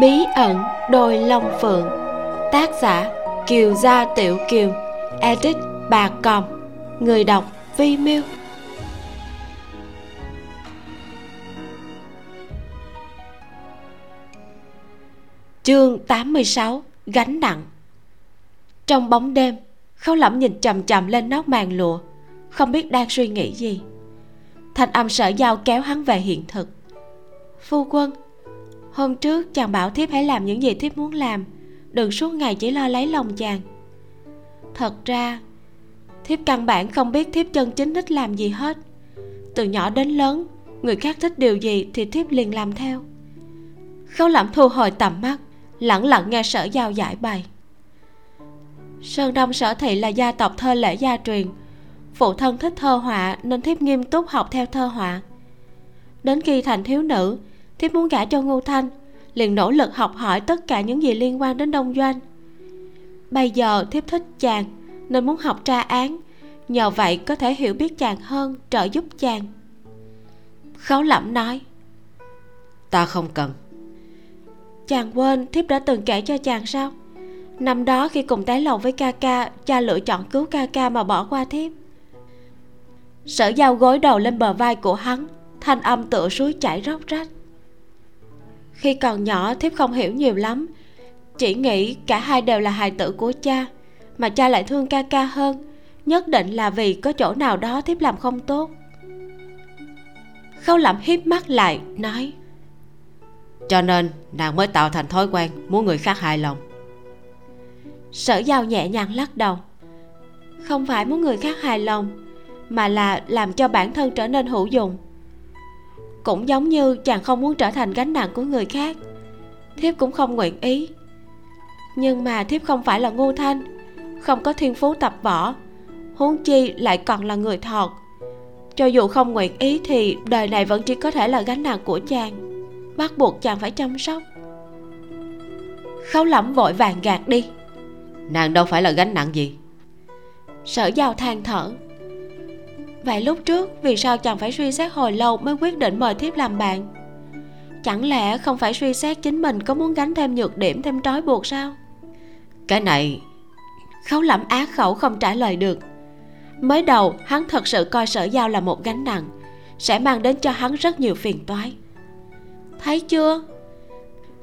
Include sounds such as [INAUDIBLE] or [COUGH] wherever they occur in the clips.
bí ẩn đôi long phượng. Tác giả kiều gia tiểu kiều. Edit bà còng người đọc vi miêu. Chương 86 gánh nặng. Trong bóng đêm, khâu lẩm nhìn chằm chằm lên nóc màn lụa, không biết đang suy nghĩ gì. Thanh âm sở giao kéo hắn về hiện thực. Phu quân hôm trước, chàng bảo thiếp hãy làm những gì thiếp muốn làm. Đừng suốt ngày chỉ lo lấy lòng chàng. Thật ra, thiếp căn bản không biết thiếp chân chính thích làm gì hết. Từ nhỏ đến lớn, người khác thích điều gì thì thiếp liền làm theo. Khấu lẩm thu hồi tầm mắt, lẳng lặng nghe sở giao giải bày. Sơn đông sở thị là gia tộc thơ lễ gia truyền. Phụ thân thích thơ họa nên thiếp nghiêm túc học theo thơ họa. Đến khi thành thiếu nữ thiếp muốn gả cho ngô thanh liền nỗ lực học hỏi tất cả những gì liên quan đến đông doanh. Bây giờ thiếp thích chàng nên muốn học tra án nhờ vậy có thể hiểu biết chàng hơn trợ giúp chàng. Khấu lẩm nói ta không cần. Chàng quên thiếp đã từng kể cho chàng sao? Năm đó khi cùng tái lầu với ca ca cha lựa chọn cứu ca ca mà bỏ qua thiếp. Sở giao gối đầu lên bờ vai của hắn thanh âm tựa suối chảy róc rách khi còn nhỏ thiếp không hiểu nhiều lắm. Chỉ nghĩ cả hai đều là hài tử của cha mà cha lại thương ca ca hơn. Nhất định là vì có chỗ nào đó thiếp làm không tốt. Khâu lẩm hiếp mắt lại nói cho nên nàng mới tạo thành thói quen muốn người khác hài lòng. Sở giao nhẹ nhàng lắc đầu. Không phải muốn người khác hài lòng mà là làm cho bản thân trở nên hữu dụng cũng giống như chàng không muốn trở thành gánh nặng của người khác. Thiếp cũng không nguyện ý. Nhưng mà thiếp không phải là ngu thanh không có thiên phú tập võ huống chi lại còn là người thọt. Cho dù không nguyện ý thì đời này vẫn chỉ có thể là gánh nặng của chàng bắt buộc chàng phải chăm sóc. Khấu lẩm vội vàng gạt đi. Nàng đâu phải là gánh nặng gì. Sở giao than thở vậy lúc trước vì sao chàng phải suy xét hồi lâu mới quyết định mời thiếp làm bạn? Chẳng lẽ không phải suy xét chính mình có muốn gánh thêm nhược điểm thêm trói buộc sao? Cái này khấu lẩm á khẩu không trả lời được. Mới đầu hắn thật sự coi sở giao là một gánh nặng sẽ mang đến cho hắn rất nhiều phiền toái. Thấy chưa?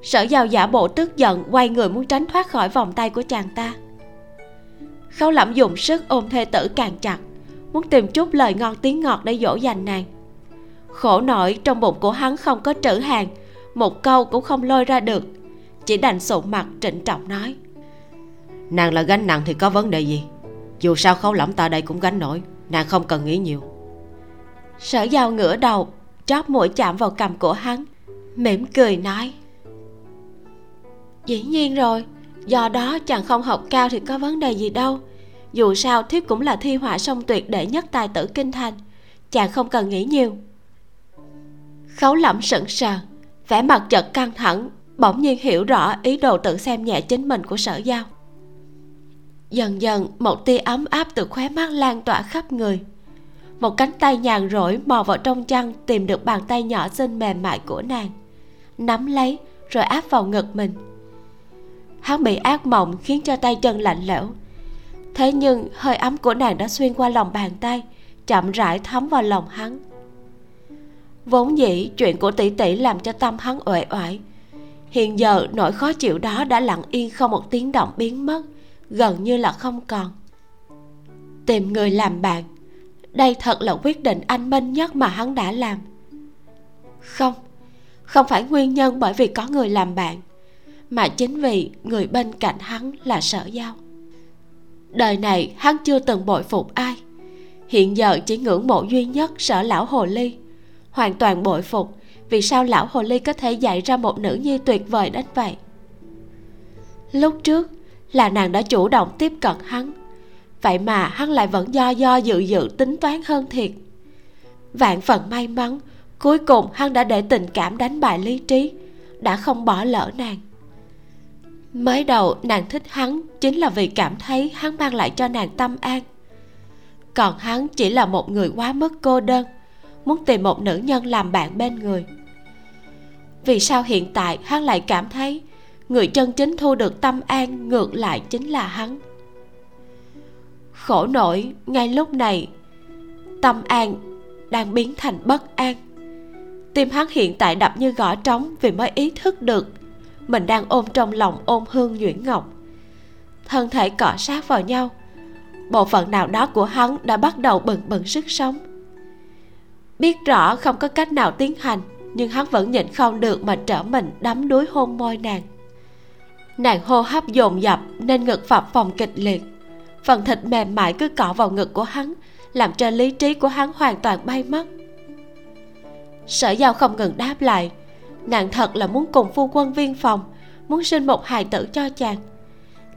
Sở giao giả bộ tức giận quay người muốn tránh thoát khỏi vòng tay của chàng ta. Khấu lẩm dùng sức ôm thê tử càng chặt muốn tìm chút lời ngon tiếng ngọt để dỗ dành nàng. Khổ nổi trong bụng của hắn không có trữ hàng một câu cũng không lôi ra được chỉ đành sụn mặt trịnh trọng nói. Nàng là gánh nặng thì có vấn đề gì? Dù sao khấu lẩm ta đây cũng gánh nổi nàng không cần nghĩ nhiều. Sở giao ngửa đầu chóp mũi chạm vào cằm của hắn mỉm cười nói. Dĩ nhiên rồi do đó chàng không học cao thì có vấn đề gì đâu dù sao thiếp cũng là thi họa song tuyệt đệ nhất tài tử kinh thành. Chàng không cần nghĩ nhiều. Khấu lẩm sững sờ, vẻ mặt chợt căng thẳng, bỗng nhiên hiểu rõ ý đồ tự xem nhẹ chính mình của sở giao. Dần dần, một tia ấm áp từ khóe mắt lan tỏa khắp người. Một cánh tay nhàn rỗi mò vào trong chăn tìm được bàn tay nhỏ xinh mềm mại của nàng. Nắm lấy, rồi áp vào ngực mình. Hắn bị ác mộng khiến cho tay chân lạnh lẽo thế nhưng, hơi ấm của nàng đã xuyên qua lòng bàn tay, chậm rãi thấm vào lòng hắn. Vốn dĩ, chuyện của tỷ tỷ làm cho tâm hắn uể oải. Hiện giờ, nỗi khó chịu đó đã lặng yên không một tiếng động biến mất, gần như là không còn. Tìm người làm bạn, đây thật là quyết định anh minh nhất mà hắn đã làm. Không không phải nguyên nhân bởi vì có người làm bạn, mà chính vì người bên cạnh hắn là sở giao đời này, hắn chưa từng bội phục ai. Hiện giờ chỉ ngưỡng mộ duy nhất sở lão hồ ly. Hoàn toàn bội phục, vì sao lão hồ ly có thể dạy ra một nữ nhi tuyệt vời đến vậy? Lúc trước, là nàng đã chủ động tiếp cận hắn. Vậy mà hắn lại vẫn do do dự dự tính toán hơn thiệt. Vạn phần may mắn, cuối cùng hắn đã để tình cảm đánh bại lý trí, đã không bỏ lỡ nàng mới đầu, nàng thích hắn chính là vì cảm thấy hắn mang lại cho nàng tâm an. Còn hắn chỉ là một người quá mức cô đơn, muốn tìm một nữ nhân làm bạn bên người. Vì sao hiện tại hắn lại cảm thấy người chân chính thu được tâm an ngược lại chính là hắn? Khổ nổi ngay lúc này, tâm an đang biến thành bất an. Tim hắn hiện tại đập như gõ trống vì mới ý thức được mình đang ôm trong lòng ôm hương nhuyễn ngọc. Thân thể cọ sát vào nhau. Bộ phận nào đó của hắn đã bắt đầu bừng bừng sức sống. Biết rõ không có cách nào tiến hành, nhưng hắn vẫn nhịn không được mà trở mình đắm đuối hôn môi nàng. Nàng hô hấp dồn dập nên ngực phập phòng kịch liệt. Phần thịt mềm mại cứ cọ vào ngực của hắn, làm cho lý trí của hắn hoàn toàn bay mất. Sở giao không ngừng đáp lại nàng thật là muốn cùng phu quân viên phòng, muốn sinh một hài tử cho chàng.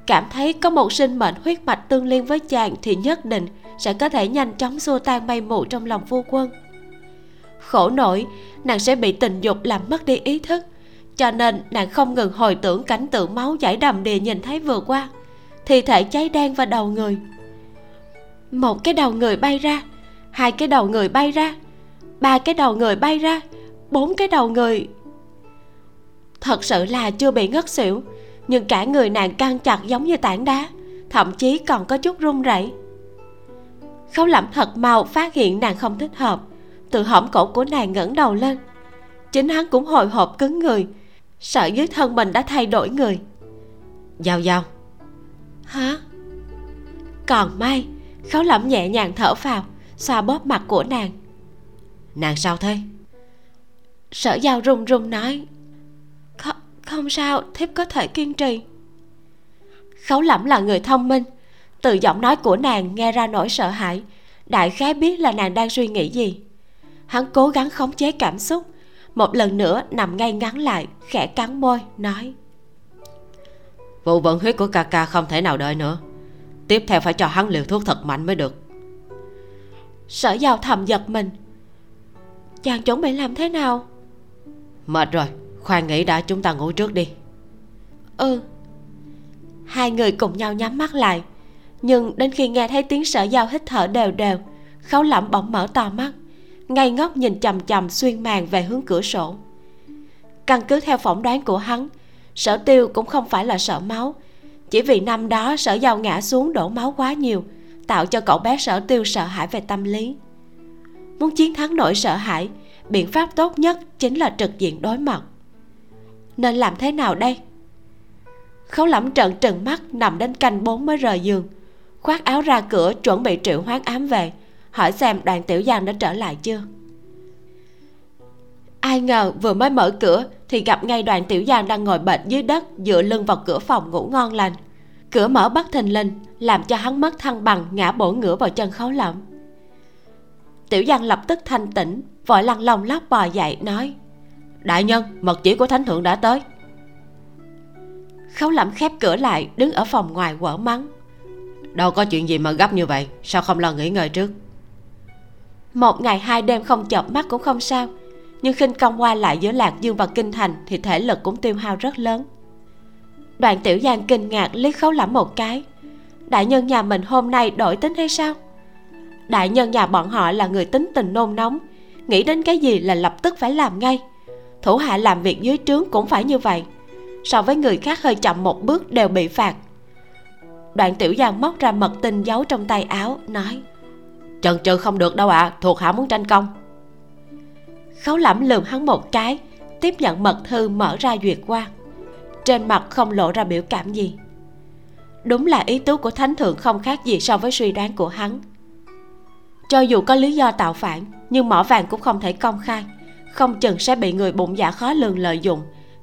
Cảm thấy có một sinh mệnh huyết mạch tương liên với chàng thì nhất định sẽ có thể nhanh chóng xua tan mây mù trong lòng phu quân. Khổ nổi, nàng sẽ bị tình dục làm mất đi ý thức, cho nên nàng không ngừng hồi tưởng cảnh tượng máu chảy đầm đìa nhìn thấy vừa qua, thi thể cháy đen và đầu người. Một cái đầu người bay ra, hai cái đầu người bay ra, ba cái đầu người bay ra, bốn cái đầu người thật sự là chưa bị ngất xỉu. Nhưng cả người nàng căng chặt giống như tảng đá, thậm chí còn có chút run rẩy. Khấu lẩm thật mau phát hiện nàng không thích hợp, từ hõm cổ của nàng ngẩng đầu lên. Chính hắn cũng hồi hộp cứng người, sợ dưới thân mình đã thay đổi người. Giao giao. Hả? Còn may khấu lẩm nhẹ nhàng thở phào, xoa bóp mặt của nàng. Nàng sao thế? Sở giao run run nói không, sao thiếp có thể kiên trì. Khấu lẩm là người thông minh. Từ giọng nói của nàng nghe ra nỗi sợ hãi. Đại khái biết là nàng đang suy nghĩ gì. Hắn cố gắng khống chế cảm xúc. Một lần nữa nằm ngay ngắn lại khẽ cắn môi nói. Vụ vận huyết của ca ca không thể nào đợi nữa. Tiếp theo phải cho hắn liều thuốc thật mạnh mới được. Sở giao thầm giật mình. Chàng chuẩn bị làm thế nào? Mệt rồi khoan nghĩ đã, chúng ta ngủ trước đi. Ừ. Hai người cùng nhau nhắm mắt lại, nhưng đến khi nghe thấy tiếng sở giao hít thở đều đều khấu lẩm bỗng mở to mắt ngay ngốc nhìn chầm chầm xuyên màn về hướng cửa sổ. Căn cứ theo phỏng đoán của hắn, sở tiêu cũng không phải là sợ máu, chỉ vì năm đó sở giao ngã xuống đổ máu quá nhiều, tạo cho cậu bé sở tiêu sợ hãi về tâm lý. Muốn chiến thắng nỗi sợ hãi, biện pháp tốt nhất chính là trực diện đối mặt nên làm thế nào đây? Khấu lẩm trận trừng mắt, nằm đến canh bốn mới rời giường. Khoác áo ra cửa, chuẩn bị triệu hoán ám về, hỏi xem đoàn tiểu giang đã trở lại chưa. Ai ngờ vừa mới mở cửa thì gặp ngay đoàn tiểu giang đang ngồi bệnh dưới đất, dựa lưng vào cửa phòng ngủ ngon lành. Cửa mở bất thình lình, làm cho hắn mất thăng bằng, ngã bổ ngửa vào chân khấu lẩm tiểu giang lập tức thanh tĩnh, vội lăn lòng lóc bò dậy, nói đại nhân, mật chỉ của thánh thượng đã tới. Khấu lẩm khép cửa lại, đứng ở phòng ngoài quở mắng. Đâu có chuyện gì mà gấp như vậy, sao không lo nghỉ ngơi trước? Một ngày hai đêm không chợp mắt cũng không sao, nhưng khinh công qua lại giữa lạc dương và kinh thành thì thể lực cũng tiêu hao rất lớn. Đoàn tiểu giang kinh ngạc liếc khấu lẩm một cái. Đại nhân nhà mình hôm nay đổi tính hay sao? Đại nhân nhà bọn họ là người tính tình nôn nóng, nghĩ đến cái gì là lập tức phải làm ngay thủ hạ làm việc dưới trướng cũng phải như vậy. So với người khác hơi chậm một bước đều bị phạt. Đoạn tiểu giang móc ra mật tinh giấu trong tay áo nói chần chừ không được đâu ạ à, thuộc hạ muốn tranh công. Khấu lẩm lườm hắn một cái tiếp nhận mật thư mở ra duyệt qua. Trên mặt không lộ ra biểu cảm gì. Đúng là ý tứ của thánh thượng không khác gì so với suy đoán của hắn. Cho dù có lý do tạo phản nhưng mỏ vàng cũng không thể công khai không chừng sẽ bị người bụng dạ khó lường lợi dụng.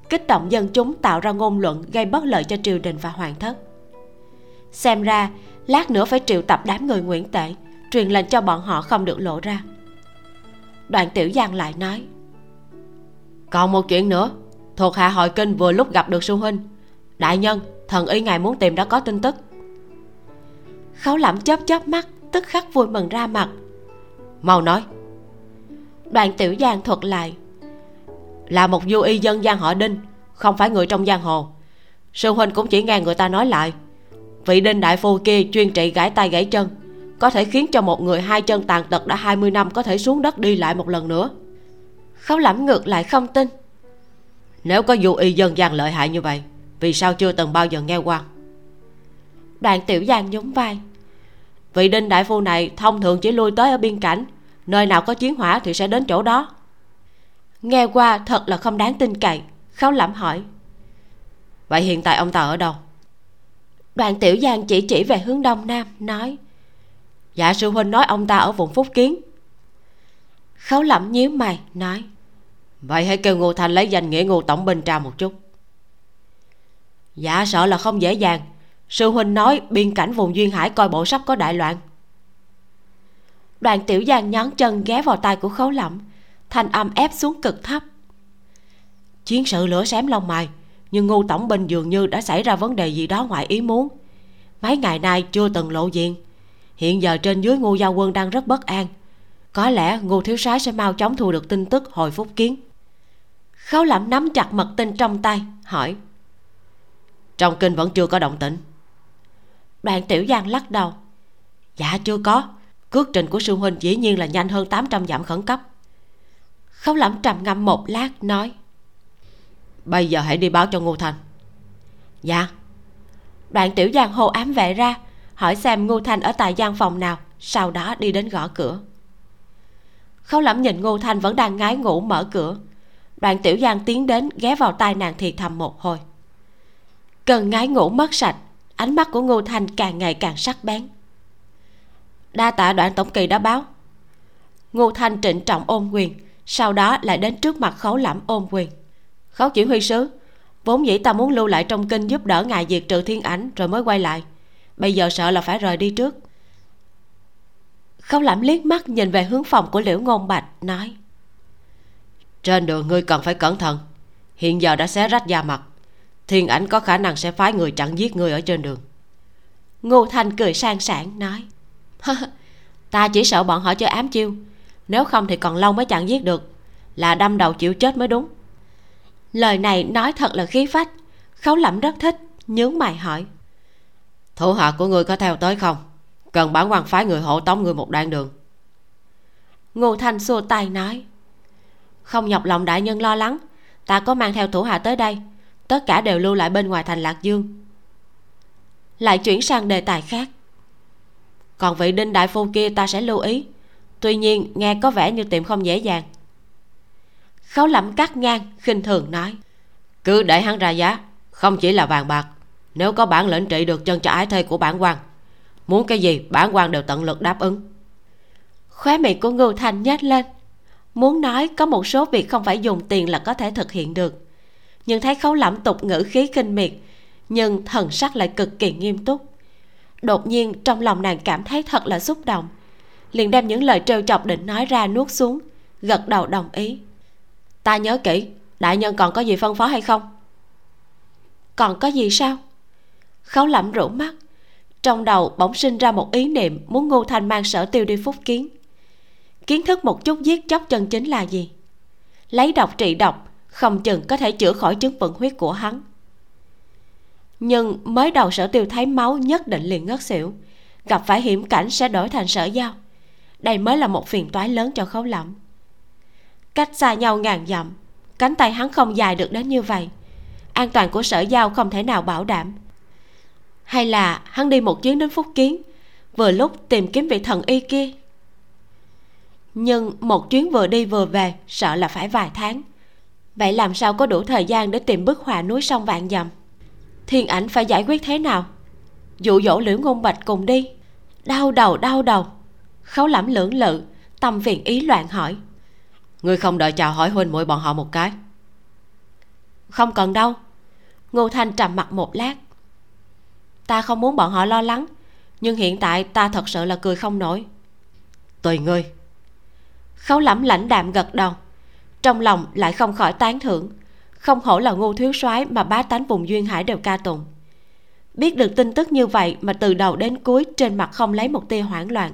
Kích động dân chúng tạo ra ngôn luận gây bất lợi cho triều đình và hoàng thất. Xem ra lát nữa phải triệu tập đám người nguyễn tệ truyền lệnh cho bọn họ không được lộ ra. Đoàn tiểu giang lại nói còn một chuyện nữa. Thuộc hạ hội kinh vừa lúc gặp được sư huynh. Đại nhân thần ý ngài muốn tìm đã có tin tức. Khấu lẩm chớp chớp mắt tức khắc vui mừng ra mặt. Mau nói đoàn tiểu giang thuật lại. Là một du y dân gian họ đinh, không phải người trong giang hồ. Sư huynh cũng chỉ nghe người ta nói lại. Vị đinh đại phu kia chuyên trị gãy tay gãy chân, có thể khiến cho một người hai chân tàn tật đã 20 năm có thể xuống đất đi lại một lần nữa. Khấu lẩm ngược lại không tin. Nếu có du y dân gian lợi hại như vậy, vì sao chưa từng bao giờ nghe qua? Đoàn tiểu giang nhún vai. Vị đinh đại phu này thông thường chỉ lui tới ở biên cảnh nơi nào có chiến hỏa thì sẽ đến chỗ đó. Nghe qua thật là không đáng tin cậy. Khấu lẩm hỏi. Vậy hiện tại ông ta ở đâu? Đoàn tiểu giang chỉ chỉ về hướng đông nam nói. Dạ sư huynh nói ông ta ở vùng phúc kiến. Khấu lẩm nhíu mày nói. Vậy hãy kêu ngô thành lấy danh nghĩa ngô tổng binh tra một chút. Dạ sợ là không dễ dàng. Sư huynh nói biên cảnh vùng duyên hải coi bộ sắp có đại loạn đoàn tiểu giang nhón chân ghé vào tay của khấu lẩm thanh âm ép xuống cực thấp. Chiến sự lửa xém lông mày nhưng ngô tổng binh dường như đã xảy ra vấn đề gì đó ngoài ý muốn. Mấy ngày nay chưa từng lộ diện. Hiện giờ trên dưới ngô giao quân đang rất bất an. Có lẽ ngô thiếu sái sẽ mau chóng thu được tin tức hồi phúc kiến. Khấu lẩm nắm chặt mật tin trong tay, hỏi. Trong kinh vẫn chưa có động tĩnh. Đoàn tiểu giang lắc đầu. Dạ chưa có cước trình của sư huynh dĩ nhiên là nhanh hơn 800 dặm khẩn cấp. Khấu lẩm trầm ngâm một lát, nói, bây giờ hãy đi báo cho ngô thành. Dạ. Đoạn tiểu giang hô ám vệ ra, hỏi xem ngô thành ở tại gian phòng nào, sau đó đi đến gõ cửa. Khấu lẩm nhìn ngô thành vẫn đang ngái ngủ mở cửa. Đoạn tiểu giang tiến đến, ghé vào tai nàng thì thầm một hồi. Cần ngái ngủ mất sạch, ánh mắt của ngô thành càng ngày càng sắc bén đa tạ đoạn tổng kỳ đã báo. Ngô thanh trịnh trọng ôm quyền, sau đó lại đến trước mặt khấu Lãm ôm quyền. Khấu chỉ huy sứ, vốn dĩ ta muốn lưu lại trong kinh giúp đỡ ngài diệt trừ thiên ảnh rồi mới quay lại. Bây giờ sợ là phải rời đi trước. Khấu Lãm liếc mắt nhìn về hướng phòng của liễu ngôn bạch, nói, trên đường ngươi cần phải cẩn thận. Hiện giờ đã xé rách da mặt. Thiên ảnh có khả năng sẽ phái người chặn giết ngươi ở trên đường. Ngô thanh cười sang sảng, nói [LAUGHS] ta chỉ sợ bọn họ chơi ám chiêu. Nếu không thì còn lâu mới chặn giết được. Là đâm đầu chịu chết mới đúng. Lời này nói thật là khí phách. Khấu lẩm rất thích nhướng mày hỏi. Thủ hạ của ngươi có theo tới không? Cần bản quan phái người hộ tống người một đoạn đường. Ngô thanh xua tay nói. Không nhọc lòng đại nhân lo lắng. Ta có mang theo thủ hạ tới đây. Tất cả đều lưu lại bên ngoài thành lạc dương. Lại chuyển sang đề tài khác còn vị đinh đại phu kia ta sẽ lưu ý. Tuy nhiên, nghe có vẻ như tìm không dễ dàng. Khấu lẩm cắt ngang, khinh thường nói. Cứ để hắn ra giá, không chỉ là vàng bạc. Nếu có bản lĩnh trị được chân cho ái thê của bản quan muốn cái gì bản quan đều tận lực đáp ứng. Khóe miệng của ngưu thanh nhếch lên. Muốn nói có một số việc không phải dùng tiền là có thể thực hiện được. Nhưng thấy khấu lẩm tục ngữ khí kinh miệt, nhưng thần sắc lại cực kỳ nghiêm túc đột nhiên, trong lòng nàng cảm thấy thật là xúc động. Liền đem những lời trêu chọc định nói ra nuốt xuống, gật đầu đồng ý. Ta nhớ kỹ, đại nhân còn có gì phân phó hay không? Còn có gì sao? Khấu lẩm rũ mắt. Trong đầu bỗng sinh ra một ý niệm muốn ngô thanh mang sở tiêu đi phúc kiến. Kiến thức một chút giết chóc chân chính là gì? Lấy độc trị độc, không chừng có thể chữa khỏi chứng vận huyết của hắn nhưng mới đầu sở tiêu thấy máu nhất định liền ngất xỉu. Gặp phải hiểm cảnh sẽ đổi thành sở giao. Đây mới là một phiền toái lớn cho khấu lẩm cách xa nhau ngàn dặm, cánh tay hắn không dài được đến như vậy. An toàn của sở giao không thể nào bảo đảm. Hay là hắn đi một chuyến đến phúc kiến, vừa lúc tìm kiếm vị thần y kia. Nhưng một chuyến vừa đi vừa về, sợ là phải vài tháng. Vậy làm sao có đủ thời gian để tìm bức họa núi sông vạn dặm? Thiên ảnh phải giải quyết thế nào? Dụ dỗ liễu ngôn bạch cùng đi. Đau đầu đau đầu. Khấu lẩm lưỡng lự, tâm phiền ý loạn hỏi. Ngươi không đợi chào hỏi huynh muội bọn họ một cái. Không cần đâu. Ngô thanh trầm mặt một lát. Ta không muốn bọn họ lo lắng, nhưng hiện tại ta thật sự là cười không nổi. Tùy ngươi. Khấu lẩm lãnh đạm gật đầu. Trong lòng lại không khỏi tán thưởng không hổ là ngô thiếu soái mà bá tánh vùng duyên hải đều ca tụng. Biết được tin tức như vậy mà từ đầu đến cuối trên mặt không lấy một tia hoảng loạn.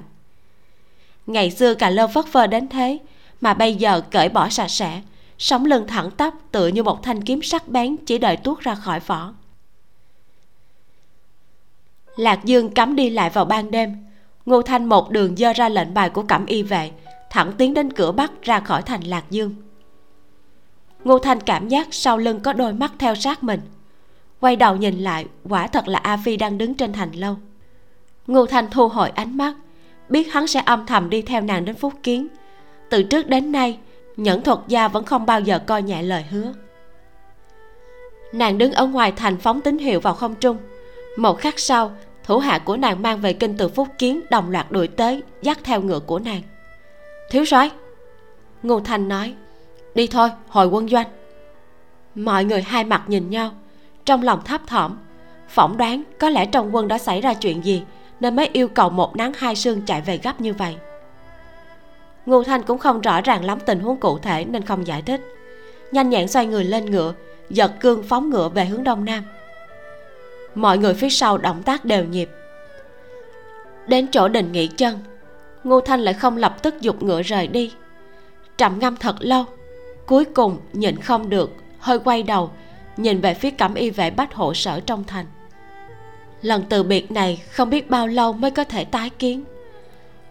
Ngày xưa cà lơ phất phơ đến thế, mà bây giờ cởi bỏ sạch sẽ, sống lưng thẳng tắp tựa như một thanh kiếm sắc bén chỉ đợi tuốt ra khỏi vỏ. Lạc dương cấm đi lại vào ban đêm, ngô thanh một đường dơ ra lệnh bài của cẩm y vệ, thẳng tiến đến cửa bắc ra khỏi thành lạc dương ngô thanh cảm giác sau lưng có đôi mắt theo sát mình. Quay đầu nhìn lại, quả thật là a phi đang đứng trên thành lâu. Ngô thanh thu hồi ánh mắt, biết hắn sẽ âm thầm đi theo nàng đến phúc kiến. Từ trước đến nay, nhẫn thuật gia vẫn không bao giờ coi nhẹ lời hứa. Nàng đứng ở ngoài thành phóng tín hiệu vào không trung. Một khắc sau, thủ hạ của nàng mang về kinh từ phúc kiến đồng loạt đuổi tới, dắt theo ngựa của nàng. Thiếu soái, ngô thanh nói đi thôi, hồi quân doanh. Mọi người hai mặt nhìn nhau, trong lòng thấp thỏm. Phỏng đoán có lẽ trong quân đã xảy ra chuyện gì, nên mới yêu cầu một nắng hai sương chạy về gấp như vậy. Ngô thanh cũng không rõ ràng lắm tình huống cụ thể nên không giải thích. Nhanh nhẹn xoay người lên ngựa, giật cương phóng ngựa về hướng đông nam. Mọi người phía sau động tác đều nhịp. Đến chỗ đình nghỉ chân, ngô thanh lại không lập tức dục ngựa rời đi. Trầm ngâm thật lâu cuối cùng nhìn không được, hơi quay đầu, nhìn về phía cẩm y vệ bách hộ sở trong thành. Lần từ biệt này không biết bao lâu mới có thể tái kiến.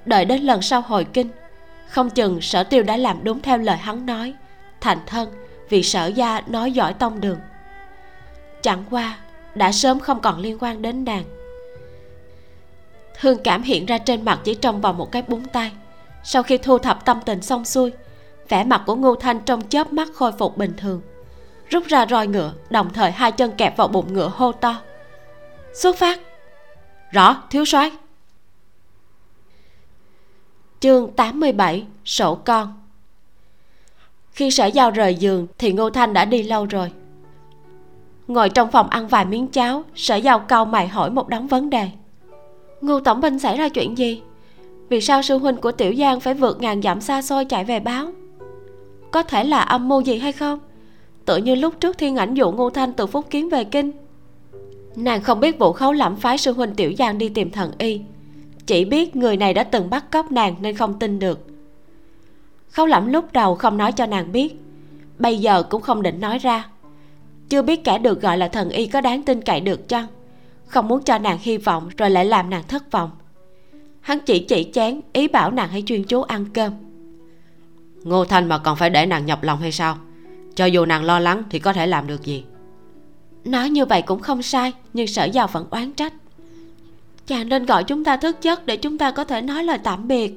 Đợi đến lần sau hồi kinh, không chừng sở tiêu đã làm đúng theo lời hắn nói, thành thân vì sở gia nói giỏi tông đường. Chẳng qua, đã sớm không còn liên quan đến nàng. Thương cảm hiện ra trên mặt chỉ trong vòng một cái búng tay. Sau khi thu thập tâm tình xong xuôi vẻ mặt của ngô thanh trong chớp mắt khôi phục bình thường. Rút ra roi ngựa, đồng thời hai chân kẹp vào bụng ngựa hô to. Xuất phát! Rõ, thiếu soái. Chương 87 sổ con. Khi sở giao rời giường thì ngô thanh đã đi lâu rồi. Ngồi trong phòng ăn vài miếng cháo, sở giao cau mày hỏi một đống vấn đề. Ngô tổng binh xảy ra chuyện gì? Vì sao sư huynh của tiểu giang phải vượt ngàn dặm xa xôi chạy về báo? Có thể là âm mưu gì hay không? Tự như lúc trước thiên ảnh dụ ngô thanh từ phúc kiến về kinh. Nàng không biết vụ khấu lẩm phái sư huynh tiểu giang đi tìm thần y. Chỉ biết người này đã từng bắt cóc nàng nên không tin được. Khấu lẩm lúc đầu không nói cho nàng biết. Bây giờ cũng không định nói ra. Chưa biết kẻ được gọi là thần y có đáng tin cậy được chăng? Không muốn cho nàng hy vọng rồi lại làm nàng thất vọng. Hắn chỉ chỉ chán ý bảo nàng hãy chuyên chú ăn cơm ngô thanh mà còn phải để nàng nhọc lòng hay sao? Cho dù nàng lo lắng thì có thể làm được gì? Nói như vậy cũng không sai nhưng sở giàu vẫn oán trách. Chàng nên gọi chúng ta thức giấc để chúng ta có thể nói lời tạm biệt.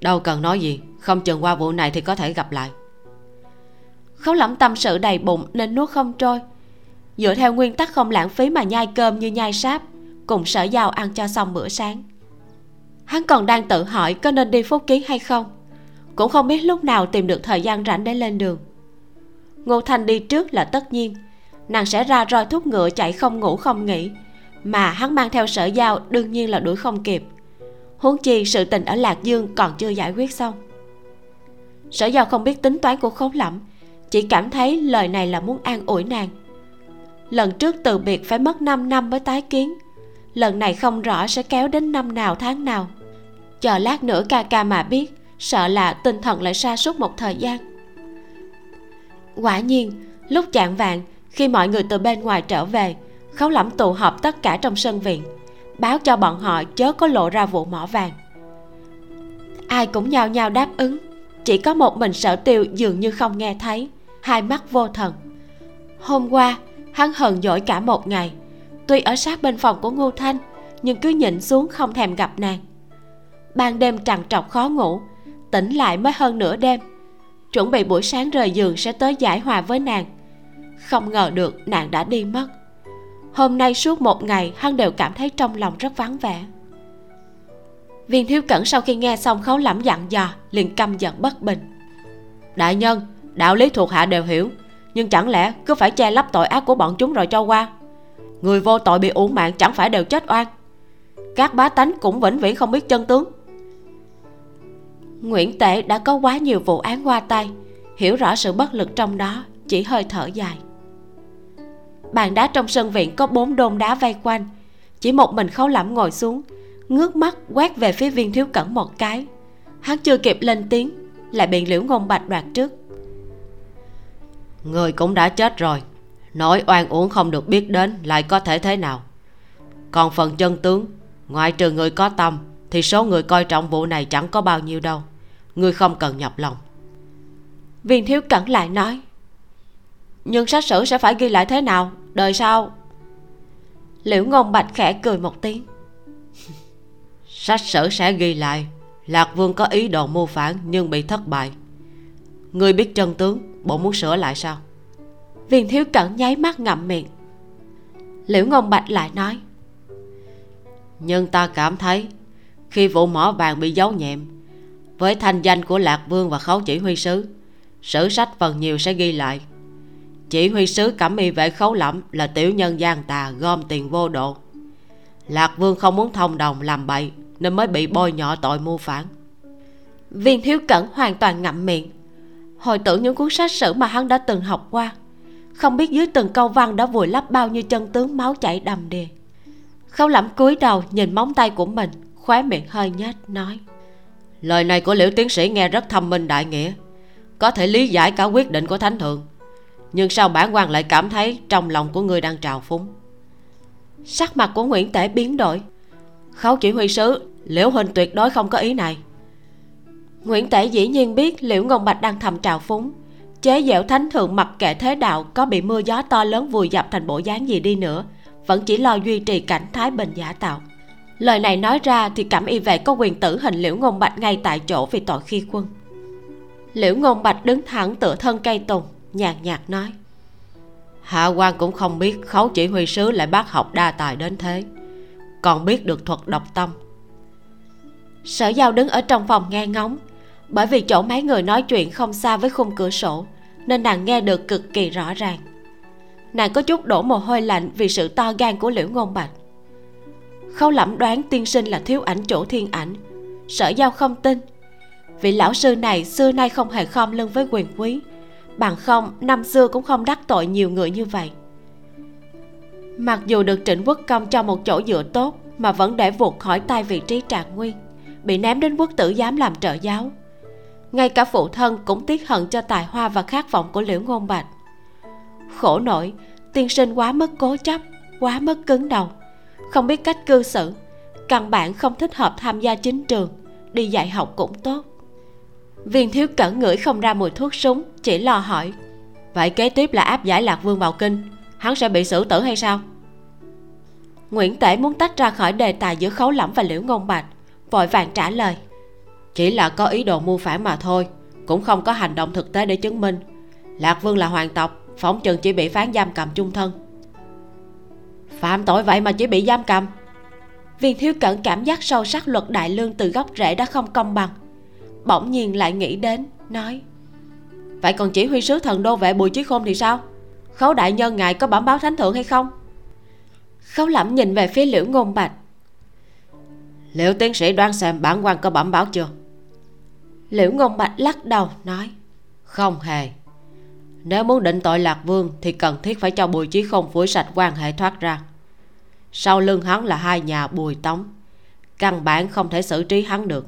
Đâu cần nói gì không chừng qua vụ này thì có thể gặp lại. Khấu lẩm tâm sự đầy bụng nên nuốt không trôi. Dựa theo nguyên tắc không lãng phí mà nhai cơm như nhai sáp cùng sở giao ăn cho xong bữa sáng. Hắn còn đang tự hỏi có nên đi phúc kiến hay không cũng không biết lúc nào tìm được thời gian rảnh để lên đường. Ngô thanh đi trước là tất nhiên. Nàng sẽ ra roi thúc ngựa chạy không ngủ không nghỉ, mà hắn mang theo sở giao đương nhiên là đuổi không kịp. Huống chi sự tình ở lạc dương còn chưa giải quyết xong. Sở giao không biết tính toán của khốn lẫm, chỉ cảm thấy lời này là muốn an ủi nàng. Lần trước từ biệt phải mất 5 năm mới tái kiến, lần này không rõ sẽ kéo đến năm nào tháng nào. Chờ lát nữa ca ca mà biết sợ là tinh thần lại sa sút một thời gian. Quả nhiên, lúc chạng vạn khi mọi người từ bên ngoài trở về, khấu lẩm tụ họp tất cả trong sân viện, báo cho bọn họ chớ có lộ ra vụ mỏ vàng. Ai cũng nhao nhao đáp ứng, chỉ có một mình sở tiêu dường như không nghe thấy, hai mắt vô thần. Hôm qua, hắn hờn dỗi cả một ngày, tuy ở sát bên phòng của ngô thanh, nhưng cứ nhịn xuống không thèm gặp nàng. Ban đêm trằn trọc khó ngủ tỉnh lại mới hơn nửa đêm. Chuẩn bị buổi sáng rời giường sẽ tới giải hòa với nàng. Không ngờ được nàng đã đi mất. Hôm nay suốt một ngày, hắn đều cảm thấy trong lòng rất vắng vẻ. Viên thiếu cẩn sau khi nghe xong khấu lẩm dặn dò, liền căm giận bất bình. Đại nhân, đạo lý thuộc hạ đều hiểu, nhưng chẳng lẽ cứ phải che lấp tội ác của bọn chúng rồi cho qua? Người vô tội bị uổng mạng chẳng phải đều chết oan. Các bá tánh cũng vĩnh viễn không biết chân tướng nguyễn tể đã có quá nhiều vụ án qua tay, hiểu rõ sự bất lực trong đó, chỉ hơi thở dài. Bàn đá trong sân viện có bốn đôn đá vây quanh, chỉ một mình khấu lẫm ngồi xuống, ngước mắt quét về phía viên thiếu cẩn một cái. Hắn chưa kịp lên tiếng, lại bị liễu ngôn bạch đoạt trước. Người cũng đã chết rồi nói oan uổng không được biết đến lại có thể thế nào. Còn phần chân tướng, ngoại trừ người có tâm thì số người coi trọng vụ này chẳng có bao nhiêu đâu. Ngươi không cần nhọc lòng. Viên thiếu cẩn lại nói nhưng sách sử sẽ phải ghi lại thế nào? Đời sau? Liễu ngôn bạch khẽ cười một tiếng. [LAUGHS] Sách sử sẽ ghi lại. Lạc vương có ý đồ mưu phản nhưng bị thất bại. Ngươi biết chân tướng bộ muốn sửa lại sao? Viên thiếu cẩn nháy mắt ngậm miệng. Liễu ngôn bạch lại nói nhưng ta cảm thấy khi vụ mỏ vàng bị giấu nhẹm. Với thanh danh của lạc vương và khấu chỉ huy sứ, sử sách phần nhiều sẽ ghi lại. Chỉ huy sứ cẩm y vệ khấu lẫm là tiểu nhân gian tà gom tiền vô độ. Lạc vương không muốn thông đồng làm bậy nên mới bị bôi nhọ tội mưu phản. Viên thiếu cẩn hoàn toàn ngậm miệng. Hồi tưởng những cuốn sách sử mà hắn đã từng học qua, không biết dưới từng câu văn đã vùi lấp bao nhiêu chân tướng máu chảy đầm đìa. Khấu lẫm cúi đầu nhìn móng tay của mình khóe miệng hơi nhếch, nói. Lời này của liễu tiến sĩ nghe rất thâm minh đại nghĩa. Có thể lý giải cả quyết định của thánh thượng. Nhưng sao bản quan lại cảm thấy trong lòng của ngươi đang trào phúng? Sắc mặt của nguyễn tể biến đổi. Khấu chỉ huy sứ, liễu huynh tuyệt đối không có ý này. Nguyễn tể dĩ nhiên biết liễu ngôn bạch đang thầm trào phúng. Chế dẻo thánh thượng mặc kệ thế đạo, có bị mưa gió to lớn vùi dập thành bộ dáng gì đi nữa, vẫn chỉ lo duy trì cảnh thái bình giả tạo lời này nói ra thì cảm y vệ có quyền tử hình liễu ngôn bạch ngay tại chỗ vì tội khi quân. Liễu ngôn bạch đứng thẳng tựa thân cây tùng nhàn nhạt nói hạ quan cũng không biết khấu chỉ huy sứ lại bác học đa tài đến thế còn biết được thuật độc tâm. Sở giao đứng ở trong phòng nghe ngóng bởi vì chỗ mấy người nói chuyện không xa với khung cửa sổ nên nàng nghe được cực kỳ rõ ràng. Nàng có chút đổ mồ hôi lạnh vì sự to gan của liễu ngôn bạch khâu lẩm đoán tiên sinh là thiếu ảnh chỗ thiên ảnh. Sở giao không tin. Vị lão sư này xưa nay không hề khom lưng với quyền quý. Bằng không, năm xưa cũng không đắc tội nhiều người như vậy. Mặc dù được trịnh quốc công cho một chỗ dựa tốt, mà vẫn để vụt khỏi tay vị trí trạng nguyên, bị ném đến quốc tử giám làm trợ giáo. Ngay cả phụ thân cũng tiếc hận cho tài hoa và khát vọng của liễu ngôn bạch. Khổ nổi, tiên sinh quá mất cố chấp, quá mất cứng đầu không biết cách cư xử. Căn bản không thích hợp tham gia chính trường. Đi dạy học cũng tốt. Viên thiếu cẩn ngửi không ra mùi thuốc súng, chỉ lo hỏi. Vậy kế tiếp là áp giải lạc vương vào kinh, hắn sẽ bị xử tử hay sao? Nguyễn tể muốn tách ra khỏi đề tài giữa khấu lẫm và liễu ngôn bạch, vội vàng trả lời. Chỉ là có ý đồ mưu phản mà thôi, cũng không có hành động thực tế để chứng minh. Lạc vương là hoàng tộc, phóng chừng chỉ bị phán giam cầm chung thân phạm tội vậy mà chỉ bị giam cầm. Viên thiếu cẩn cảm giác sâu sắc luật đại lương từ gốc rễ đã không công bằng. Bỗng nhiên lại nghĩ đến, nói, vậy còn chỉ huy sứ thần đô vệ bùi chí khôn thì sao? Khấu đại nhân ngài có bẩm báo thánh thượng hay không? Khấu lẩm nhìn về phía liễu ngôn bạch. Liệu tiến sĩ đoan xem bản quan có bẩm báo chưa? Liễu ngôn bạch lắc đầu, nói, không hề nếu muốn định tội lạc vương thì cần thiết phải cho bùi chí không phủi sạch quan hệ thoát ra. Sau lưng hắn là hai nhà bùi tống. Căn bản không thể xử trí hắn được.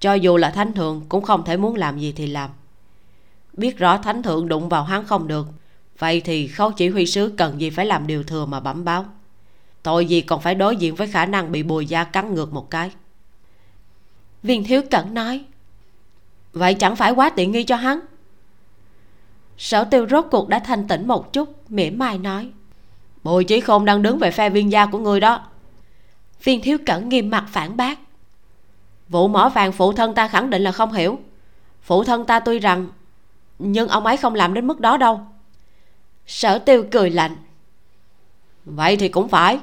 Cho dù là thánh thượng cũng không thể muốn làm gì thì làm. Biết rõ thánh thượng đụng vào hắn không được, vậy thì khấu chỉ huy sứ cần gì phải làm điều thừa mà bẩm báo? Tội gì còn phải đối diện với khả năng bị bùi gia cắn ngược một cái? Viên thiếu cẩn nói, vậy chẳng phải quá tiện nghi cho hắn? Sở tiêu rốt cuộc đã thanh tỉnh một chút, mỉa mai nói. Bùi chí khôn đang đứng về phe viên gia của người đó. Viên thiếu cẩn nghiêm mặt phản bác. Vụ mỏ vàng phụ thân ta khẳng định là không hiểu. Phụ thân ta tuy rằng, nhưng ông ấy không làm đến mức đó đâu. Sở tiêu cười lạnh. Vậy thì cũng phải.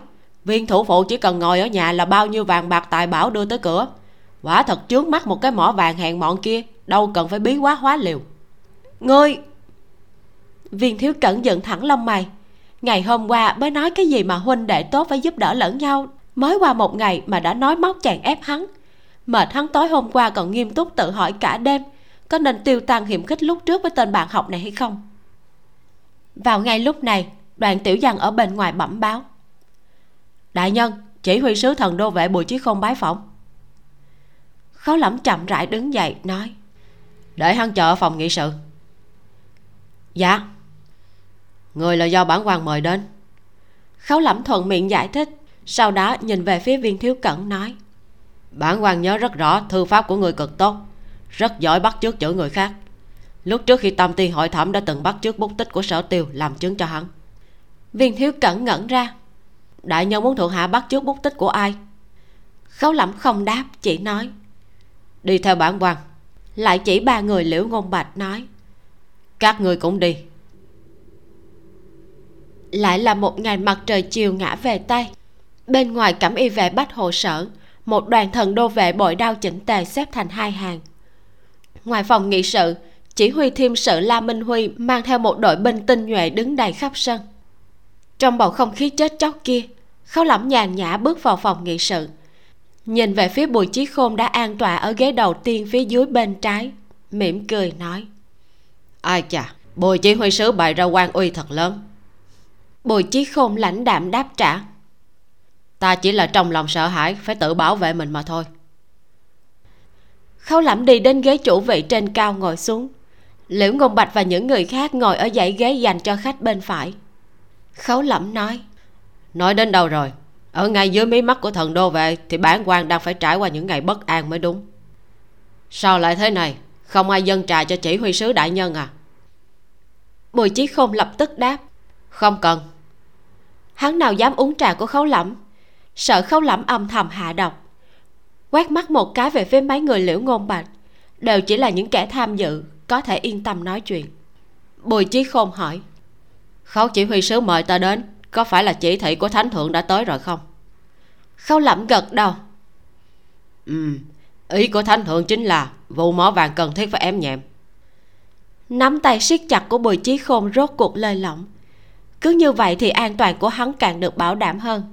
Viên thủ phụ chỉ cần ngồi ở nhà là bao nhiêu vàng bạc tài bảo đưa tới cửa. Quả thật trước mắt một cái mỏ vàng hẹn mọn kia, đâu cần phải bí quá hóa liều. Ngươi! Viên thiếu cẩn giận thẳng lông mày. Ngày hôm qua mới nói cái gì mà huynh đệ tốt phải giúp đỡ lẫn nhau. Mới qua một ngày mà đã nói móc chàng ép hắn. Mệt hắn tối hôm qua còn nghiêm túc tự hỏi cả đêm, có nên tiêu tan hiểm khích lúc trước với tên bạn học này hay không? Vào ngay lúc này, đoàn tiểu dân ở bên ngoài bẩm báo. Đại nhân, chỉ huy sứ thần đô vệ bùi chí không bái phỏng. Khó lẩm chậm rãi đứng dậy, nói, để hắn chờ ở phòng nghị sự. Dạ người là do bản quan mời đến. Khấu lẩm thuận miệng giải thích, sau đó nhìn về phía viên thiếu cẩn nói. Bản quan nhớ rất rõ thư pháp của người cực tốt, rất giỏi bắt chước chữ người khác. Lúc trước khi tam tiên hội thẩm đã từng bắt trước bút tích của sở tiêu làm chứng cho hắn. Viên thiếu cẩn ngẩn ra. Đại nhân muốn thuộc hạ bắt trước bút tích của ai? Khấu lẩm không đáp, chỉ nói. Đi theo bản quan lại chỉ ba người liễu ngôn bạch nói. Các người cũng đi lại là một ngày mặt trời chiều ngã về tây bên ngoài cẩm y vệ bách hộ sở, một đoàn thần đô vệ bội đao chỉnh tề xếp thành hai hàng. Ngoài phòng nghị sự, chỉ huy thiêm sự la minh huy mang theo một đội binh tinh nhuệ đứng đầy khắp sân. Trong bầu không khí chết chóc kia khấu lẩm nhàn nhã bước vào phòng nghị sự. Nhìn về phía bùi chí khôn đã an tọa ở ghế đầu tiên phía dưới bên trái, mỉm cười nói, ai chà, bùi chỉ huy sứ bày ra quan uy thật lớn bùi chí khôn lãnh đạm đáp trả. Ta chỉ là trong lòng sợ hãi, phải tự bảo vệ mình mà thôi. Khấu lẩm đi đến ghế chủ vị trên cao ngồi xuống. Liễu ngôn bạch và những người khác ngồi ở dãy ghế dành cho khách bên phải. Khấu lẩm nói nói đến đâu rồi? Ở ngay dưới mí mắt của thần đô vệ thì bản quan đang phải trải qua những ngày bất an mới đúng. Sao lại thế này? Không ai dân trà cho chỉ huy sứ đại nhân à? Bùi chí khôn lập tức đáp không cần. Hắn nào dám uống trà của khấu lẩm sợ khấu lẩm âm thầm hạ độc. Quét mắt một cái về phía mấy người liễu ngôn bạch đều chỉ là những kẻ tham dự có thể yên tâm nói chuyện. Bùi chí khôn hỏi khấu chỉ huy sứ mời ta đến có phải là chỉ thị của thánh thượng đã tới rồi không? Khấu lẩm gật đầu ừ ý của thánh thượng chính là vụ mỏ vàng cần thiết phải ém nhẹm. Nắm tay siết chặt của bùi chí khôn rốt cuộc lơi lỏng cứ như vậy thì an toàn của hắn càng được bảo đảm hơn.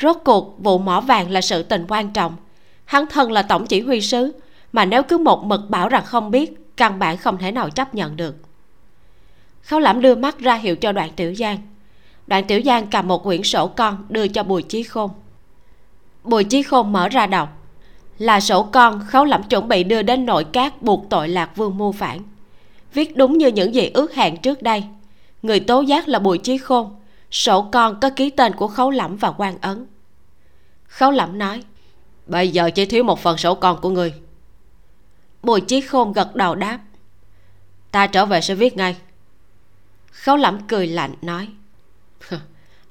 Rốt cuộc, vụ mỏ vàng là sự tình quan trọng. Hắn thân là tổng chỉ huy sứ, mà nếu cứ một mực bảo rằng không biết, căn bản không thể nào chấp nhận được. Khấu lẩm đưa mắt ra hiệu cho đoạn tiểu giang. Đoạn tiểu giang cầm một quyển sổ con đưa cho bùi chí khôn. Bùi chí khôn mở ra đọc. Là sổ con khấu lẩm chuẩn bị đưa đến nội các buộc tội lạc vương mưu phản. Viết đúng như những gì ước hẹn trước đây người tố giác là bùi chí khôn, sổ con có ký tên của khấu lẩm và quan ấn. Khấu lẩm nói, bây giờ chỉ thiếu một phần sổ con của người. Bùi chí khôn gật đầu đáp, ta trở về sẽ viết ngay. Khấu lẩm cười lạnh nói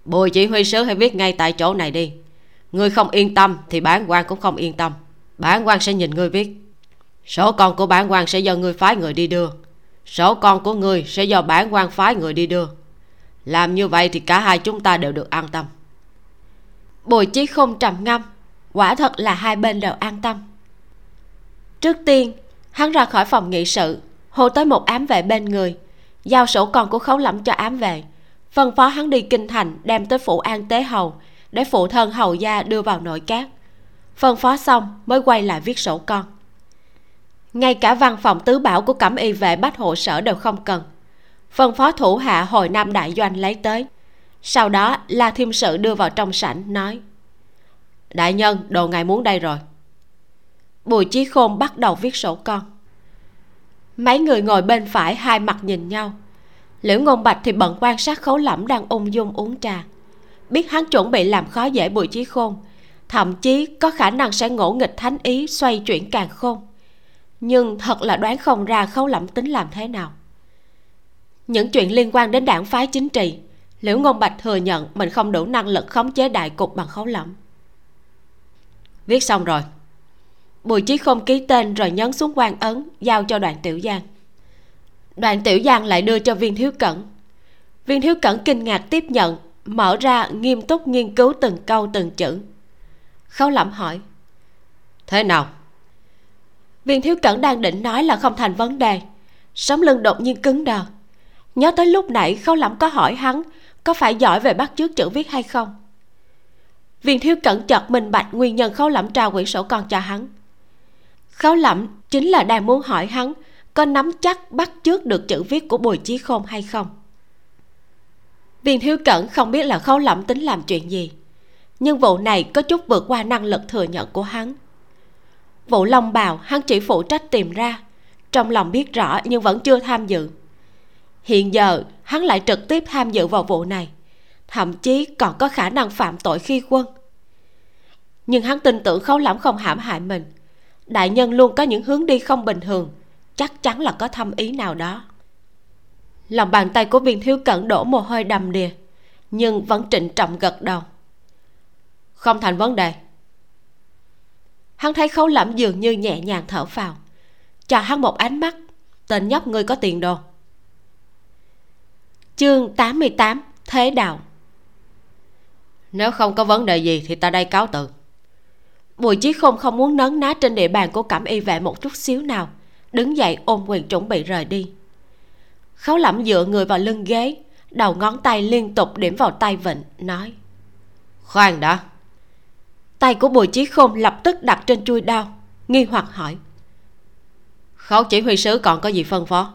bùi chỉ huy sứ hãy viết ngay tại chỗ này đi. Ngươi không yên tâm thì bản quan cũng không yên tâm. Bản quan sẽ nhìn ngươi viết. Sổ con của bản quan sẽ do ngươi phái người đi đưa sổ con của ngươi sẽ do bản quan phái người đi đưa. Làm như vậy thì cả hai chúng ta đều được an tâm. Bùi chí không trầm ngâm. Quả thật là hai bên đều an tâm. Trước tiên, hắn ra khỏi phòng nghị sự, hô tới một ám vệ bên người, giao sổ con của khấu lẫm cho ám vệ. Phân phó hắn đi kinh thành, đem tới phủ an tế hầu, để phụ thân hầu gia đưa vào nội các. Phân phó xong mới quay lại viết sổ con ngay cả văn phòng tứ bảo của cẩm y vệ bách hộ sở đều không cần. Phân phó thủ hạ hồi nam đại doanh lấy tới. Sau đó, la thiêm sự đưa vào trong sảnh, nói, đại nhân, đồ ngài muốn đây rồi. Bùi chí khôn bắt đầu viết sổ con. Mấy người ngồi bên phải hai mặt nhìn nhau. Liễu ngôn bạch thì bận quan sát khấu lẫm đang ung dung uống trà. Biết hắn chuẩn bị làm khó dễ bùi chí khôn, thậm chí có khả năng sẽ ngỗ nghịch thánh ý xoay chuyển càng khôn nhưng thật là đoán không ra khấu lẩm tính làm thế nào. Những chuyện liên quan đến đảng phái chính trị, liễu ngôn bạch thừa nhận mình không đủ năng lực khống chế đại cục bằng khấu lẩm viết xong rồi. Bùi chí không ký tên rồi nhấn xuống quan ấn, giao cho đoàn tiểu giang. Đoàn tiểu giang lại đưa cho viên thiếu cẩn. Viên thiếu cẩn kinh ngạc tiếp nhận, mở ra nghiêm túc nghiên cứu từng câu từng chữ. Khấu lẩm hỏi, thế nào? Viên thiếu cẩn đang định nói là không thành vấn đề. Sống lưng đột nhiên cứng đờ. Nhớ tới lúc nãy khấu lẩm có hỏi hắn có phải giỏi về bắt chước chữ viết hay không. Viên thiếu cẩn chợt minh bạch nguyên nhân khấu lẩm trao quyển sổ con cho hắn. Khấu lẩm chính là đang muốn hỏi hắn có nắm chắc bắt chước được chữ viết của bùi chí khôn hay không. Viên thiếu cẩn không biết là khấu lẩm tính làm chuyện gì, nhưng vụ này có chút vượt qua năng lực thừa nhận của hắn vụ long bào hắn chỉ phụ trách tìm ra. Trong lòng biết rõ nhưng vẫn chưa tham dự. Hiện giờ, hắn lại trực tiếp tham dự vào vụ này. Thậm chí còn có khả năng phạm tội khi quân. Nhưng hắn tin tưởng khấu lẩm không hãm hại mình. Đại nhân luôn có những hướng đi không bình thường. Chắc chắn là có thâm ý nào đó. Lòng bàn tay của viên thiếu cẩn đổ mồ hôi đầm đìa, nhưng vẫn trịnh trọng gật đầu. Không thành vấn đề hắn thấy khấu lẩm dường như nhẹ nhàng thở phào cho hắn một ánh mắt, tên nhóc ngươi có tiền đồ. Chương 88 thế đạo. Nếu không có vấn đề gì thì ta đây cáo từ. Bùi chí không không muốn nấn ná trên địa bàn của cẩm y vệ một chút xíu nào, đứng dậy ôm quyền chuẩn bị rời đi. Khấu lẩm dựa người vào lưng ghế, đầu ngón tay liên tục điểm vào tay vịnh, nói, khoan đã tay của bùi chí khôn lập tức đặt trên chui đao nghi hoặc hỏi. Khấu chỉ huy sứ còn có gì phân phó?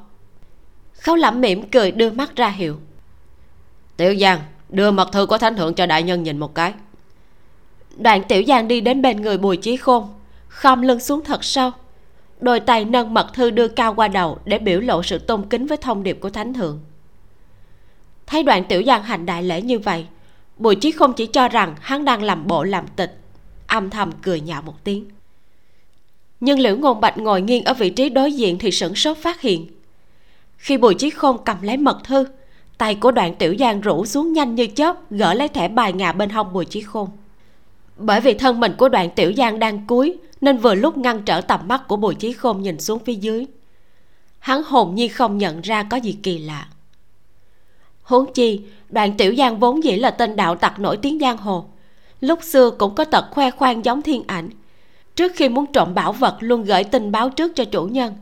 Khấu lẩm mỉm cười đưa mắt ra hiệu. Tiểu giang đưa mật thư của thánh thượng cho đại nhân nhìn một cái. Đoạn tiểu giang đi đến bên người bùi chí khôn khom lưng xuống thật sâu đôi tay nâng mật thư đưa cao qua đầu để biểu lộ sự tôn kính với thông điệp của thánh thượng. Thấy đoạn tiểu giang hành đại lễ như vậy bùi chí không chỉ cho rằng hắn đang làm bộ làm tịch âm thầm cười nhạo một tiếng. Nhưng liễu ngôn bạch ngồi nghiêng ở vị trí đối diện thì sửng sốt phát hiện. Khi bùi chí khôn cầm lấy mật thư, tay của đoạn tiểu giang rủ xuống nhanh như chớp, gỡ lấy thẻ bài ngà bên hông bùi chí khôn. Bởi vì thân mình của đoạn tiểu giang đang cúi, nên vừa lúc ngăn trở tầm mắt của bùi chí khôn nhìn xuống phía dưới. Hắn hồn nhiên không nhận ra có gì kỳ lạ. Huống chi, đoạn tiểu giang vốn dĩ là tên đạo tặc nổi tiếng giang hồ lúc xưa cũng có tật khoe khoang giống thiên ảnh. Trước khi muốn trộm bảo vật luôn gửi tin báo trước cho chủ nhân.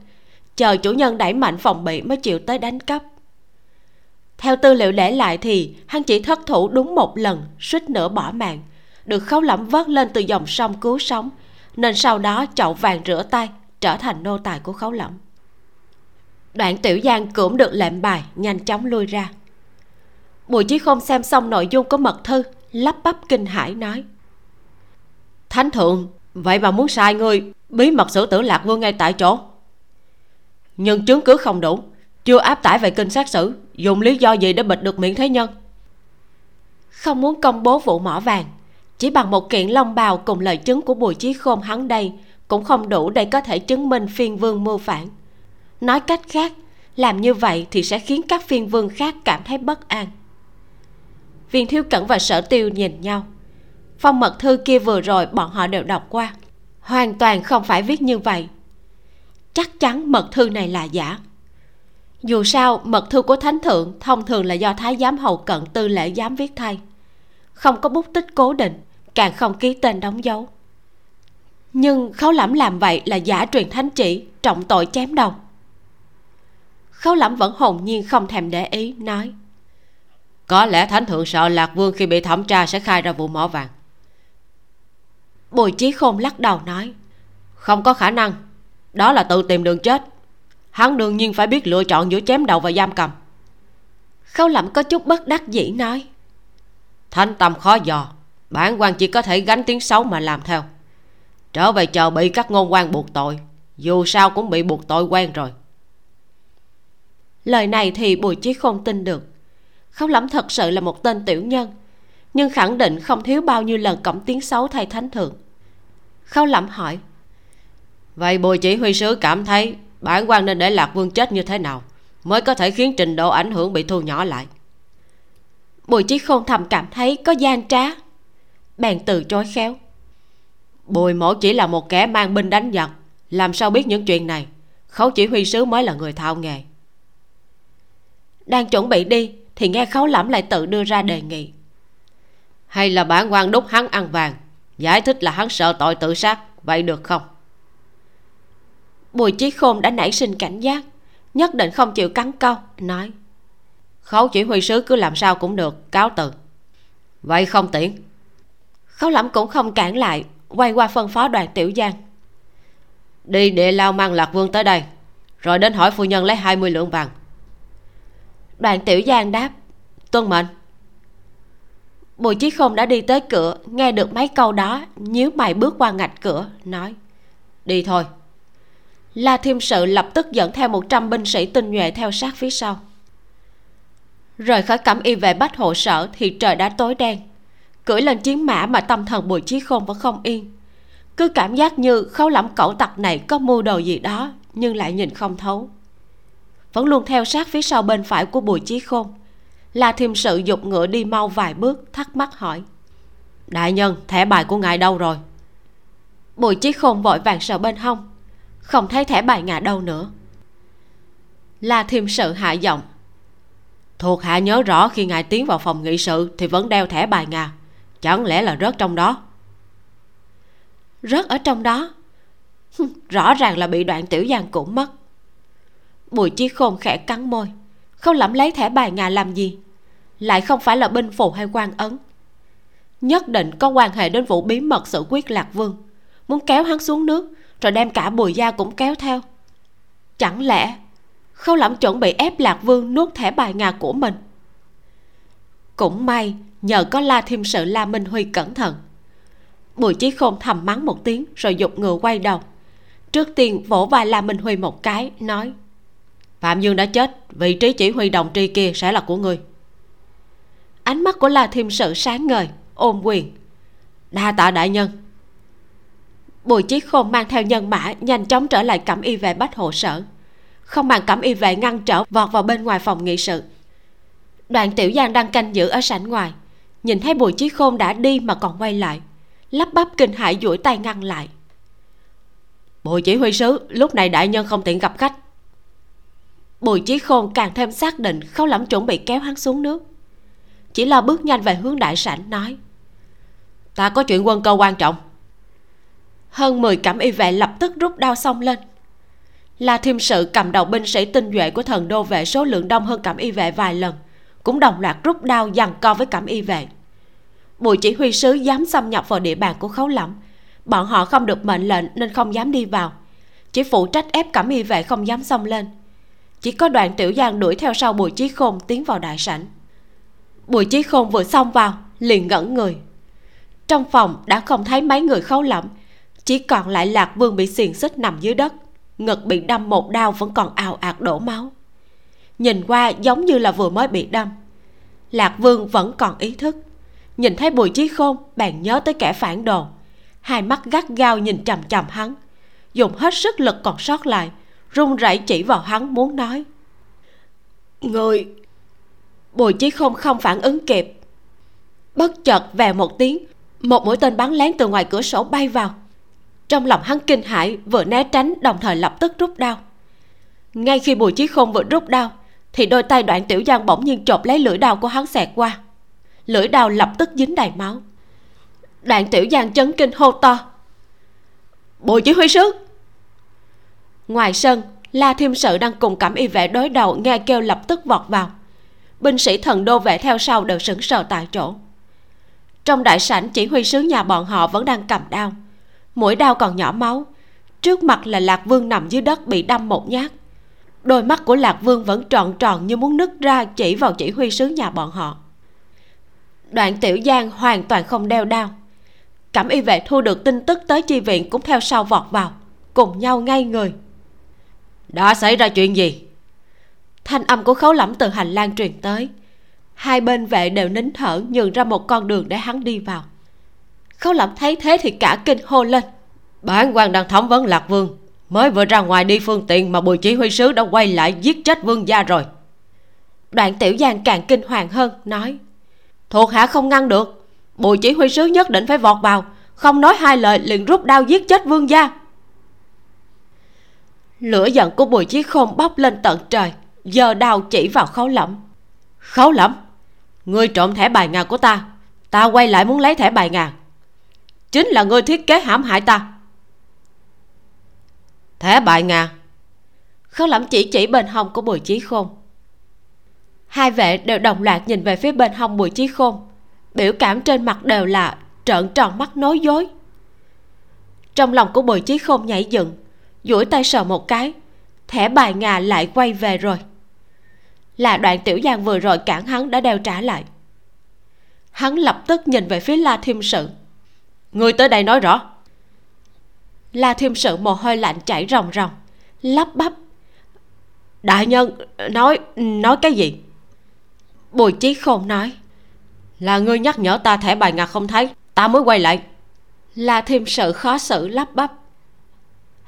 Chờ chủ nhân đẩy mạnh phòng bị mới chịu tới đánh cắp. Theo tư liệu để lại thì, hắn chỉ thất thủ đúng một lần, suýt nữa bỏ mạng. Được khấu lẫm vớt lên từ dòng sông cứu sống, nên sau đó chậu vàng rửa tay, trở thành nô tài của khấu lẫm. Đoạn tiểu giang cưỡng được lệnh bài, nhanh chóng lui ra. Bùi chí không xem xong nội dung của mật thư lắp bắp kinh hãi nói. Thánh thượng, vậy mà muốn sai ngươi, bí mật xử tử lạc vương ngay tại chỗ. Nhưng chứng cứ không đủ, chưa áp tải về kinh sát xử, dùng lý do gì để bịt được miệng thế nhân? Không muốn công bố vụ mỏ vàng, chỉ bằng một kiện long bào cùng lời chứng của bùi chí khôn hắn đây cũng không đủ để có thể chứng minh phiên vương mưu phản. Nói cách khác, làm như vậy thì sẽ khiến các phiên vương khác cảm thấy bất an viên thiếu cẩn và sở tiêu nhìn nhau. Phong mật thư kia vừa rồi bọn họ đều đọc qua. Hoàn toàn không phải viết như vậy. Chắc chắn mật thư này là giả. Dù sao, mật thư của thánh thượng thông thường là do thái giám hầu cận tư lễ giám viết thay. Không có bút tích cố định, càng không ký tên đóng dấu. Nhưng khấu lẫm làm vậy là giả truyền thánh chỉ, trọng tội chém đầu. Khấu lẫm vẫn hồn nhiên không thèm để ý, nói có lẽ thánh thượng sợ lạc vương khi bị thẩm tra sẽ khai ra vụ mỏ vàng. Bùi chí khôn lắc đầu nói, không có khả năng. Đó là tự tìm đường chết. Hắn đương nhiên phải biết lựa chọn giữa chém đầu và giam cầm. Khâu lẩm có chút bất đắc dĩ nói, thanh tâm khó dò, bản quan chỉ có thể gánh tiếng xấu mà làm theo. Trở về chờ bị các ngôn quan buộc tội, dù sao cũng bị buộc tội quen rồi. Lời này thì bùi chí không tin được khâu lẩm thật sự là một tên tiểu nhân. Nhưng khẳng định không thiếu bao nhiêu lần cổng tiếng xấu thay thánh thượng. Khâu lẩm hỏi vậy bùi chỉ huy sứ cảm thấy bản quan nên để lạc vương chết như thế nào mới có thể khiến trình độ ảnh hưởng bị thu nhỏ lại? Bùi chí khôn thầm cảm thấy có gian trá. Bèn từ chối khéo. Bùi mổ chỉ là một kẻ mang binh đánh giặc làm sao biết những chuyện này? Khấu chỉ huy sứ mới là người thạo nghề. Đang chuẩn bị đi thì nghe khấu lẫm lại tự đưa ra đề nghị. Hay là bản quan đúc hắn ăn vàng, giải thích là hắn sợ tội tự sát, vậy được không? Bùi chí khôn đã nảy sinh cảnh giác, nhất định không chịu cắn câu, nói, khấu chỉ huy sứ cứ làm sao cũng được, cáo từ. Vậy không tiễn. Khấu lẫm cũng không cản lại, quay qua phân phó đoàn tiểu giang. Đi địa lao mang lạc vương tới đây, rồi đến hỏi phu nhân lấy 20 lượng vàng đoàn tiểu giang đáp, tuân mệnh. Bùi chí không đã đi tới cửa, nghe được mấy câu đó, nhíu mày bước qua ngạch cửa, nói, đi thôi. La thiêm sự lập tức dẫn theo 100 binh sĩ tinh nhuệ theo sát phía sau. Rời khỏi cẩm y về bách hộ sở thì trời đã tối đen. Cưỡi lên chiến mã mà tâm thần bùi chí khôn vẫn không yên. Cứ cảm giác như khấu lẫm cẩu tặc này có mưu đồ gì đó, nhưng lại nhìn không thấu vẫn luôn theo sát phía sau bên phải của bùi chí khôn. La thiêm sự dục ngựa đi mau vài bước, thắc mắc hỏi. Đại nhân, thẻ bài của ngài đâu rồi? Bùi chí khôn vội vàng sờ bên hông. Không thấy thẻ bài ngà đâu nữa. La thiêm sự hạ giọng. Thuộc hạ nhớ rõ khi ngài tiến vào phòng nghị sự thì vẫn đeo thẻ bài ngà chẳng lẽ là rớt trong đó? Rớt ở trong đó? [LAUGHS] Rõ ràng là bị đoạn tiểu giang cũng mất bùi chí khôn khẽ cắn môi. Không lẩm lấy thẻ bài ngà làm gì? Lại không phải là binh phù hay quan ấn. Nhất định có quan hệ đến vụ bí mật sự quyết lạc vương. Muốn kéo hắn xuống nước, rồi đem cả bùi gia cũng kéo theo. Chẳng lẽ khâu lẩm chuẩn bị ép lạc vương nuốt thẻ bài ngà của mình? Cũng may, nhờ có la thêm sự la minh huy cẩn thận. Bùi chí khôn thầm mắng một tiếng, rồi dục ngựa quay đầu. Trước tiên vỗ vai la minh huy một cái, nói phạm dương đã chết, vị trí chỉ huy đồng tri kia sẽ là của ngươi. Ánh mắt của la Thiêm sự sáng ngời, ôm quyền. Đa tạ đại nhân. Bùi chí khôn mang theo nhân mã nhanh chóng trở lại cẩm y vệ bách hộ sở. Không bằng cẩm y vệ ngăn trở, vọt vào bên ngoài phòng nghị sự. Đoàn tiểu giang đang canh giữ ở sảnh ngoài. Nhìn thấy bùi chí khôn đã đi mà còn quay lại. Lắp bắp kinh hãi duỗi tay ngăn lại. Bùi chỉ huy sứ, lúc này đại nhân không tiện gặp khách bùi chí khôn càng thêm xác định khấu lẫm chuẩn bị kéo hắn xuống nước. Chỉ lo bước nhanh về hướng đại sảnh, nói, ta có chuyện quân cơ quan trọng. Hơn 10 cảm y vệ lập tức rút đao xông lên. Là thiêm sự cầm đầu binh sĩ tinh nhuệ của thần đô vệ số lượng đông hơn cảm y vệ vài lần, cũng đồng loạt rút đao giằng co với cảm y vệ. Bùi chỉ huy sứ dám xâm nhập vào địa bàn của khấu lẫm bọn họ không được mệnh lệnh nên không dám đi vào. Chỉ phụ trách ép cảm y vệ không dám xông lên chỉ có đoạn tiểu giang đuổi theo sau bùi chí khôn tiến vào đại sảnh. Bùi chí khôn vừa xông vào, liền ngẩn người. Trong phòng đã không thấy mấy người khấu lẫm, chỉ còn lại lạc vương bị xiềng xích nằm dưới đất, ngực bị đâm một đau vẫn còn ào ạt đổ máu. Nhìn qua giống như là vừa mới bị đâm. Lạc vương vẫn còn ý thức. Nhìn thấy bùi chí khôn, bèn nhớ tới kẻ phản đồ. Hai mắt gắt gao nhìn trầm trầm hắn. Dùng hết sức lực còn sót lại run rẩy chỉ vào hắn muốn nói. Người, bùi chí khôn không phản ứng kịp. Bất chợt về một tiếng, một mũi tên bắn lén từ ngoài cửa sổ bay vào. Trong lòng hắn kinh hãi, vừa né tránh, đồng thời lập tức rút đao. Ngay khi bùi chí khôn vừa rút đao, thì đôi tay đoạn tiểu giang bỗng nhiên chộp lấy lưỡi đao của hắn xẹt qua. Lưỡi đao lập tức dính đầy máu. Đoạn tiểu giang chấn kinh hô to. Bùi chỉ huy sứ ngoài sân, la thiêm sự đang cùng cẩm y vệ đối đầu nghe kêu lập tức vọt vào. Binh sĩ thần đô vệ theo sau đều sững sờ tại chỗ. Trong đại sảnh, chỉ huy sứ nhà bọn họ vẫn đang cầm đao. Mũi đao còn nhỏ máu. Trước mặt là lạc vương nằm dưới đất bị đâm một nhát. Đôi mắt của lạc vương vẫn tròn tròn như muốn nứt ra chỉ vào chỉ huy sứ nhà bọn họ. Đoạn tiểu giang hoàn toàn không đeo đao. Cảm y vệ thu được tin tức tới chi viện cũng theo sau vọt vào, cùng nhau ngay người đã xảy ra chuyện gì? Thanh âm của khấu lẫm từ hành lang truyền tới. Hai bên vệ đều nín thở, nhường ra một con đường để hắn đi vào. Khấu lẫm thấy thế thì cả kinh hô lên. Bản quan đang thẩm vấn lạc vương. Mới vừa ra ngoài đi phương tiện mà bùi chỉ huy sứ đã quay lại giết chết vương gia rồi. Đoạn tiểu giang càng kinh hoàng hơn, nói, thuộc hạ không ngăn được. Bùi chỉ huy sứ nhất định phải vọt vào. Không nói hai lời liền rút đao giết chết vương gia lửa giận của bùi chí khôn bốc lên tận trời, giờ đào chỉ vào khấu lẫm. Khấu lẫm, ngươi trộm thẻ bài ngà của ta ta quay lại muốn lấy thẻ bài ngà chính là ngươi thiết kế hãm hại ta. Thẻ bài ngà khấu lẫm chỉ chỉ bên hông của bùi chí khôn. Hai vệ đều đồng loạt nhìn về phía bên hông bùi chí khôn, biểu cảm trên mặt đều là trợn tròn mắt nói dối. Trong lòng của bùi chí khôn nhảy dựng duỗi tay sờ một cái, thẻ bài ngà lại quay về rồi. Là đoạn tiểu giang vừa rồi cản hắn đã đeo trả lại. Hắn lập tức nhìn về phía la thiêm sự. Người tới đây nói rõ. La thiêm sự mồ hôi lạnh chảy ròng ròng, lắp bắp. Đại nhân, nói nói cái gì? Bùi chí khôn nói. Là ngươi nhắc nhở ta thẻ bài ngà không thấy, ta mới quay lại. La thiêm sự khó xử lắp bắp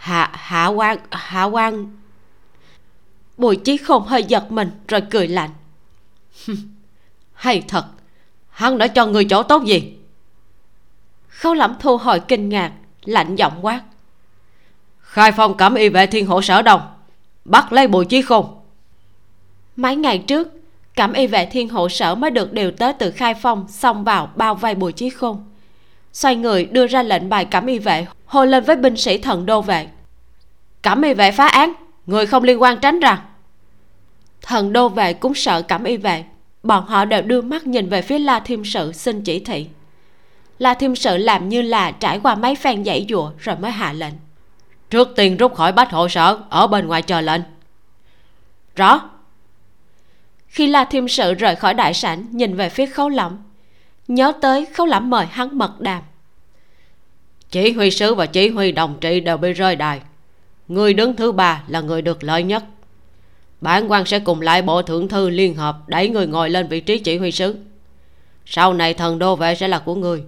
hạ hạ quan hạ quan. Bùi chí khôn hơi giật mình, rồi cười lạnh. Hay thật, hắn đã cho người chỗ tốt gì? Khâu lẩm thu hồi kinh ngạc, lạnh giọng quát. Khai phong cẩm y vệ thiên hộ sở đồng, bắt lấy bùi chí khôn mấy ngày trước cẩm y vệ thiên hộ sở mới được điều tới từ khai phong xông vào bao vây bùi chí khôn xoay người đưa ra lệnh bài cẩm y vệ, hô lên với binh sĩ thần đô vệ cẩm y vệ phá án. Người không liên quan tránh ra thần đô vệ cũng sợ cẩm y vệ. Bọn họ đều đưa mắt nhìn về phía la thiêm sự, xin chỉ thị. La thiêm sự làm như là trải qua mấy phen dãy dụa rồi mới hạ lệnh. Trước tiên rút khỏi bách hộ sở, ở bên ngoài chờ lệnh. Rõ. Khi la thiêm sự rời khỏi đại sảnh, nhìn về phía khấu lẩm nhớ tới khấu lẩm mời hắn mật đàm. Chỉ huy sứ và chỉ huy đồng trị đều bị rơi đài người đứng thứ ba là người được lợi nhất. Bản quan sẽ cùng lại bộ thượng thư liên hợp đẩy người ngồi lên vị trí chỉ huy sứ. Sau này thần đô vệ sẽ là của người.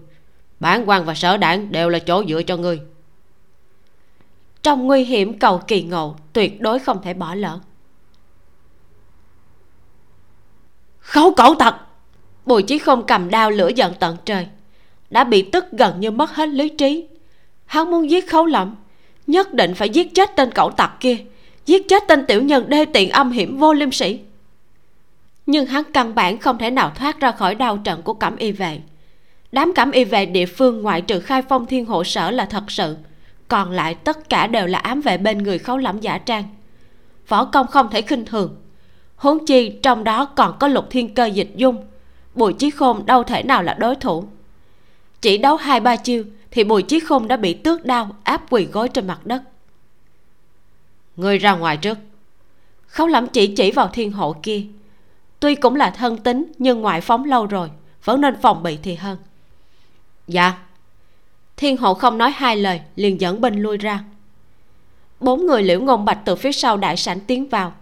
Bản quan và sở đảng đều là chỗ dựa cho người. Trong nguy hiểm cầu kỳ ngộ, tuyệt đối không thể bỏ lỡ. Khấu cẩu tật bùi chí không cầm đao lửa giận tận trời. Đã bị tức gần như mất hết lý trí. Hắn muốn giết khấu lẩm nhất định phải giết chết tên cẩu tặc kia, giết chết tên tiểu nhân đê tiện âm hiểm vô liêm sĩ nhưng hắn căn bản không thể nào thoát ra khỏi đau trận của cẩm y vệ. Đám cẩm y vệ địa phương ngoại trừ khai phong thiên hộ sở là thật sự, còn lại tất cả đều là ám vệ bên người khấu lẫm giả trang. Võ công không thể khinh thường. Huống chi trong đó còn có lục thiên cơ dịch dung, bùi chí khôn đâu thể nào là đối thủ. Chỉ đấu hai ba chiêu thì bùi chí khôn đã bị tước đau áp quỳ gối trên mặt đất. Người ra ngoài trước. Khấu lẩm chỉ chỉ vào thiên hộ kia. Tuy cũng là thân tính nhưng ngoại phóng lâu rồi, vẫn nên phòng bị thì hơn. Dạ. Thiên hộ không nói hai lời, liền dẫn binh lui ra. Bốn người liễu ngôn bạch từ phía sau đại sảnh tiến vào.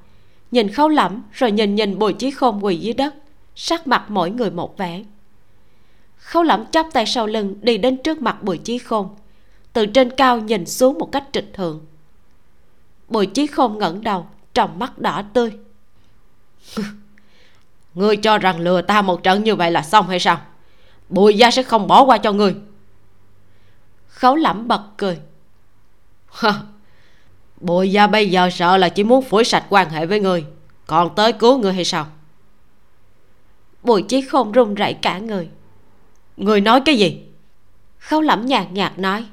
Nhìn khấu lẩm rồi nhìn nhìn bùi chí khôn quỳ dưới đất, sắc mặt mỗi người một vẻ khấu lẩm chắp tay sau lưng đi đến trước mặt bùi chí khôn. Từ trên cao nhìn xuống một cách trịch thượng. Bùi chí khôn ngẩng đầu, trong mắt đỏ tươi. [LAUGHS] Ngươi cho rằng lừa ta một trận như vậy là xong hay sao? Bùi gia sẽ không bỏ qua cho ngươi. Khấu lẩm bật cười. Bùi gia bây giờ sợ là chỉ muốn phủi sạch quan hệ với ngươi. Còn tới cứu ngươi hay sao? Bùi chí khôn run rẩy cả người người nói cái gì? Khấu lẩm nhạt nhạt nói.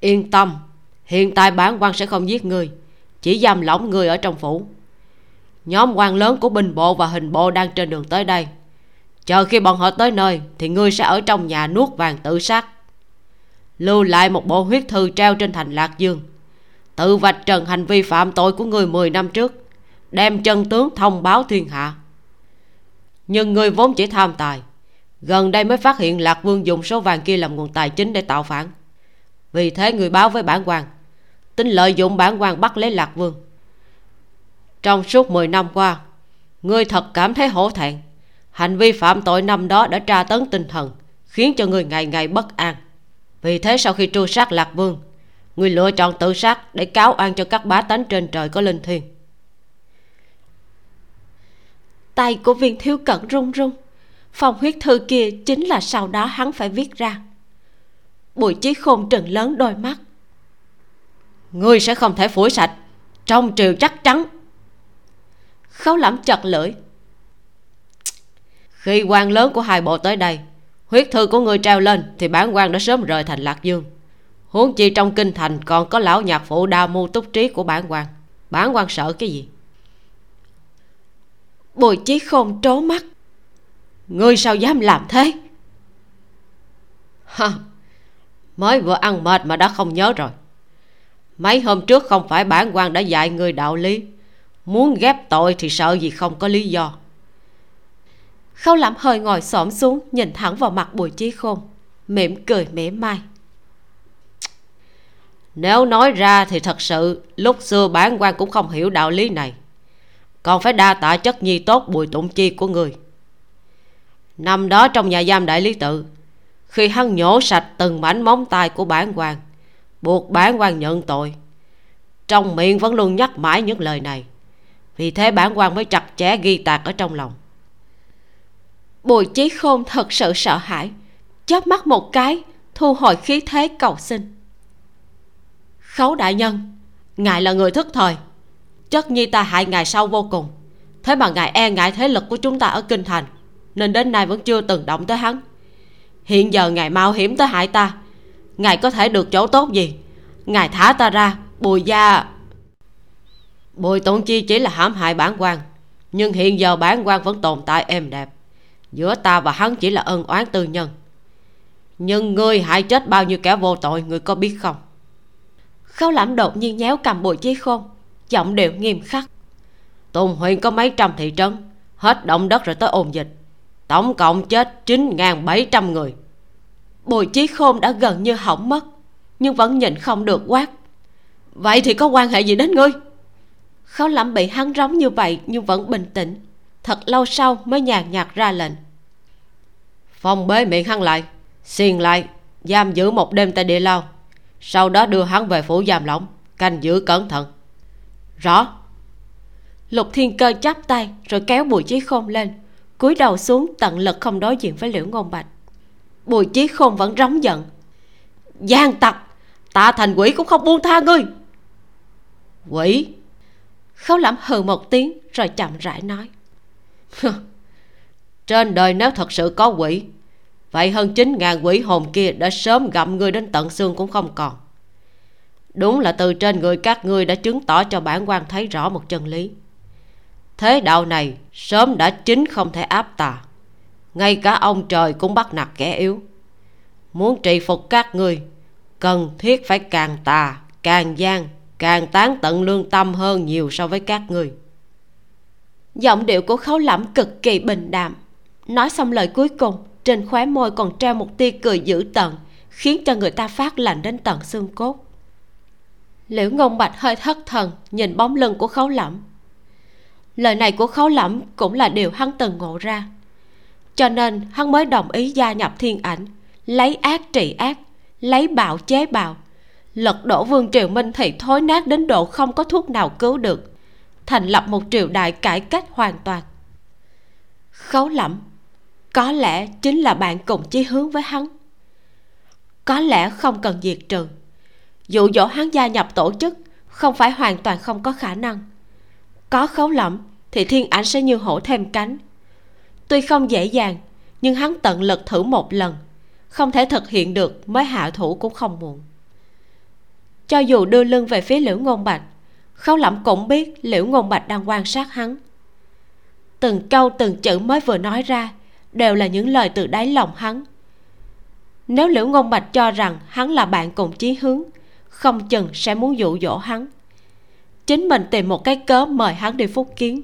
Yên tâm hiện tại bản quan sẽ không giết người chỉ giam lỏng người ở trong phủ. Nhóm quan lớn của binh bộ và hình bộ đang trên đường tới đây. Chờ khi bọn họ tới nơi thì ngươi sẽ ở trong nhà nuốt vàng tự sát. Lưu lại một bộ huyết thư treo trên thành lạc dương. Tự vạch trần hành vi phạm tội của người 10 năm trước đem chân tướng thông báo thiên hạ. Nhưng ngươi vốn chỉ tham tài gần đây mới phát hiện lạc vương dùng số vàng kia làm nguồn tài chính để tạo phản. Vì thế người báo với bản quan tính lợi dụng bản quan bắt lấy lạc vương. Trong suốt 10 năm qua, ngươi thật cảm thấy hổ thẹn. Hành vi phạm tội năm đó đã tra tấn tinh thần, khiến cho người ngày ngày bất an. Vì thế sau khi tru sát lạc vương người lựa chọn tự sát để cáo an cho các bá tánh trên trời có linh thiêng. Tay của viên thiếu cẩn run run phong huyết thư kia chính là sau đó hắn phải viết ra. Bùi chí khôn trừng lớn đôi mắt. Ngươi sẽ không thể phủi sạch, trong triều chắc chắn. Khấu lẩm chật lưỡi. Khi quan lớn của hai bộ tới đây, huyết thư của ngươi treo lên thì bản quan đã sớm rời thành lạc dương. Huống chi trong kinh thành còn có lão nhạc phụ đa mưu túc trí của bản quan. Bản quan sợ cái gì? Bùi chí khôn trố mắt ngươi sao dám làm thế? Hả, mới vừa ăn mệt mà đã không nhớ rồi. Mấy hôm trước không phải bản quan đã dạy người đạo lý muốn ghép tội thì sợ gì không có lý do. Khâu lẩm hơi ngồi xổm xuống nhìn thẳng vào mặt bùi chí khôn mỉm cười mỉa mai. Nếu nói ra thì thật sự lúc xưa bản quan cũng không hiểu đạo lý này. Còn phải đa tạ chất nhi tốt bùi tụng chi của người năm đó trong nhà giam đại lý tự, khi hắn nhổ sạch từng mảnh móng tay của bản quan buộc bản quan nhận tội. Trong miệng vẫn luôn nhắc mãi những lời này, vì thế bản quan mới chặt chẽ ghi tạc ở trong lòng. Bùi chí khôn thật sự sợ hãi, chớp mắt một cái, thu hồi khí thế cầu xin. Khấu đại nhân, ngài là người thức thời, chất nhi ta hại ngài sau vô cùng, thế mà ngài e ngại thế lực của chúng ta ở kinh thành nên đến nay vẫn chưa từng động tới hắn. Hiện giờ ngài mạo hiểm tới hại ta. Ngài có thể được chỗ tốt gì? Ngài thả ta ra bùi gia bùi tụng chi chỉ là hãm hại bản quan nhưng hiện giờ bản quan vẫn tồn tại êm đẹp. Giữa ta và hắn chỉ là ân oán tư nhân. Nhưng ngươi hại chết bao nhiêu kẻ vô tội ngươi có biết không? Khâu lãm đột nhiên nhéo cầm bùi chí khôn giọng điệu nghiêm khắc. Tùng huyện có mấy trăm thị trấn hết động đất rồi tới ôn dịch tổng cộng chết chín bảy trăm người. Bùi chí khôn đã gần như hỏng mất, nhưng vẫn nhìn không được quát. Vậy thì có quan hệ gì đến ngươi? Khấu lẩm bị hắn rống như vậy nhưng vẫn bình tĩnh. Thật lâu sau mới nhàn nhạt ra lệnh. Phong bế miệng hắn lại, xiên lại, giam giữ một đêm tại địa lao. Sau đó đưa hắn về phủ giam lỏng, canh giữ cẩn thận. Rõ. Lục thiên cơ chắp tay rồi kéo bùi chí khôn lên cúi đầu xuống tận lực không đối diện với liễu ngôn bạch. Bùi chí khôn vẫn rống giận. Gian tặc tạ thành quỷ cũng không buông tha ngươi. Quỷ? Khấu lẩm hừ một tiếng rồi chậm rãi nói. Trên đời nếu thật sự có quỷ, vậy hơn chín ngàn quỷ hồn kia đã sớm gặm ngươi đến tận xương cũng không còn. Đúng là từ trên người các ngươi đã chứng tỏ cho bản quan thấy rõ một chân lý thế đạo này sớm đã chính không thể áp tà. Ngay cả ông trời cũng bắt nạt kẻ yếu. Muốn trị phục các ngươi cần thiết phải càng tà, càng gian, càng tán tận lương tâm hơn nhiều so với các ngươi giọng điệu của khấu lẩm cực kỳ bình đạm. Nói xong lời cuối cùng, trên khóe môi còn treo một tia cười dữ tợn, khiến cho người ta phát lạnh đến tận xương cốt. Liễu ngôn bạch hơi thất thần, nhìn bóng lưng của khấu lẩm lời này của khấu Lẫm cũng là điều hắn từng ngộ ra. Cho nên hắn mới đồng ý gia nhập thiên ảnh lấy ác trị ác lấy bạo chế bạo. Lật đổ vương triều minh thì thối nát đến độ không có thuốc nào cứu được thành lập một triều đại cải cách hoàn toàn. Khấu Lẫm, có lẽ chính là bạn cùng chí hướng với hắn. Có lẽ không cần diệt trừ. Dụ dỗ hắn gia nhập tổ chức không phải hoàn toàn không có khả năng. Có khấu Lẫm thì thiên ảnh sẽ như hổ thêm cánh. Tuy không dễ dàng, nhưng hắn tận lực thử một lần. Không thể thực hiện được, mới hạ thủ cũng không muộn. Cho dù đưa lưng về phía liễu ngôn bạch, khấu lẩm cũng biết liễu ngôn bạch đang quan sát hắn. Từng câu, từng chữ mới vừa nói ra đều là những lời từ đáy lòng hắn. Nếu liễu ngôn bạch cho rằng hắn là bạn cùng chí hướng, không chừng sẽ muốn dụ dỗ hắn. Chính mình tìm một cái cớ mời hắn đi phúc kiến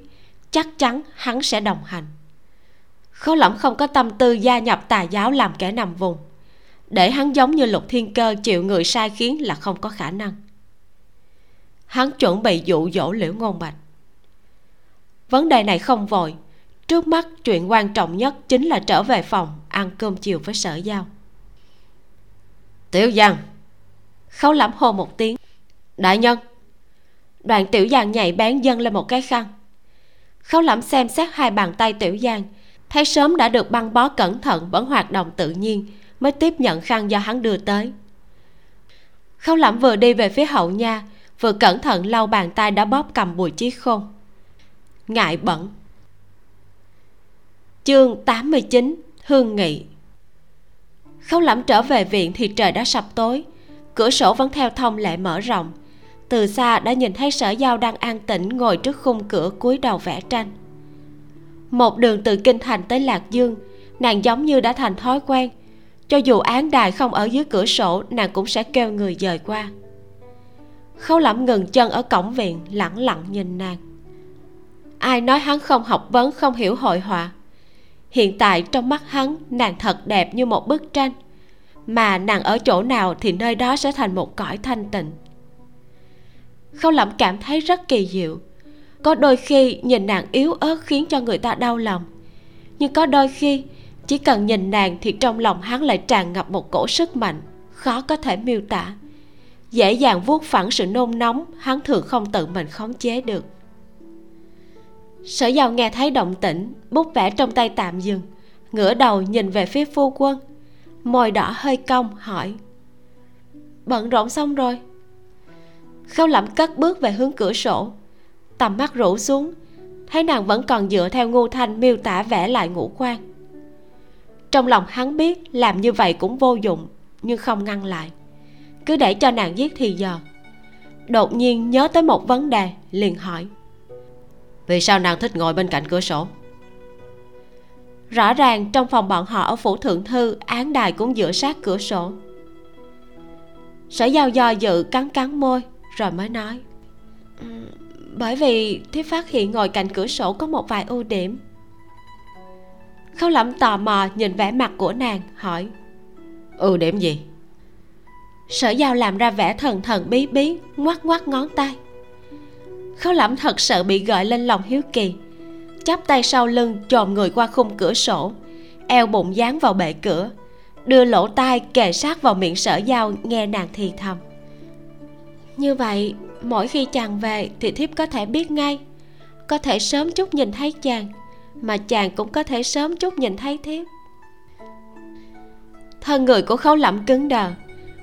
chắc chắn hắn sẽ đồng hành. Khấu lẩm không có tâm tư gia nhập tà giáo làm kẻ nằm vùng. Để hắn giống như lục thiên cơ chịu người sai khiến là không có khả năng. Hắn chuẩn bị dụ dỗ liễu ngôn bạch. Vấn đề này không vội. Trước mắt chuyện quan trọng nhất chính là trở về phòng ăn cơm chiều với sở giao. Tiểu giang. Khấu lẩm hô một tiếng. Đại nhân. Đoàn tiểu giang nhảy bén dâng lên một cái khăn khấu lẩm xem xét hai bàn tay tiểu giang. Thấy sớm đã được băng bó cẩn thận, vẫn hoạt động tự nhiên, mới tiếp nhận khăn do hắn đưa tới. Khấu lẩm vừa đi về phía hậu nha, vừa cẩn thận lau bàn tay đã bóp cầm bùi chí khôn. Ngại bẩn. Chương 89 hương nghị. Khấu lẩm trở về viện thì trời đã sập tối, cửa sổ vẫn theo thông lệ mở rộng từ xa đã nhìn thấy sở giao đang an tĩnh ngồi trước khung cửa cúi đầu vẽ tranh. Một đường từ kinh thành tới lạc dương, nàng giống như đã thành thói quen. Cho dù án đài không ở dưới cửa sổ, nàng cũng sẽ kêu người dời qua. Khấu lẩm ngừng chân ở cổng viện, lẳng lặng nhìn nàng. Ai nói hắn không học vấn, không hiểu hội họa? Hiện tại trong mắt hắn, nàng thật đẹp như một bức tranh. Mà nàng ở chỗ nào thì nơi đó sẽ thành một cõi thanh tịnh khâu lẩm cảm thấy rất kỳ diệu. Có đôi khi nhìn nàng yếu ớt khiến cho người ta đau lòng. Nhưng có đôi khi, chỉ cần nhìn nàng thì trong lòng hắn lại tràn ngập một cổ sức mạnh, khó có thể miêu tả. Dễ dàng vuốt phẳng sự nôn nóng, hắn thường không tự mình khống chế được. Sở giàu nghe thấy động tĩnh, bút vẽ trong tay tạm dừng, ngửa đầu nhìn về phía phu quân. Môi đỏ hơi cong, hỏi, bận rộn xong rồi? Khâu lẩm cất bước về hướng cửa sổ. Tầm mắt rũ xuống thấy nàng vẫn còn dựa theo ngu thanh miêu tả vẽ lại ngũ quan. Trong lòng hắn biết làm như vậy cũng vô dụng nhưng không ngăn lại. Cứ để cho nàng giết thì giờ. Đột nhiên nhớ tới một vấn đề liền hỏi. Vì sao nàng thích ngồi bên cạnh cửa sổ? Rõ ràng trong phòng bọn họ ở phủ thượng thư án đài cũng dựa sát cửa sổ. Sở giao do dự cắn cắn môi rồi mới nói. Bởi vì thiếp phát hiện ngồi cạnh cửa sổ có một vài ưu điểm. Khâu lẩm tò mò nhìn vẻ mặt của nàng hỏi ưu điểm gì? Sở giao làm ra vẻ thần thần bí bí ngoắt ngoắt ngón tay. Khâu lẩm thật sự bị gợi lên lòng hiếu kỳ chắp tay sau lưng chồm người qua khung cửa sổ eo bụng dán vào bệ cửa đưa lỗ tai kề sát vào miệng sở giao nghe nàng thì thầm như vậy, mỗi khi chàng về thì thiếp có thể biết ngay. Có thể sớm chút nhìn thấy chàng, mà chàng cũng có thể sớm chút nhìn thấy thiếp. Thân người của khấu lẩm cứng đờ,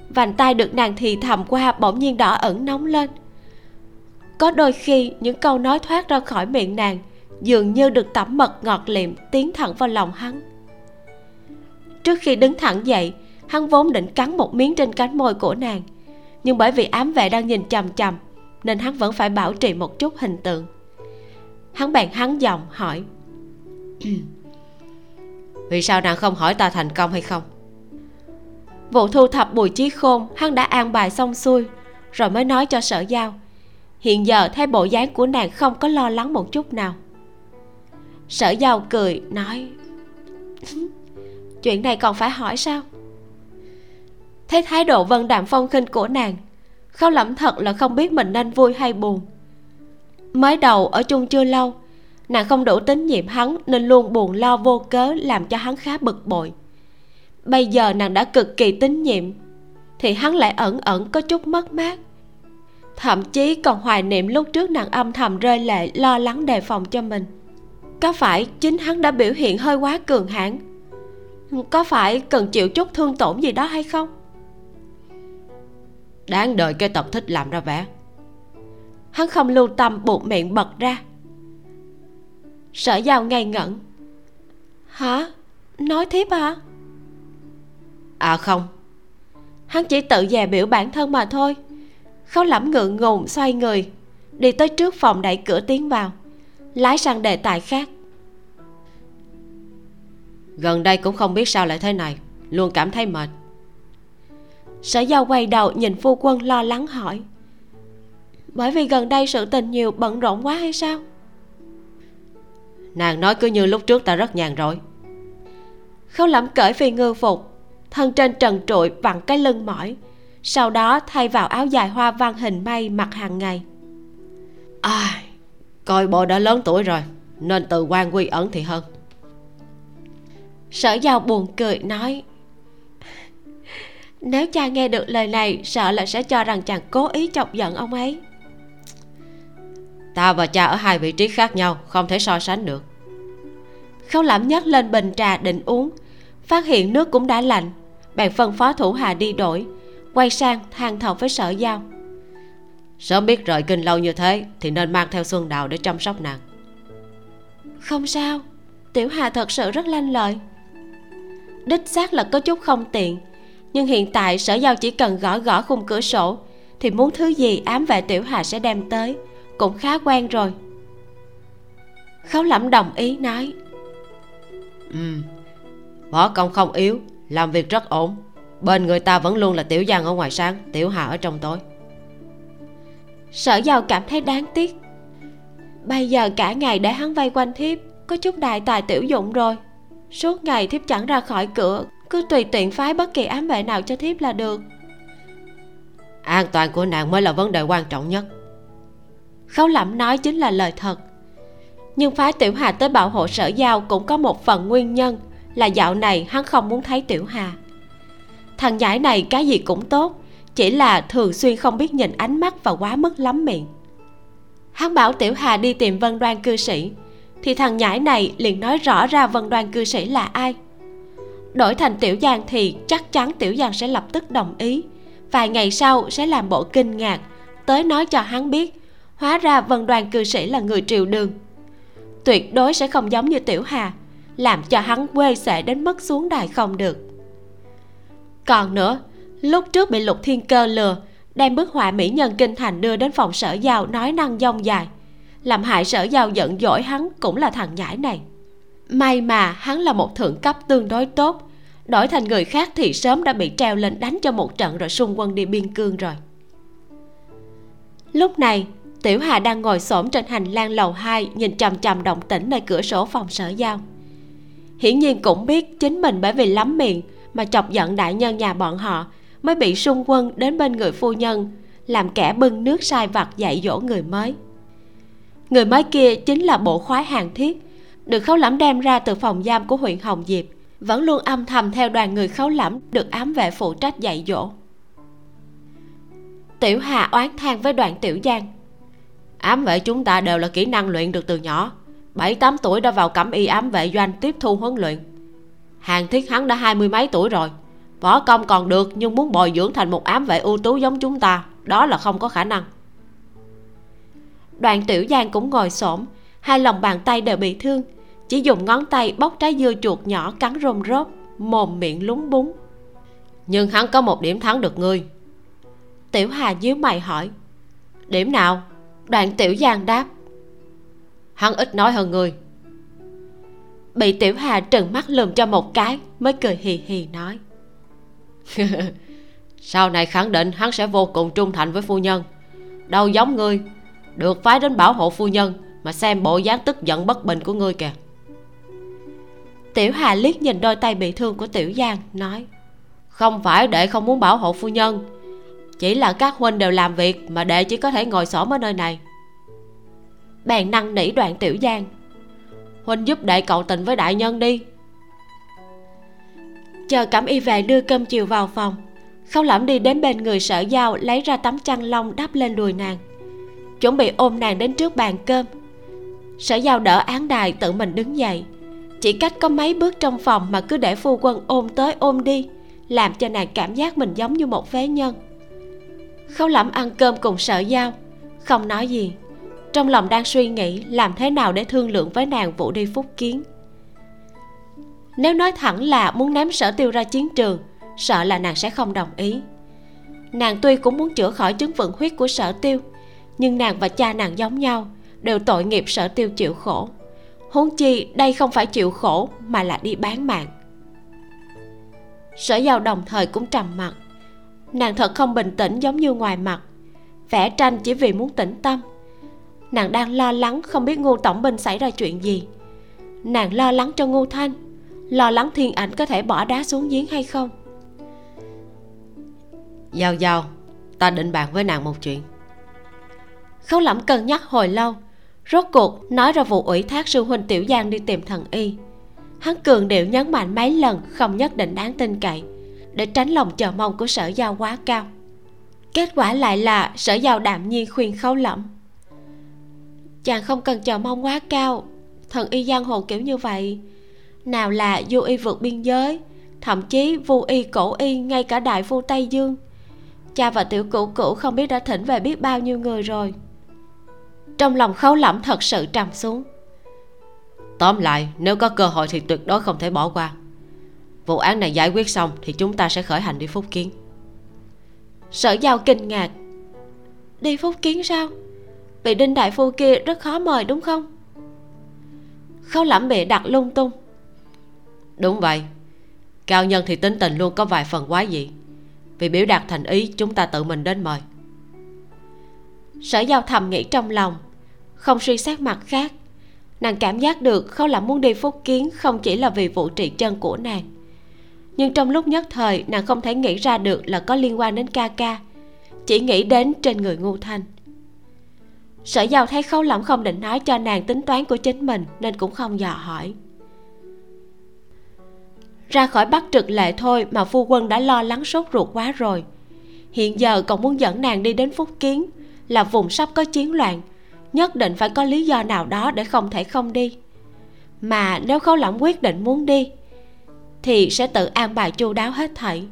vành tay được nàng thì thầm qua bỗng nhiên đỏ ẩn nóng lên. Có đôi khi những câu nói thoát ra khỏi miệng nàng dường như được tẩm mật ngọt liệm tiến thẳng vào lòng hắn. Trước khi đứng thẳng dậy, hắn vốn định cắn một miếng trên cánh môi của nàng nhưng bởi vì ám vệ đang nhìn chằm chằm nên hắn vẫn phải bảo trì một chút hình tượng. Hắn bèn hắn giọng hỏi. [CLEARS THROAT] Vì sao nàng không hỏi ta thành công hay không? Vụ thu thập bùi chí khôn hắn đã an bài xong xuôi rồi mới nói cho sở giao. Hiện giờ thấy bộ dáng của nàng không có lo lắng một chút nào. Sở giao cười nói. [CLEARS THROAT] Chuyện này còn phải hỏi sao thấy thái độ vân đạm phong khinh của nàng khâu lẩm thật là không biết mình nên vui hay buồn. Mới đầu ở chung chưa lâu, nàng không đủ tín nhiệm hắn nên luôn buồn lo vô cớ làm cho hắn khá bực bội. Bây giờ nàng đã cực kỳ tín nhiệm, thì hắn lại ẩn ẩn có chút mất mát. Thậm chí còn hoài niệm lúc trước nàng âm thầm rơi lệ lo lắng đề phòng cho mình. Có phải chính hắn đã biểu hiện hơi quá cường hãn? Có phải cần chịu chút thương tổn gì đó hay không? Đáng đợi cái tật thích làm ra vẻ. Hắn không lưu tâm buộc miệng bật ra. Sở giao ngây ngẩn. Hả? Nói thiếp à à không. Hắn chỉ tự dè biểu bản thân mà thôi. Khấu lẩm ngượng ngùng, xoay người, đi tới trước phòng đẩy cửa tiến vào, lái sang đề tài khác. Gần đây cũng không biết sao lại thế này, luôn cảm thấy mệt sở giao quay đầu nhìn phu quân lo lắng hỏi. Bởi vì gần đây sự tình nhiều bận rộn quá hay sao? Nàng nói cứ như lúc trước ta rất nhàn rồi khâu lẩm cởi phi ngư phục thân trên trần trụi vặn cái lưng mỏi sau đó thay vào áo dài hoa văn hình mây mặc hàng ngày. À, coi bộ đã lớn tuổi rồi nên từ quan quy ẩn thì hơn. Sở giao buồn cười nói nếu cha nghe được lời này sợ là sẽ cho rằng chàng cố ý chọc giận ông ấy. Ta và cha ở hai vị trí khác nhau không thể so sánh được. Khấu lẩm nhấc lên bình trà định uống. Phát hiện nước cũng đã lạnh. Bèn phân phó thủ hà đi đổi. Quay sang than thở với sở giao. Sớm biết rời kinh lâu như thế thì nên mang theo xuân đào để chăm sóc nàng. Không sao. Tiểu hà thật sự rất lanh lợi. Đích xác là có chút không tiện nhưng hiện tại sở giao chỉ cần gõ gõ khung cửa sổ thì muốn thứ gì ám vệ tiểu hà sẽ đem tới. Cũng khá quen rồi. Khấu lẩm đồng ý nói. Ừ võ công không yếu làm việc rất ổn. Bên người ta vẫn luôn là tiểu giang ở ngoài sáng tiểu hà ở trong tối. Sở giao cảm thấy đáng tiếc. Bây giờ cả ngày để hắn vây quanh thiếp có chút đại tài tiểu dụng rồi. Suốt ngày thiếp chẳng ra khỏi cửa cứ tùy tiện phái bất kỳ ám vệ nào cho thiếp là được. An toàn của nàng mới là vấn đề quan trọng nhất. Khấu lẩm nói chính là lời thật. Nhưng phái tiểu hà tới bảo hộ sở giao cũng có một phần nguyên nhân là dạo này hắn không muốn thấy tiểu hà. Thằng nhãi này cái gì cũng tốt chỉ là thường xuyên không biết nhìn ánh mắt và quá mức lắm miệng. Hắn bảo tiểu hà đi tìm vân đoan cư sĩ thì thằng nhãi này liền nói rõ ra vân đoan cư sĩ là ai đổi thành tiểu giang thì chắc chắn tiểu giang sẽ lập tức đồng ý. Vài ngày sau sẽ làm bộ kinh ngạc, tới nói cho hắn biết, hóa ra vân đoàn cư sĩ là người triều đường. Tuyệt đối sẽ không giống như tiểu hà, làm cho hắn quê sẽ đến mức xuống đài không được. Còn nữa, lúc trước bị lục thiên cơ lừa, đem bức họa mỹ nhân kinh thành đưa đến phòng sở giao nói năng dông dài, làm hại sở giao giận dỗi hắn cũng là thằng nhãi này may mà hắn là một thượng cấp tương đối tốt. Đổi thành người khác thì sớm đã bị treo lên đánh cho một trận rồi xung quân đi biên cương rồi. Lúc này, tiểu hà đang ngồi xổm trên hành lang lầu 2 nhìn chằm chằm động tĩnh nơi cửa sổ phòng sở giao. Hiển nhiên cũng biết chính mình bởi vì lắm miệng mà chọc giận đại nhân nhà bọn họ mới bị xung quân đến bên người phu nhân, làm kẻ bưng nước sai vặt dạy dỗ người mới. Người mới kia chính là bộ khoái hàng thiết được khấu lẫm đem ra từ phòng giam của huyện hồng diệp. Vẫn luôn âm thầm theo đoàn người khấu lẫm được ám vệ phụ trách dạy dỗ. Tiểu hà oán than với đoàn tiểu giang. Ám vệ chúng ta đều là kỹ năng luyện được từ nhỏ. Bảy, tám tuổi đã vào cẩm y ám vệ doanh tiếp thu huấn luyện. Hàng thiết hắn đã hai mươi mấy tuổi rồi. Võ công còn được nhưng muốn bồi dưỡng thành một ám vệ ưu tú giống chúng ta, đó là không có khả năng. Đoàn tiểu giang cũng ngồi xổm hai lòng bàn tay đều bị thương. Chỉ dùng ngón tay bóc trái dưa chuột nhỏ cắn rôm rốp mồm miệng lúng búng. Nhưng hắn có một điểm thắng được ngươi. Tiểu hà nhíu mày hỏi, điểm nào? Đoạn tiểu giang đáp, hắn ít nói hơn ngươi. Bị tiểu hà trừng mắt lườm cho một cái, mới cười hì hì nói, [LAUGHS] sau này khẳng định hắn sẽ vô cùng trung thành với phu nhân. Đâu giống ngươi, được phái đến bảo hộ phu nhân mà xem bộ dáng tức giận bất bình của ngươi kìa. Tiểu hà liếc nhìn đôi tay bị thương của tiểu giang, nói, không phải đệ không muốn bảo hộ phu nhân. Chỉ là các huynh đều làm việc mà đệ chỉ có thể ngồi xổm ở nơi này. Bèn Năng nỉ đoạn tiểu giang, huynh giúp đệ cậu tình với đại nhân đi. Chờ cẩm y về đưa cơm chiều vào phòng không lẩm đi đến bên người sở giao lấy ra tấm chăn lông đắp lên đùi nàng, chuẩn bị ôm nàng đến trước bàn cơm sở giao đỡ án đài tự mình đứng dậy. Chỉ cách có mấy bước trong phòng mà cứ để phu quân ôm tới ôm đi, làm cho nàng cảm giác mình giống như một phế nhân. Khấu lẩm ăn cơm cùng sở giao, không nói gì. Trong lòng đang suy nghĩ làm thế nào để thương lượng với nàng vụ đi phúc kiến. Nếu nói thẳng là muốn ném sở tiêu ra chiến trường, sợ là nàng sẽ không đồng ý. Nàng tuy cũng muốn chữa khỏi chứng vận huyết của sở tiêu, nhưng nàng và cha nàng giống nhau đều tội nghiệp sở tiêu chịu khổ. Huống chi đây không phải chịu khổ mà là đi bán mạng. Sở giao đồng thời cũng trầm mặc. Nàng thật không bình tĩnh giống như ngoài mặt vẽ tranh chỉ vì muốn tĩnh tâm. Nàng đang lo lắng không biết ngô tổng binh xảy ra chuyện gì. Nàng lo lắng cho ngô thanh lo lắng thiên ảnh có thể bỏ đá xuống giếng hay không. Giao giao ta định bàn với nàng một chuyện. Khấu lẩm cân nhắc hồi lâu rốt cuộc, nói ra vụ ủy thác sư huynh tiểu giang đi tìm thần y. Hắn cường điệu nhấn mạnh mấy lần không nhất định đáng tin cậy, để tránh lòng chờ mong của sở giao quá cao. Kết quả lại là sở giao đạm nhiên khuyên khấu lẫm. Chàng không cần chờ mong quá cao, thần y giang hồ kiểu như vậy, nào là du y vượt biên giới, thậm chí vu y cổ y ngay cả đại phu tây dương. Cha và tiểu cửu cửu không biết đã thỉnh về biết bao nhiêu người rồi trong lòng khấu lẩm thật sự trầm xuống. Tóm lại nếu có cơ hội thì tuyệt đối không thể bỏ qua. Vụ án này giải quyết xong thì chúng ta sẽ khởi hành đi phúc kiến. Sở giao kinh ngạc. Đi phúc kiến sao? Vị đinh đại phu kia rất khó mời đúng không? Khấu lẩm bị đặt lung tung. Đúng vậy. Cao nhân thì tính tình luôn có vài phần quái dị. Vì biểu đạt thành ý chúng ta tự mình đến mời. Sở giao thầm nghĩ trong lòng không suy xét mặt khác. Nàng cảm giác được khâu lẩm muốn đi phúc kiến không chỉ là vì vụ trị chân của nàng. Nhưng trong lúc nhất thời, nàng không thể nghĩ ra được là có liên quan đến ca ca, chỉ nghĩ đến trên người ngu thanh. Sở giàu thấy khâu lẩm không định nói cho nàng tính toán của chính mình nên cũng không dò hỏi. Ra khỏi bắt trực lệ thôi mà phu quân đã lo lắng sốt ruột quá rồi. Hiện giờ còn muốn dẫn nàng đi đến phúc kiến, là vùng sắp có chiến loạn nhất định phải có lý do nào đó để không thể không đi. Mà nếu khấu lẩm quyết định muốn đi thì sẽ tự an bài chu đáo hết thảy.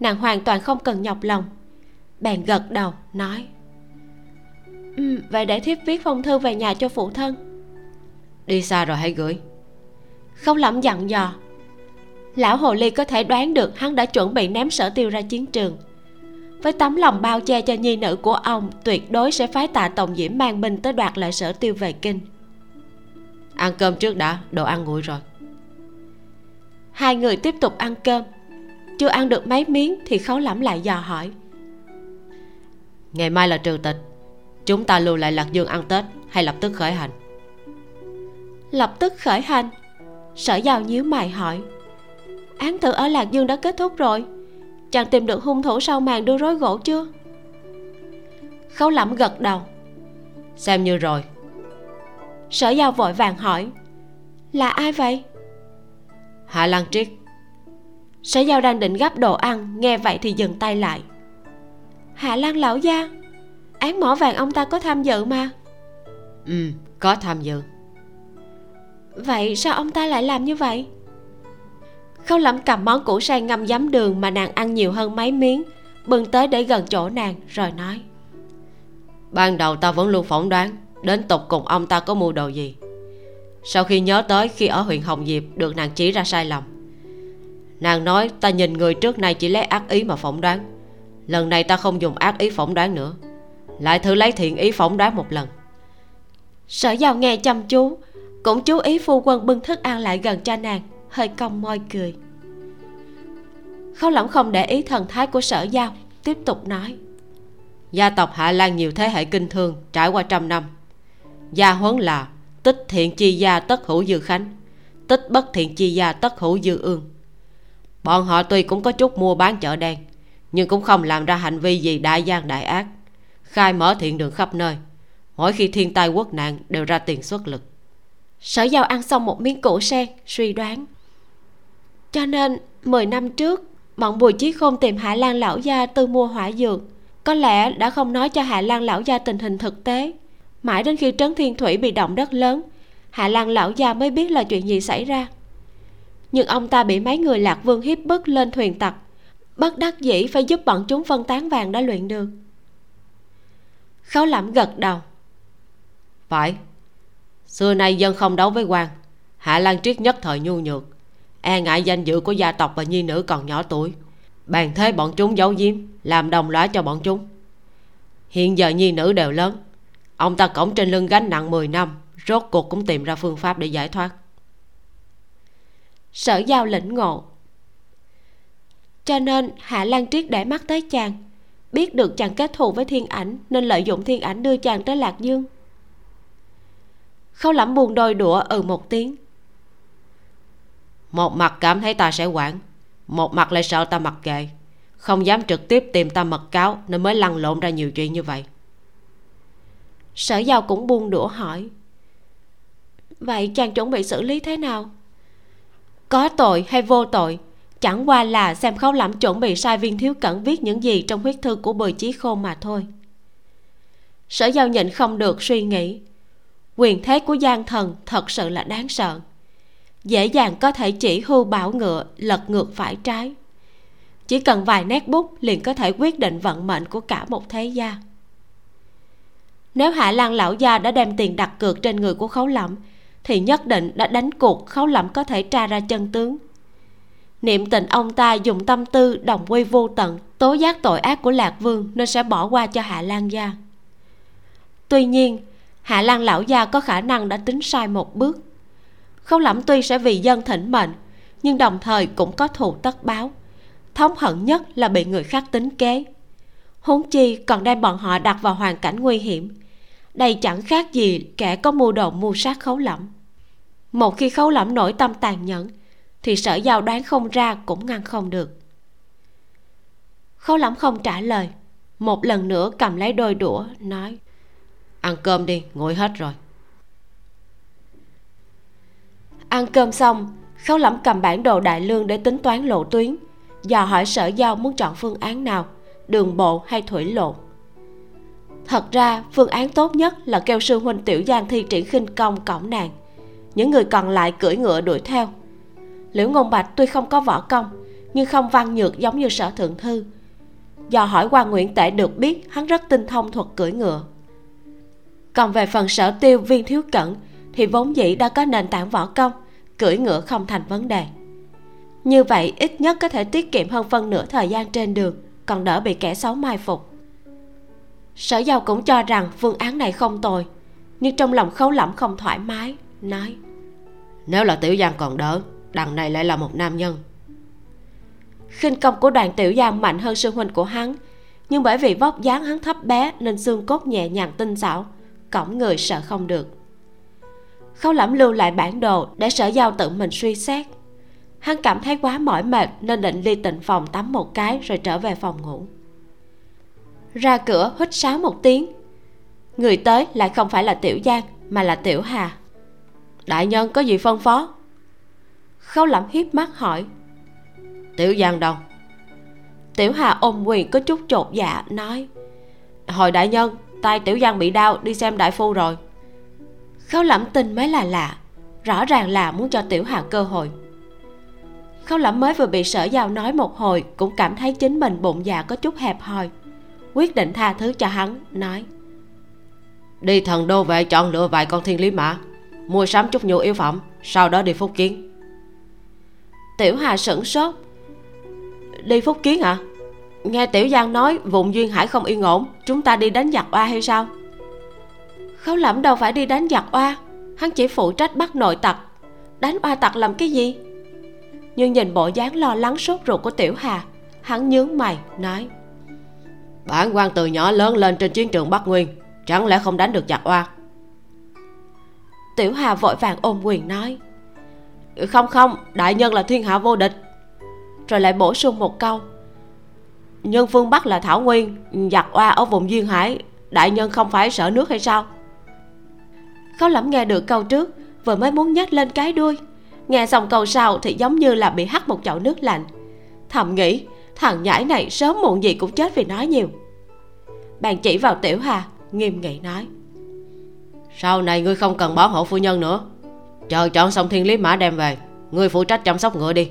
Nàng hoàn toàn không cần nhọc lòng. Bèn gật đầu nói ừ, vậy để thiếp viết phong thư về nhà cho phụ thân. Đi xa rồi hãy gửi. Không lẩm dặn dò lão hồ ly có thể đoán được hắn đã chuẩn bị ném sở tiêu ra chiến trường với tấm lòng bao che cho nhi nữ của ông tuyệt đối sẽ phái tạ tổng diễm mang binh tới đoạt lại sở tiêu về kinh. Ăn cơm trước đã đồ ăn nguội rồi. Hai người tiếp tục ăn cơm. Chưa ăn được mấy miếng thì khấu lẩm lại dò hỏi. Ngày mai là trừ tịch. Chúng ta lưu lại lạc dương ăn tết hay lập tức khởi hành? Lập tức khởi hành. Sở giao nhíu mày hỏi. Án tử ở lạc dương đã kết thúc rồi chàng tìm được hung thủ sau màn đưa rối gỗ chưa? Khấu lẩm gật đầu. Xem như rồi. Sở giao vội vàng hỏi là ai vậy? Hạ lan triết. Sở giao đang định gắp đồ ăn nghe vậy thì dừng tay lại. Hạ lan lão gia án mỏ vàng ông ta có tham dự mà. Ừ có tham dự. Vậy sao ông ta lại làm như vậy khâu lẩm cầm món củ sang ngâm giấm đường mà nàng ăn nhiều hơn mấy miếng. Bưng tới để gần chỗ nàng rồi nói. Ban đầu ta vẫn luôn phỏng đoán đến tục cùng ông ta có mưu đồ gì. Sau khi nhớ tới khi ở huyện hồng diệp được nàng chỉ ra sai lầm. Nàng nói ta nhìn người trước này chỉ lấy ác ý mà phỏng đoán. Lần này ta không dùng ác ý phỏng đoán nữa. Lại thử lấy thiện ý phỏng đoán một lần. Sở giàu nghe chăm chú cũng chú ý phu quân bưng thức ăn lại gần cho nàng hơi cong môi cười. Khâu lỏng không để ý thần thái của sở giao tiếp tục nói. Gia tộc hạ lan nhiều thế hệ kinh thương trải qua trăm năm. Gia huấn là tích thiện chi gia tất hữu dư khánh tích bất thiện chi gia tất hữu dư ương. Bọn họ tuy cũng có chút mua bán chợ đen nhưng cũng không làm ra hành vi gì đại gian đại ác. Khai mở thiện đường khắp nơi mỗi khi thiên tai quốc nạn đều ra tiền xuất lực. Sở giao ăn xong một miếng củ sen suy đoán cho nên 10 năm trước, bọn bùi chí khôn tìm hạ lan lão gia tư mua hỏa dược. Có lẽ đã không nói cho hạ lan lão gia tình hình thực tế. Mãi đến khi trấn thiên thủy bị động đất lớn, hạ lan lão gia mới biết là chuyện gì xảy ra. Nhưng ông ta bị mấy người lạc vương hiếp bức lên thuyền tặc. Bất đắc dĩ phải giúp bọn chúng phân tán vàng đã luyện được. Khấu lẩm gật đầu. Phải. Xưa nay dân không đấu với quan hạ lan triết nhất thời nhu nhược e ngại danh dự của gia tộc và nhi nữ còn nhỏ tuổi. Bàn thế bọn chúng giấu giếm, làm đồng lõa cho bọn chúng. Hiện giờ nhi nữ đều lớn. Ông ta cổng trên lưng gánh nặng 10 năm, rốt cuộc cũng tìm ra phương pháp để giải thoát. Sở giao lĩnh ngộ. Cho nên hạ lan triết để mắt tới chàng, biết được chàng kết thù với thiên ảnh nên lợi dụng thiên ảnh đưa chàng tới lạc dương. Khâu lẩm buồn đôi đũa ừ một tiếng một mặt cảm thấy ta sẽ quản, một mặt lại sợ ta mặc kệ. Không dám trực tiếp tìm ta mật cáo nên mới lăn lộn ra nhiều chuyện như vậy. Sở giao cũng buông đũa hỏi, vậy chàng chuẩn bị xử lý thế nào? Có tội hay vô tội, chẳng qua là xem khấu lẩm chuẩn bị sai viên thiếu cẩn viết những gì trong huyết thư của bùi chí khôn mà thôi. Sở giao nhịn không được suy nghĩ, quyền thế của gian thần thật sự là đáng sợ dễ dàng có thể chỉ hưu bảo ngựa, lật ngược phải trái. Chỉ cần vài nét bút liền có thể quyết định vận mệnh của cả một thế gia. Nếu hạ lan lão gia đã đem tiền đặt cược trên người của khấu lẩm thì nhất định đã đánh cuộc khấu lẩm có thể tra ra chân tướng. Niệm tình ông ta dùng tâm tư đồng quy vô tận, tố giác tội ác của lạc vương nên sẽ bỏ qua cho hạ lan gia. Tuy nhiên, hạ lan lão gia có khả năng đã tính sai một bước khấu lẩm tuy sẽ vì dân thỉnh mệnh, nhưng đồng thời cũng có thù tất báo. Thống hận nhất là bị người khác tính kế. Huống chi còn đem bọn họ đặt vào hoàn cảnh nguy hiểm. Đây chẳng khác gì kẻ có mưu đồ mưu sát khấu lẩm một khi khấu lẩm nổi tâm tàn nhẫn, thì sở giao đoán không ra cũng ngăn không được. Khấu lẩm không trả lời, một lần nữa cầm lấy đôi đũa, nói, ăn cơm đi, nguội hết rồi. Ăn cơm xong, khấu lẩm cầm bản đồ đại lương để tính toán lộ tuyến. Dò hỏi sở giao muốn chọn phương án nào, đường bộ hay thủy lộ. Thật ra, phương án tốt nhất là kêu sư huynh tiểu giang thi triển khinh công cổng nàng. Những người còn lại cưỡi ngựa đuổi theo. Liễu ngôn bạch tuy không có võ công, nhưng không văn nhược giống như sở thượng thư. Do hỏi qua nguyễn tể được biết, hắn rất tinh thông thuật cưỡi ngựa. Còn về phần sở tiêu viên thiếu cẩn, thì vốn dĩ đã có nền tảng võ công cưỡi ngựa không thành vấn đề. Như vậy ít nhất có thể tiết kiệm hơn phân nửa thời gian trên đường còn đỡ bị kẻ xấu mai phục. Sở giao cũng cho rằng phương án này không tồi nhưng trong lòng khấu lẩm không thoải mái nói nếu là tiểu giang còn đỡ đằng này lại là một nam nhân. Khinh công của đoàn tiểu giang mạnh hơn sư huynh của hắn nhưng bởi vì vóc dáng hắn thấp bé nên xương cốt nhẹ nhàng tinh xảo cõng người sợ không được khấu lẩm lưu lại bản đồ để sở giao tự mình suy xét. Hắn cảm thấy quá mỏi mệt nên định ly tịnh phòng tắm một cái rồi trở về phòng ngủ. Ra cửa hít sáo một tiếng. Người tới lại không phải là tiểu giang, mà là tiểu hà. Đại nhân có gì phân phó? Khấu lẩm hiếp mắt hỏi. Tiểu giang đâu? Tiểu hà ôm quyền có chút chột dạ nói. Hồi đại nhân, tay tiểu giang bị đau, đi xem đại phu rồi khấu lẩm tin mới là lạ rõ ràng là muốn cho tiểu hà cơ hội. Khấu lẩm mới vừa bị sở giao nói một hồi cũng cảm thấy chính mình bụng dạ có chút hẹp hòi quyết định tha thứ cho hắn nói. Đi thần đô vệ chọn lựa vài con thiên lý mã mua sắm chút nhu yếu phẩm sau đó đi phúc kiến. Tiểu hà sửng sốt. Đi phúc kiến à nghe tiểu giang nói vùng duyên hải không yên ổn chúng ta đi đánh giặc oa hay sao khấu lẩm đâu phải đi đánh giặc oa. Hắn chỉ phụ trách bắt nội tặc. Đánh oa tặc làm cái gì? Nhưng nhìn bộ dáng lo lắng sốt ruột của tiểu hà hắn nhướng mày nói. Bản quan từ nhỏ lớn lên trên chiến trường bắc nguyên chẳng lẽ không đánh được giặc oa? Tiểu hà vội vàng ôm quyền nói. Không không đại nhân là thiên hạ vô địch. Rồi lại bổ sung một câu. Nhân phương bắc là thảo nguyên giặc oa ở vùng duyên hải đại nhân không phải sợ nước hay sao khấu lẩm nghe được câu trước vừa mới muốn nhếch lên cái đuôi. Nghe xong câu sau thì giống như là bị hắt một chậu nước lạnh. Thầm nghĩ thằng nhãi này sớm muộn gì cũng chết vì nói nhiều. Bạn chỉ vào tiểu hà nghiêm nghị nói. Sau này ngươi không cần bảo hộ phu nhân nữa. Chờ chọn xong thiên lý mã đem về ngươi phụ trách chăm sóc ngựa đi.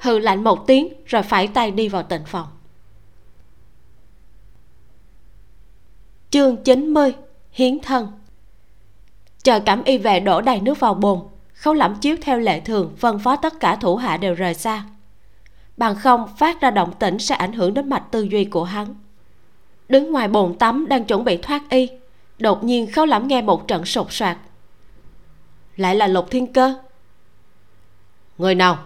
Hừ. Lạnh một tiếng rồi phải tay đi vào tịnh phòng. Chương 90 hiến thân. Chờ cảm y về đổ đầy nước vào bồn khấu lẩm chiếu theo lệ thường phân phó tất cả thủ hạ đều rời xa. Bằng không phát ra động tĩnh sẽ ảnh hưởng đến mạch tư duy của hắn. Đứng ngoài bồn tắm đang chuẩn bị thoát y đột nhiên khấu lẩm nghe một trận sột soạt. Lại là lục thiên cơ. Người nào?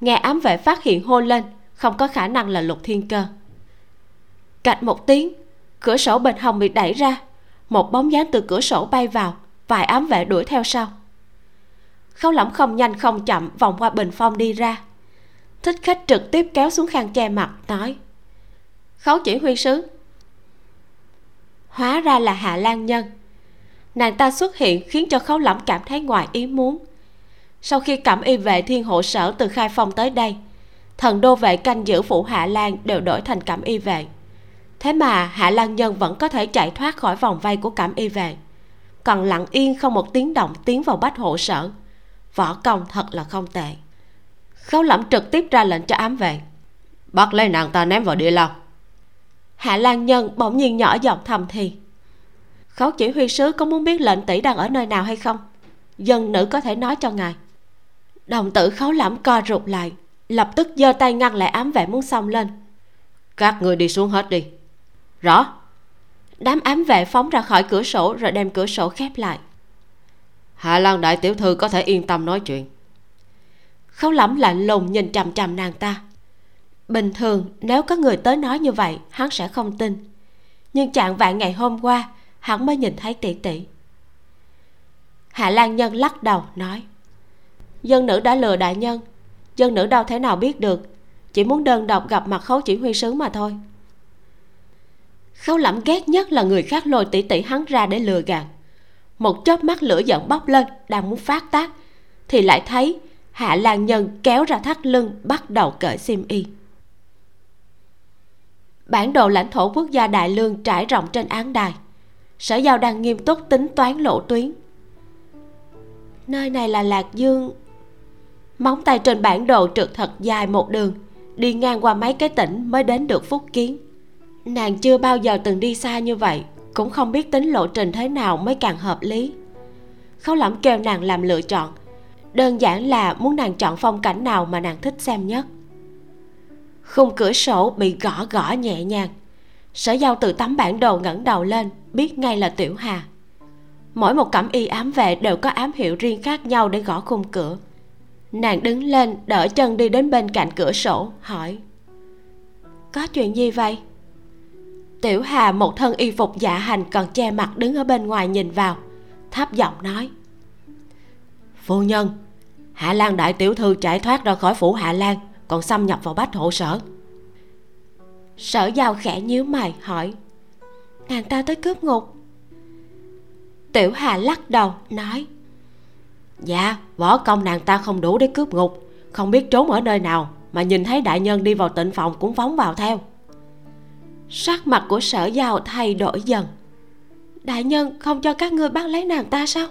Nghe ám vệ phát hiện hô lên không có khả năng là lục thiên cơ. Cạch một tiếng cửa sổ bên hông bị đẩy ra một bóng dáng từ cửa sổ bay vào, vài ám vệ đuổi theo sau. Khấu lẩm không nhanh không chậm vòng qua bình phong đi ra. Thích khách trực tiếp kéo xuống khăn che mặt, nói, khấu chỉ huy sứ. Hóa ra là hạ lan nhân. Nàng ta xuất hiện khiến cho khấu lẩm cảm thấy ngoài ý muốn. Sau khi cẩm y vệ thiên hộ sở từ khai phong tới đây, thần đô vệ canh giữ phủ hạ lan đều đổi thành cẩm y vệ thế mà hạ lan nhân vẫn có thể chạy thoát khỏi vòng vây của cẩm y vệ. Còn lặng yên không một tiếng động tiến vào bách hộ sở. Võ công thật là không tệ. Khấu lẩm trực tiếp ra lệnh cho ám vệ. Bắt lấy nàng ta ném vào địa lao. Hạ lan nhân bỗng nhiên nhỏ giọng thầm thì. Khấu chỉ huy sứ có muốn biết lệnh tỷ đang ở nơi nào hay không? Dân nữ có thể nói cho ngài. Đồng tử khấu lẩm co rụt lại lập tức giơ tay ngăn lại ám vệ muốn xông lên. Các người đi xuống hết đi rõ. Đám ám vệ phóng ra khỏi cửa sổ rồi đem cửa sổ khép lại. Hạ lan đại tiểu thư có thể yên tâm nói chuyện. Khấu lẩm lạnh lùng nhìn chằm chằm nàng ta. Bình thường nếu có người tới nói như vậy hắn sẽ không tin. Nhưng chạng vạn ngày hôm qua hắn mới nhìn thấy tỷ tỷ. Hạ lan nhân lắc đầu nói dân nữ đã lừa đại nhân. Dân nữ đâu thể nào biết được. Chỉ muốn đơn độc gặp mặt khấu chỉ huy sứ mà thôi khâu lẩm ghét nhất là người khác lôi tỷ tỷ hắn ra để lừa gạt. Một chớp mắt lửa giận bốc lên, đang muốn phát tác. Thì lại thấy, hạ lan nhân kéo ra thắt lưng, bắt đầu cởi xiêm y. Bản đồ lãnh thổ quốc gia đại lương trải rộng trên án đài. Sở giao đang nghiêm túc tính toán lộ tuyến. Nơi này là lạc dương. Móng tay trên bản đồ trượt thật dài một đường, đi ngang qua mấy cái tỉnh mới đến được phúc kiến nàng chưa bao giờ từng đi xa như vậy, cũng không biết tính lộ trình thế nào mới càng hợp lý. Khấu lẩm kêu nàng làm lựa chọn, đơn giản là muốn nàng chọn phong cảnh nào mà nàng thích xem nhất. Khung cửa sổ bị gõ gõ nhẹ nhàng, sở giao từ tấm bản đồ ngẩng đầu lên, biết ngay là tiểu hà. Mỗi một cẩm y ám vệ đều có ám hiệu riêng khác nhau để gõ khung cửa. Nàng đứng lên, đỡ chân đi đến bên cạnh cửa sổ, hỏi, có chuyện gì vậy? Tiểu hà một thân y phục dạ hành còn che mặt đứng ở bên ngoài nhìn vào, thấp giọng nói, phu nhân, hạ lan đại tiểu thư chạy thoát ra khỏi phủ hạ lan, còn xâm nhập vào bách hộ sở. Sở giao khẽ nhíu mày hỏi, nàng ta tới cướp ngục? Tiểu hà lắc đầu nói dạ võ công nàng ta không đủ để cướp ngục, không biết trốn ở nơi nào mà nhìn thấy đại nhân đi vào tịnh phòng cũng phóng vào theo sắc mặt của sở giao thay đổi dần. Đại nhân không cho các ngươi bắt lấy nàng ta sao?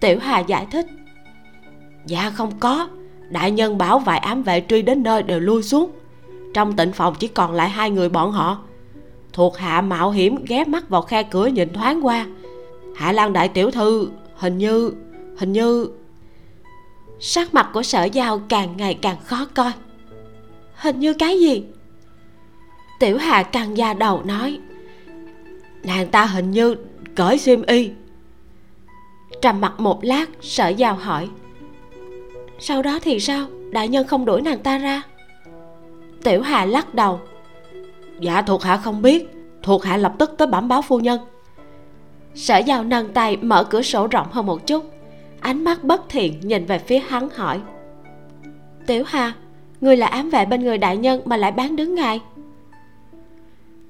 Tiểu hà giải thích. Dạ không có. Đại nhân bảo vài ám vệ truy đến nơi đều lui xuống. Trong tịnh phòng chỉ còn lại hai người bọn họ. Thuộc hạ mạo hiểm ghé mắt vào khe cửa nhìn thoáng qua. Hạ lan đại tiểu thư, hình như hình như. Sắc mặt của sở giao càng ngày càng khó coi. Hình như cái gì? Tiểu hà căng da đầu nói, nàng ta hình như cởi xiêm y. Trầm mặt một lát, sở giao hỏi, sau đó thì sao? Đại nhân không đuổi nàng ta ra? Tiểu hà lắc đầu dạ thuộc hạ không biết, thuộc hạ lập tức tới bẩm báo phu nhân. Sở giao nâng tay mở cửa sổ rộng hơn một chút, ánh mắt bất thiện nhìn về phía hắn hỏi, tiểu hà, người là ám vệ bên người đại nhân mà lại bán đứng ngài?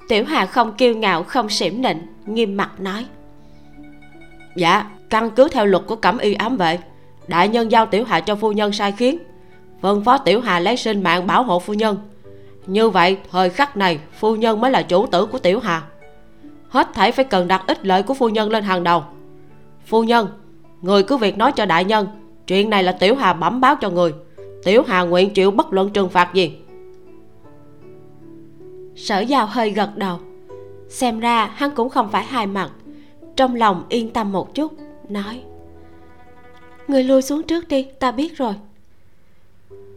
Tiểu hà không kiêu ngạo, không xỉm nịnh, nghiêm mặt nói. Dạ căn cứ theo luật của cẩm y ám vệ, đại nhân giao tiểu hà cho phu nhân sai khiến. Phân phó tiểu hà lấy sinh mạng bảo hộ phu nhân. Như vậy, thời khắc này, phu nhân mới là chủ tử của tiểu hà. Hết thảy phải cần đặt ích lợi của phu nhân lên hàng đầu. Phu nhân, người cứ việc nói cho đại nhân, chuyện này là tiểu hà bẩm báo cho người. Tiểu hà nguyện chịu bất luận trừng phạt gì sở giao hơi gật đầu. Xem ra hắn cũng không phải hai mặt. Trong lòng yên tâm một chút, nói. Người lui xuống trước đi, ta biết rồi.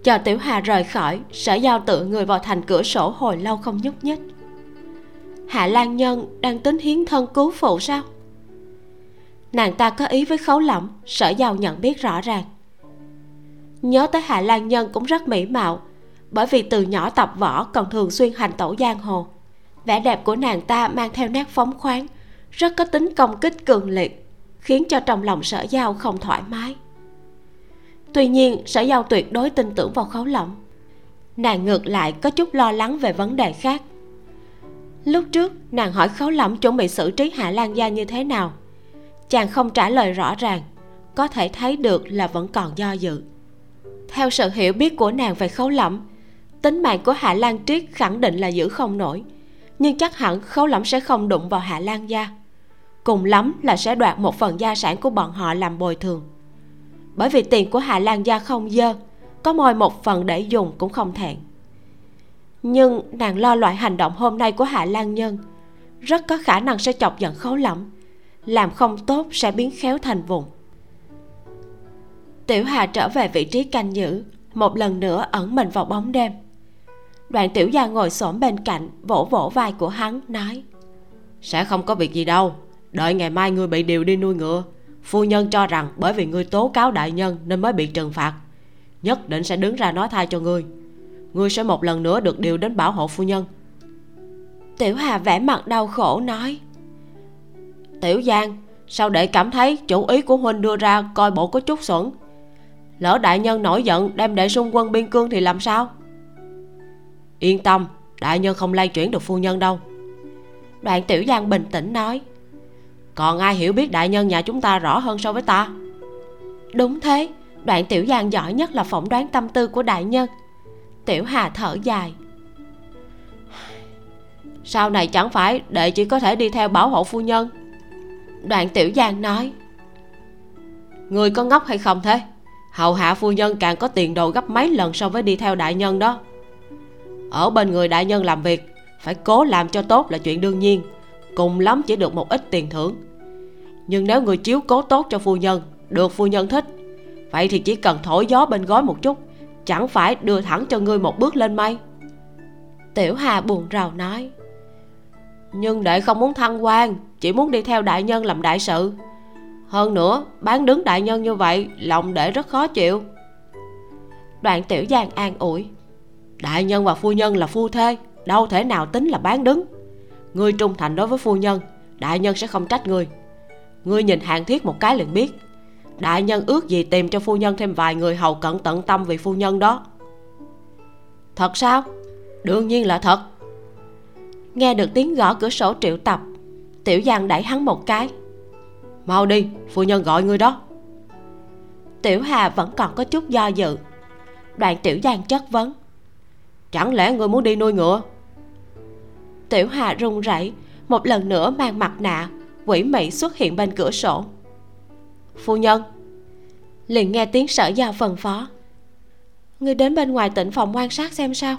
Chờ tiểu hà rời khỏi, sở giao tự người vào thành cửa sổ hồi lâu không nhúc nhích. Hạ lan nhân đang tính hiến thân cứu phụ sao? Nàng ta có ý với khấu lỏng sở giao nhận biết rõ ràng. Nhớ tới hạ lan nhân cũng rất mỹ mạo bởi vì từ nhỏ tập võ còn thường xuyên hành tẩu giang hồ. Vẻ đẹp của nàng ta mang theo nét phóng khoáng, rất có tính công kích cường liệt, khiến cho trong lòng sở giao không thoải mái. Tuy nhiên, sở giao tuyệt đối tin tưởng vào khấu lỏng nàng ngược lại có chút lo lắng về vấn đề khác. Lúc trước, nàng hỏi khấu lỏng chuẩn bị xử trí hạ lan gia như thế nào. Chàng không trả lời rõ ràng, có thể thấy được là vẫn còn do dự. Theo sự hiểu biết của nàng về khấu lẩm tính mạng của hạ lan triết khẳng định là giữ không nổi. Nhưng chắc hẳn khấu lẫm sẽ không đụng vào hạ lan gia. Cùng lắm là sẽ đoạt một phần gia sản của bọn họ làm bồi thường. Bởi vì tiền của hạ lan gia không dơ, có moi một phần để dùng cũng không thẹn. Nhưng nàng lo loại hành động hôm nay của hạ lan nhân, rất có khả năng sẽ chọc giận khấu lẫm làm không tốt sẽ biến khéo thành vùng tiểu hà trở về vị trí canh giữ, một lần nữa ẩn mình vào bóng đêm đoạn tiểu gia ngồi xổm bên cạnh vỗ vỗ vai của hắn nói sẽ không có việc gì đâu. Đợi ngày mai ngươi bị điều đi nuôi ngựa. Phu nhân cho rằng bởi vì ngươi tố cáo đại nhân nên mới bị trừng phạt. Nhất định sẽ đứng ra nói thay cho ngươi. Ngươi sẽ một lần nữa được điều đến bảo hộ phu nhân. Tiểu hà vẽ mặt đau khổ nói tiểu giang sao để cảm thấy chủ ý của huynh đưa ra coi bộ có chút xuẩn? Lỡ đại nhân nổi giận đem đệ xung quân biên cương thì làm sao yên tâm, đại nhân không lay chuyển được phu nhân đâu. Đoạn tiểu giang bình tĩnh nói, còn ai hiểu biết đại nhân nhà chúng ta rõ hơn so với ta? Đúng thế, đoạn tiểu giang giỏi nhất là phỏng đoán tâm tư của đại nhân. Tiểu hà thở dài, sau này chẳng phải đệ chỉ có thể đi theo bảo hộ phu nhân? Đoạn tiểu giang nói, người có ngốc hay không thế? Hầu hạ phu nhân càng có tiền đồ gấp mấy lần so với đi theo đại nhân đó ở bên người đại nhân làm việc phải cố làm cho tốt là chuyện đương nhiên cùng lắm chỉ được một ít tiền thưởng. Nhưng nếu người chiếu cố tốt cho phu nhân được phu nhân thích vậy thì chỉ cần thổi gió bên gói một chút chẳng phải đưa thẳng cho ngươi một bước lên mây. Tiểu hà buồn rầu nói. Nhưng đệ không muốn thăng quan chỉ muốn đi theo đại nhân làm đại sự. Hơn nữa bán đứng đại nhân như vậy lòng đệ rất khó chịu. Đoạn tiểu giang an ủi đại nhân và phu nhân là phu thê, đâu thể nào tính là bán đứng. Ngươi trung thành đối với phu nhân, đại nhân sẽ không trách ngươi. Ngươi nhìn hàng thiết một cái liền biết. Đại nhân ước gì tìm cho phu nhân thêm vài người hầu cận tận tâm vì phu nhân đó. Thật sao? Đương nhiên là thật. Nghe được tiếng gõ cửa sổ triệu tập, tiểu giang đẩy hắn một cái. Mau đi, phu nhân gọi ngươi đó. Tiểu hà vẫn còn có chút do dự. Đoạn tiểu giang chất vấn chẳng lẽ ngươi muốn đi nuôi ngựa? Tiểu hà run rẩy, một lần nữa mang mặt nạ, quỷ mị xuất hiện bên cửa sổ. Phu nhân, liền nghe tiếng sở giao phần phó. Ngươi đến bên ngoài tỉnh phòng quan sát xem sao.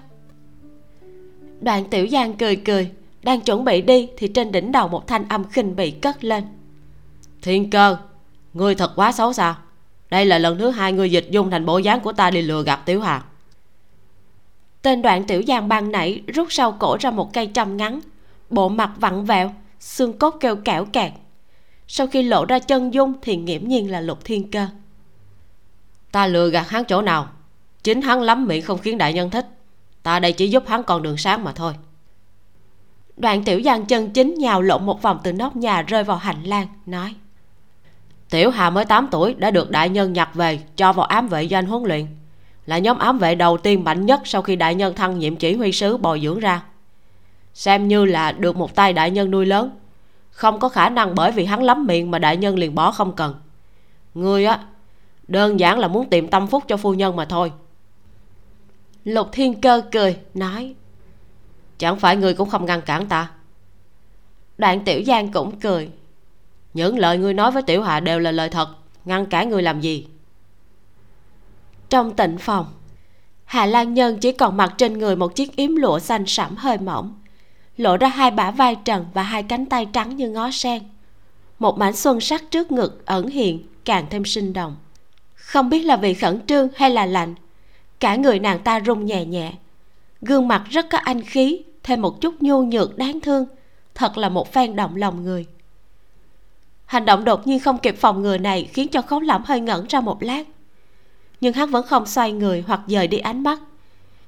Đoàn tiểu giang cười cười, đang chuẩn bị đi thì trên đỉnh đầu một thanh âm khinh bị cất lên. Thiên cơ, ngươi thật quá xấu sao đây là lần thứ hai ngươi dịch dung thành bộ dáng của ta đi lừa gạt tiểu hà tên đoạn tiểu giang ban nãy rút sau cổ ra một cây trầm ngắn. Bộ mặt vặn vẹo xương cốt kêu kẽo kẹt. Sau khi lộ ra chân dung thì nghiễm nhiên là lục thiên cơ. Ta lừa gạt hắn chỗ nào? Chính hắn lắm miệng không khiến đại nhân thích. Ta đây chỉ giúp hắn con đường sáng mà thôi. Đoạn tiểu giang chân chính nhào lộn một vòng từ nóc nhà rơi vào hành lang nói. Tiểu hà mới 8 tuổi đã được đại nhân nhặt về cho vào ám vệ doanh huấn luyện là nhóm ám vệ đầu tiên mạnh nhất sau khi đại nhân thăng nhiệm chỉ huy sứ bồi dưỡng ra. Xem như là được một tay đại nhân nuôi lớn. Không có khả năng bởi vì hắn lắm miệng mà đại nhân liền bỏ không cần. Ngươi á, đơn giản là muốn tìm tâm phúc cho phu nhân mà thôi. Lục thiên cơ cười, nói, chẳng phải ngươi cũng không ngăn cản ta? Đoạn tiểu giang cũng cười, những lời ngươi nói với tiểu hạ đều là lời thật, ngăn cản ngươi làm gì? Trong tịnh phòng. Hà lan nhân chỉ còn mặc trên người một chiếc yếm lụa xanh sẫm hơi mỏng, lộ ra hai bả vai trần và hai cánh tay trắng như ngó sen. Một mảnh xuân sắc trước ngực ẩn hiện, càng thêm sinh động. Không biết là vì khẩn trương hay là lạnh, cả người nàng ta rung nhẹ nhẹ. Gương mặt rất có anh khí, thêm một chút nhu nhược đáng thương, thật là một phen động lòng người. Hành động đột nhiên không kịp phòng ngừa này khiến cho khấu lẩm hơi ngẩn ra một lát nhưng hắn vẫn không xoay người hoặc dời đi ánh mắt.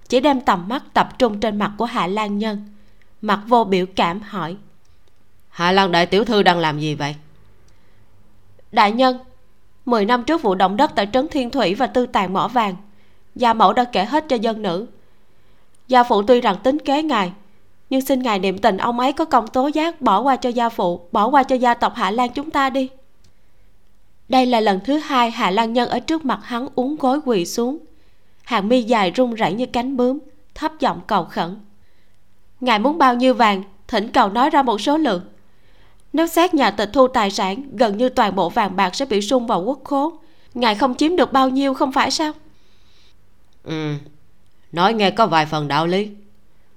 Chỉ đem tầm mắt tập trung trên mặt của hạ lan nhân. Mặt vô biểu cảm hỏi hạ lan đại tiểu thư đang làm gì vậy? Đại nhân mười năm trước vụ động đất tại trấn thiên thủy và tư tàn mỏ vàng gia mẫu đã kể hết cho dân nữ. Gia phụ tuy rằng tính kế ngài nhưng xin ngài niệm tình ông ấy có công tố giác bỏ qua cho gia phụ bỏ qua cho gia tộc hạ lan chúng ta đi đây là lần thứ hai hạ lan nhân ở trước mặt hắn uống gối quỳ xuống. Hàng mi dài run rẩy như cánh bướm, thấp giọng cầu khẩn. Ngài muốn bao nhiêu vàng? Thỉnh cầu nói ra một số lượng. Nếu xét nhà tịch thu tài sản, gần như toàn bộ vàng bạc sẽ bị sung vào quốc khố. Ngài không chiếm được bao nhiêu, không phải sao? Ừ. Nói nghe có vài phần đạo lý.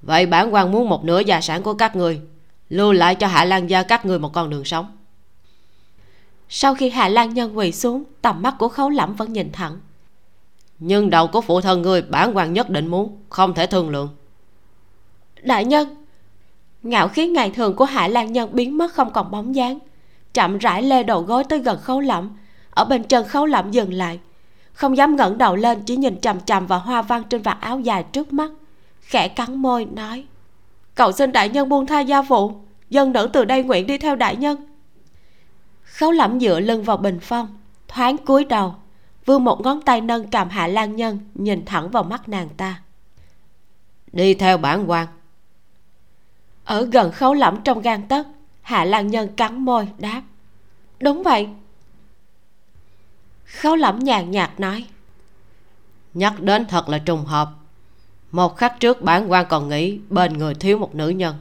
Vậy bản quan muốn một nửa gia sản của các người, lưu lại cho hạ lan gia các người một con đường sống sau khi hạ lan nhân quỳ xuống tầm mắt của khấu lẫm vẫn nhìn thẳng. Nhưng đầu của phụ thân ngươi bản quan nhất định muốn không thể thương lượng. Đại nhân ngạo khí ngày thường của hạ lan nhân biến mất không còn bóng dáng. Chậm rãi lê đầu gối tới gần khấu lẫm. Ở bên chân khấu lẫm dừng lại. Không dám ngẩng đầu lên chỉ nhìn chằm chằm vào hoa văn trên vạt áo dài trước mắt. Khẽ cắn môi nói cậu xin đại nhân buông tha gia phụ dân nữ từ đây nguyện đi theo đại nhân khấu lẫm dựa lưng vào bình phong thoáng cúi đầu vươn một ngón tay nâng cầm hạ lan nhân nhìn thẳng vào mắt nàng ta. Đi theo bản quan ở gần khấu lẫm trong gan tấc hạ lan nhân cắn môi đáp. Đúng vậy. Khấu lẫm nhàn nhạt nói. Nhắc đến thật là trùng hợp. Một khắc trước bản quan còn nghĩ bên người thiếu một nữ nhân.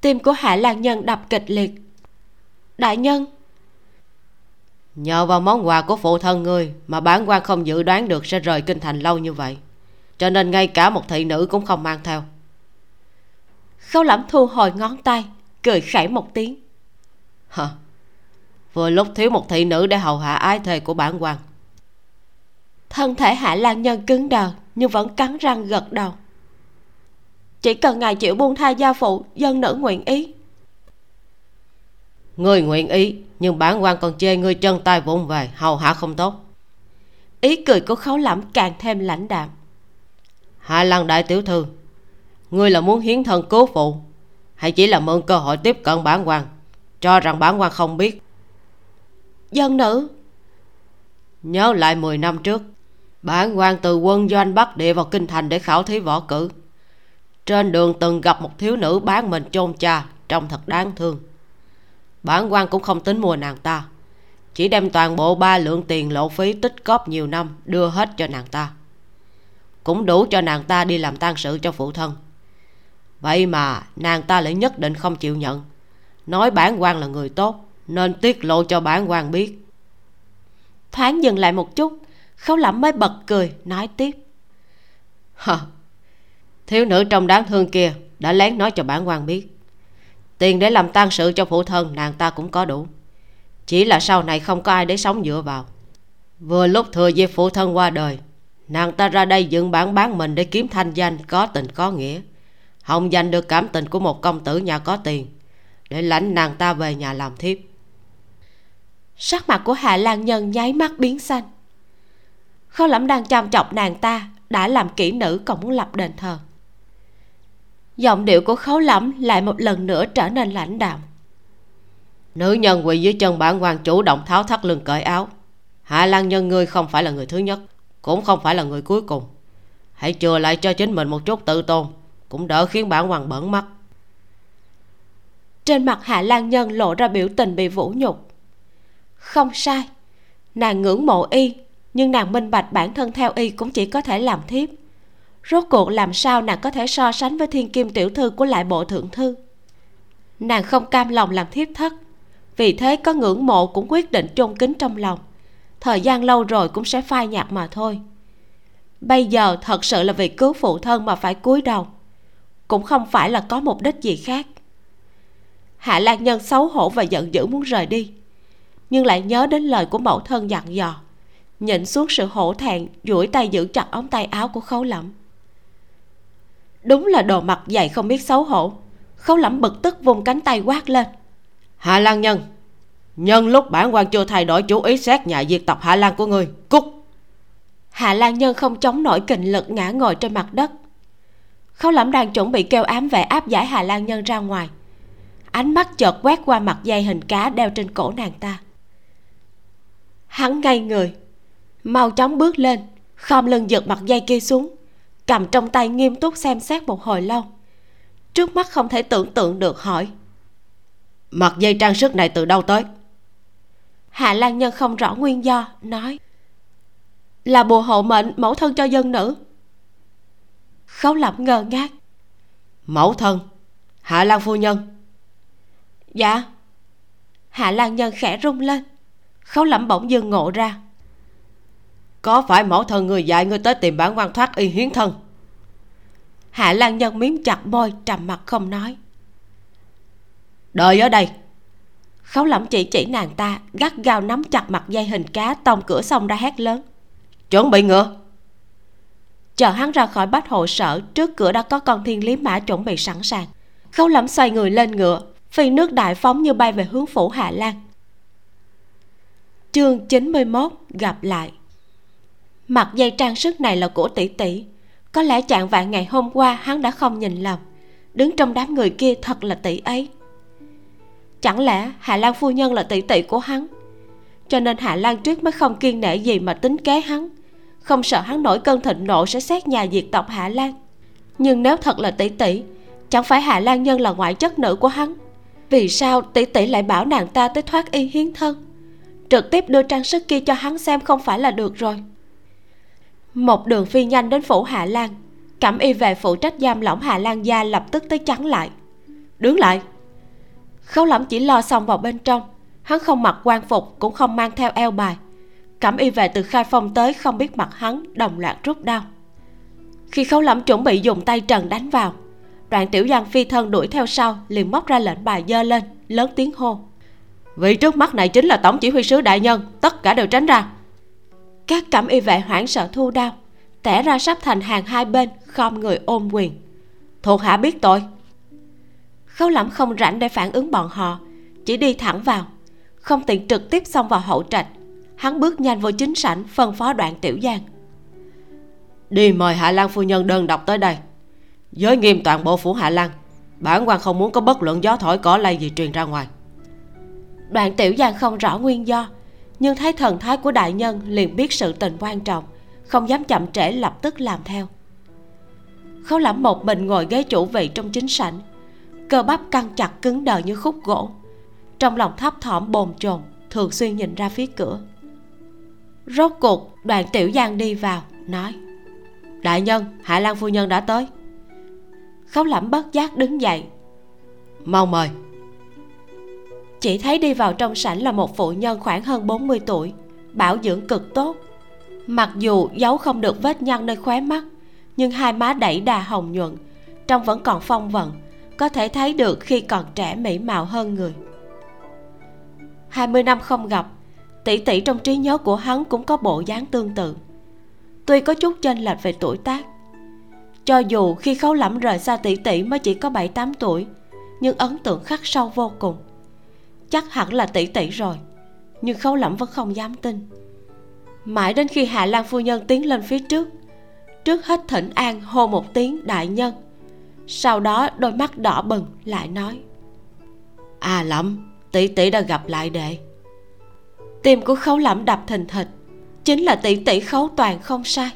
Tim của hạ lan nhân đập kịch liệt đại nhân. Nhờ vào món quà của phụ thân ngươi mà bản quan không dự đoán được sẽ rời kinh thành lâu như vậy cho nên ngay cả một thị nữ cũng không mang theo. Khâu lẩm thu hồi ngón tay cười khẩy một tiếng. Hả? Vừa lúc thiếu một thị nữ để hầu hạ ái thề của bản quan. Thân thể hạ lan nhân cứng đờ nhưng vẫn cắn răng gật đầu. Chỉ cần ngài chịu buông tha gia phụ dân nữ nguyện ý ngươi nguyện ý, nhưng bản quan còn chê ngươi chân tay vụng về, hầu hạ không tốt. Ý cười của khấu lẩm càng thêm lãnh đạm. Hạ lăng đại tiểu thư, ngươi là muốn hiến thân cứu phụ, hay chỉ là mượn cơ hội tiếp cận bản quan, cho rằng bản quan không biết? Dân nữ, nhớ lại 10 năm trước bản quan từ quân doanh bắc địa vào kinh thành để khảo thí võ cử. Trên đường từng gặp một thiếu nữ bán mình chôn cha, trông thật đáng thương bản quan cũng không tính mua nàng ta. Chỉ đem toàn bộ ba lượng tiền lộ phí tích cóp nhiều năm đưa hết cho nàng ta. Cũng đủ cho nàng ta đi làm tang sự cho phụ thân. Vậy mà nàng ta lại nhất định không chịu nhận. Nói bản quan là người tốt nên tiết lộ cho bản quan biết. Thoáng dừng lại một chút khấu lẩm mới bật cười nói tiếp. Hờ, thiếu nữ trong đáng thương kia đã lén nói cho bản quan biết tiền để làm tang sự cho phụ thân, nàng ta cũng có đủ. Chỉ là sau này không có ai để sống dựa vào. Vừa lúc thừa dịp phụ thân qua đời, nàng ta ra đây dựng bản bán mình để kiếm thanh danh có tình có nghĩa. Hồng giành được cảm tình của một công tử nhà có tiền để lãnh nàng ta về nhà làm thiếp. Sắc mặt của hạ lan nhân nháy mắt biến xanh. Khâu lẩm đang chăm chọc nàng ta đã làm kỹ nữ còn muốn lập đền thờ giọng điệu của khấu lẩm lại một lần nữa trở nên lãnh đạm. Nữ nhân quỳ dưới chân bản quan chủ động tháo thắt lưng cởi áo. Hạ lan nhân ngươi không phải là người thứ nhất cũng không phải là người cuối cùng. Hãy chừa lại cho chính mình một chút tự tôn cũng đỡ khiến bản quan bẩn mắt. Trên mặt hạ lan nhân lộ ra biểu tình bị vũ nhục. Không sai nàng ngưỡng mộ y nhưng nàng minh bạch bản thân theo y cũng chỉ có thể làm thiếp rốt cuộc làm sao nàng có thể so sánh với thiên kim tiểu thư của lại bộ thượng thư? Nàng không cam lòng làm thiếp thất, vì thế có ngưỡng mộ cũng quyết định chôn kính trong lòng. Thời gian lâu rồi cũng sẽ phai nhạt mà thôi. Bây giờ thật sự là vì cứu phụ thân mà phải cúi đầu, cũng không phải là có mục đích gì khác. Hạ lan nhân xấu hổ và giận dữ muốn rời đi, nhưng lại nhớ đến lời của mẫu thân dặn dò, nhịn xuống sự hổ thẹn, duỗi tay giữ chặt ống tay áo của khấu lẩm đúng là đồ mặt dày không biết xấu hổ. Khấu lẩm bực tức vùng cánh tay quát lên. Hạ lan nhân nhân lúc bản quan chưa thay đổi chủ ý xét nhà diệt tộc hạ lan của người cút. Hạ lan nhân không chống nổi kình lực ngã ngồi trên mặt đất. Khấu lẩm đang chuẩn bị kêu ám vệ áp giải hạ lan nhân ra ngoài. Ánh mắt chợt quét qua mặt dây hình cá đeo trên cổ nàng ta. Hắn ngay người mau chóng bước lên khom lưng giật mặt dây kia xuống cầm trong tay nghiêm túc xem xét một hồi lâu. Trước mắt không thể tưởng tượng được hỏi. Mặt dây trang sức này từ đâu tới? Hạ lan nhân không rõ nguyên do nói. Là bùa hộ mệnh mẫu thân cho dân nữ. Khấu lẩm ngơ ngác. Mẫu thân? Hạ lan phu nhân? Dạ. Hạ lan nhân khẽ rung lên. Khấu lẩm bỗng dưng ngộ ra có phải mẫu thân người dạy ngươi tới tìm bản quan thoát y hiến thân? Hạ lan nhân miếm chặt môi, trầm mặt không nói. Đợi ở đây. Khấu lẩm chỉ chỉ nàng ta, gắt gao nắm chặt mặt dây hình cá, tông cửa xong ra hét lớn. Chuẩn bị ngựa. Chờ hắn ra khỏi bách hộ sở, trước cửa đã có con thiên lý mã chuẩn bị sẵn sàng. Khấu lẩm xoay người lên ngựa, phi nước đại phóng như bay về hướng phủ hạ lan. Chương 91 gặp lại mặt dây trang sức này là của tỷ tỷ. Có lẽ chạng vạn ngày hôm qua hắn đã không nhìn lầm. Đứng trong đám người kia thật là tỷ ấy. Chẳng lẽ hạ lan phu nhân là tỷ tỷ của hắn? Cho nên hạ lan tuyết mới không kiên nể gì mà tính kế hắn. Không sợ hắn nổi cơn thịnh nộ sẽ xét nhà diệt tộc hạ lan. Nhưng nếu thật là tỷ tỷ, chẳng phải hạ lan nhân là ngoại chất nữ của hắn? Vì sao tỷ tỷ lại bảo nàng ta tới thoát y hiến thân? Trực tiếp đưa trang sức kia cho hắn xem không phải là được rồi một đường phi nhanh đến phủ hạ lan. Cẩm y về phụ trách giam lỏng hạ lan gia lập tức tới chắn lại. Đứng lại. Khấu lẫm chỉ lo xong vào bên trong. Hắn không mặc quan phục, cũng không mang theo eo bài. Cẩm y về từ khai phong tới, không biết mặt hắn, đồng loạt rút đau. khi khấu lẫm chuẩn bị dùng tay trần đánh vào đoạn tiểu giang phi thân đuổi theo sau, liền móc ra lệnh bài dơ lên, lớn tiếng hô. Vị trước mắt này chính là tổng chỉ huy sứ đại nhân, tất cả đều tránh ra các cẩm y vệ hoảng sợ thu đao tẻ ra sắp thành hàng hai bên khom người ôm quyền. Thuộc hạ biết tội. Khấu lẫm không rảnh để phản ứng bọn họ chỉ đi thẳng vào. Không tiện trực tiếp xông vào hậu trạch hắn bước nhanh vô chính sảnh phân phó đoạn tiểu giang. Đi mời hạ lan phu nhân đơn độc tới đây. Giới nghiêm toàn bộ phủ hạ lan bản quan không muốn có bất luận gió thổi cỏ lay gì truyền ra ngoài. Đoạn tiểu giang không rõ nguyên do nhưng thấy thần thái của đại nhân liền biết sự tình quan trọng, không dám chậm trễ lập tức làm theo. Khấu lẫm một mình ngồi ghế chủ vị trong chính sảnh, cơ bắp căng chặt cứng đờ như khúc gỗ. Trong lòng thấp thỏm bồn chồn, thường xuyên nhìn ra phía cửa. Rốt cuộc, đoàn tiểu giang đi vào, nói, đại nhân, hạ lan phu nhân đã tới. Khấu lẫm bất giác đứng dậy, mau mời chỉ thấy đi vào trong sảnh là một phụ nhân khoảng hơn 40 tuổi, bảo dưỡng cực tốt. Mặc dù giấu không được vết nhăn nơi khóe mắt, nhưng hai má đẩy đà hồng nhuận, trông vẫn còn phong vận, có thể thấy được khi còn trẻ mỹ mạo hơn người. 20 năm không gặp, tỷ tỷ trong trí nhớ của hắn cũng có bộ dáng tương tự. Tuy có chút chênh lệch về tuổi tác, cho dù khi khấu lẫm rời xa tỷ tỷ mới chỉ có bảy tám tuổi, nhưng ấn tượng khắc sâu vô cùng chắc hẳn là tỷ tỷ rồi. Nhưng khấu lẫm vẫn không dám tin. Mãi đến khi hạ lan phu nhân tiến lên phía trước trước hết thỉnh an hô một tiếng đại nhân. Sau đó đôi mắt đỏ bừng lại nói à lẩm tỷ tỷ đã gặp lại đệ. Tim của khấu lẫm đập thình thịch, chính là tỷ tỷ khấu toàn không sai.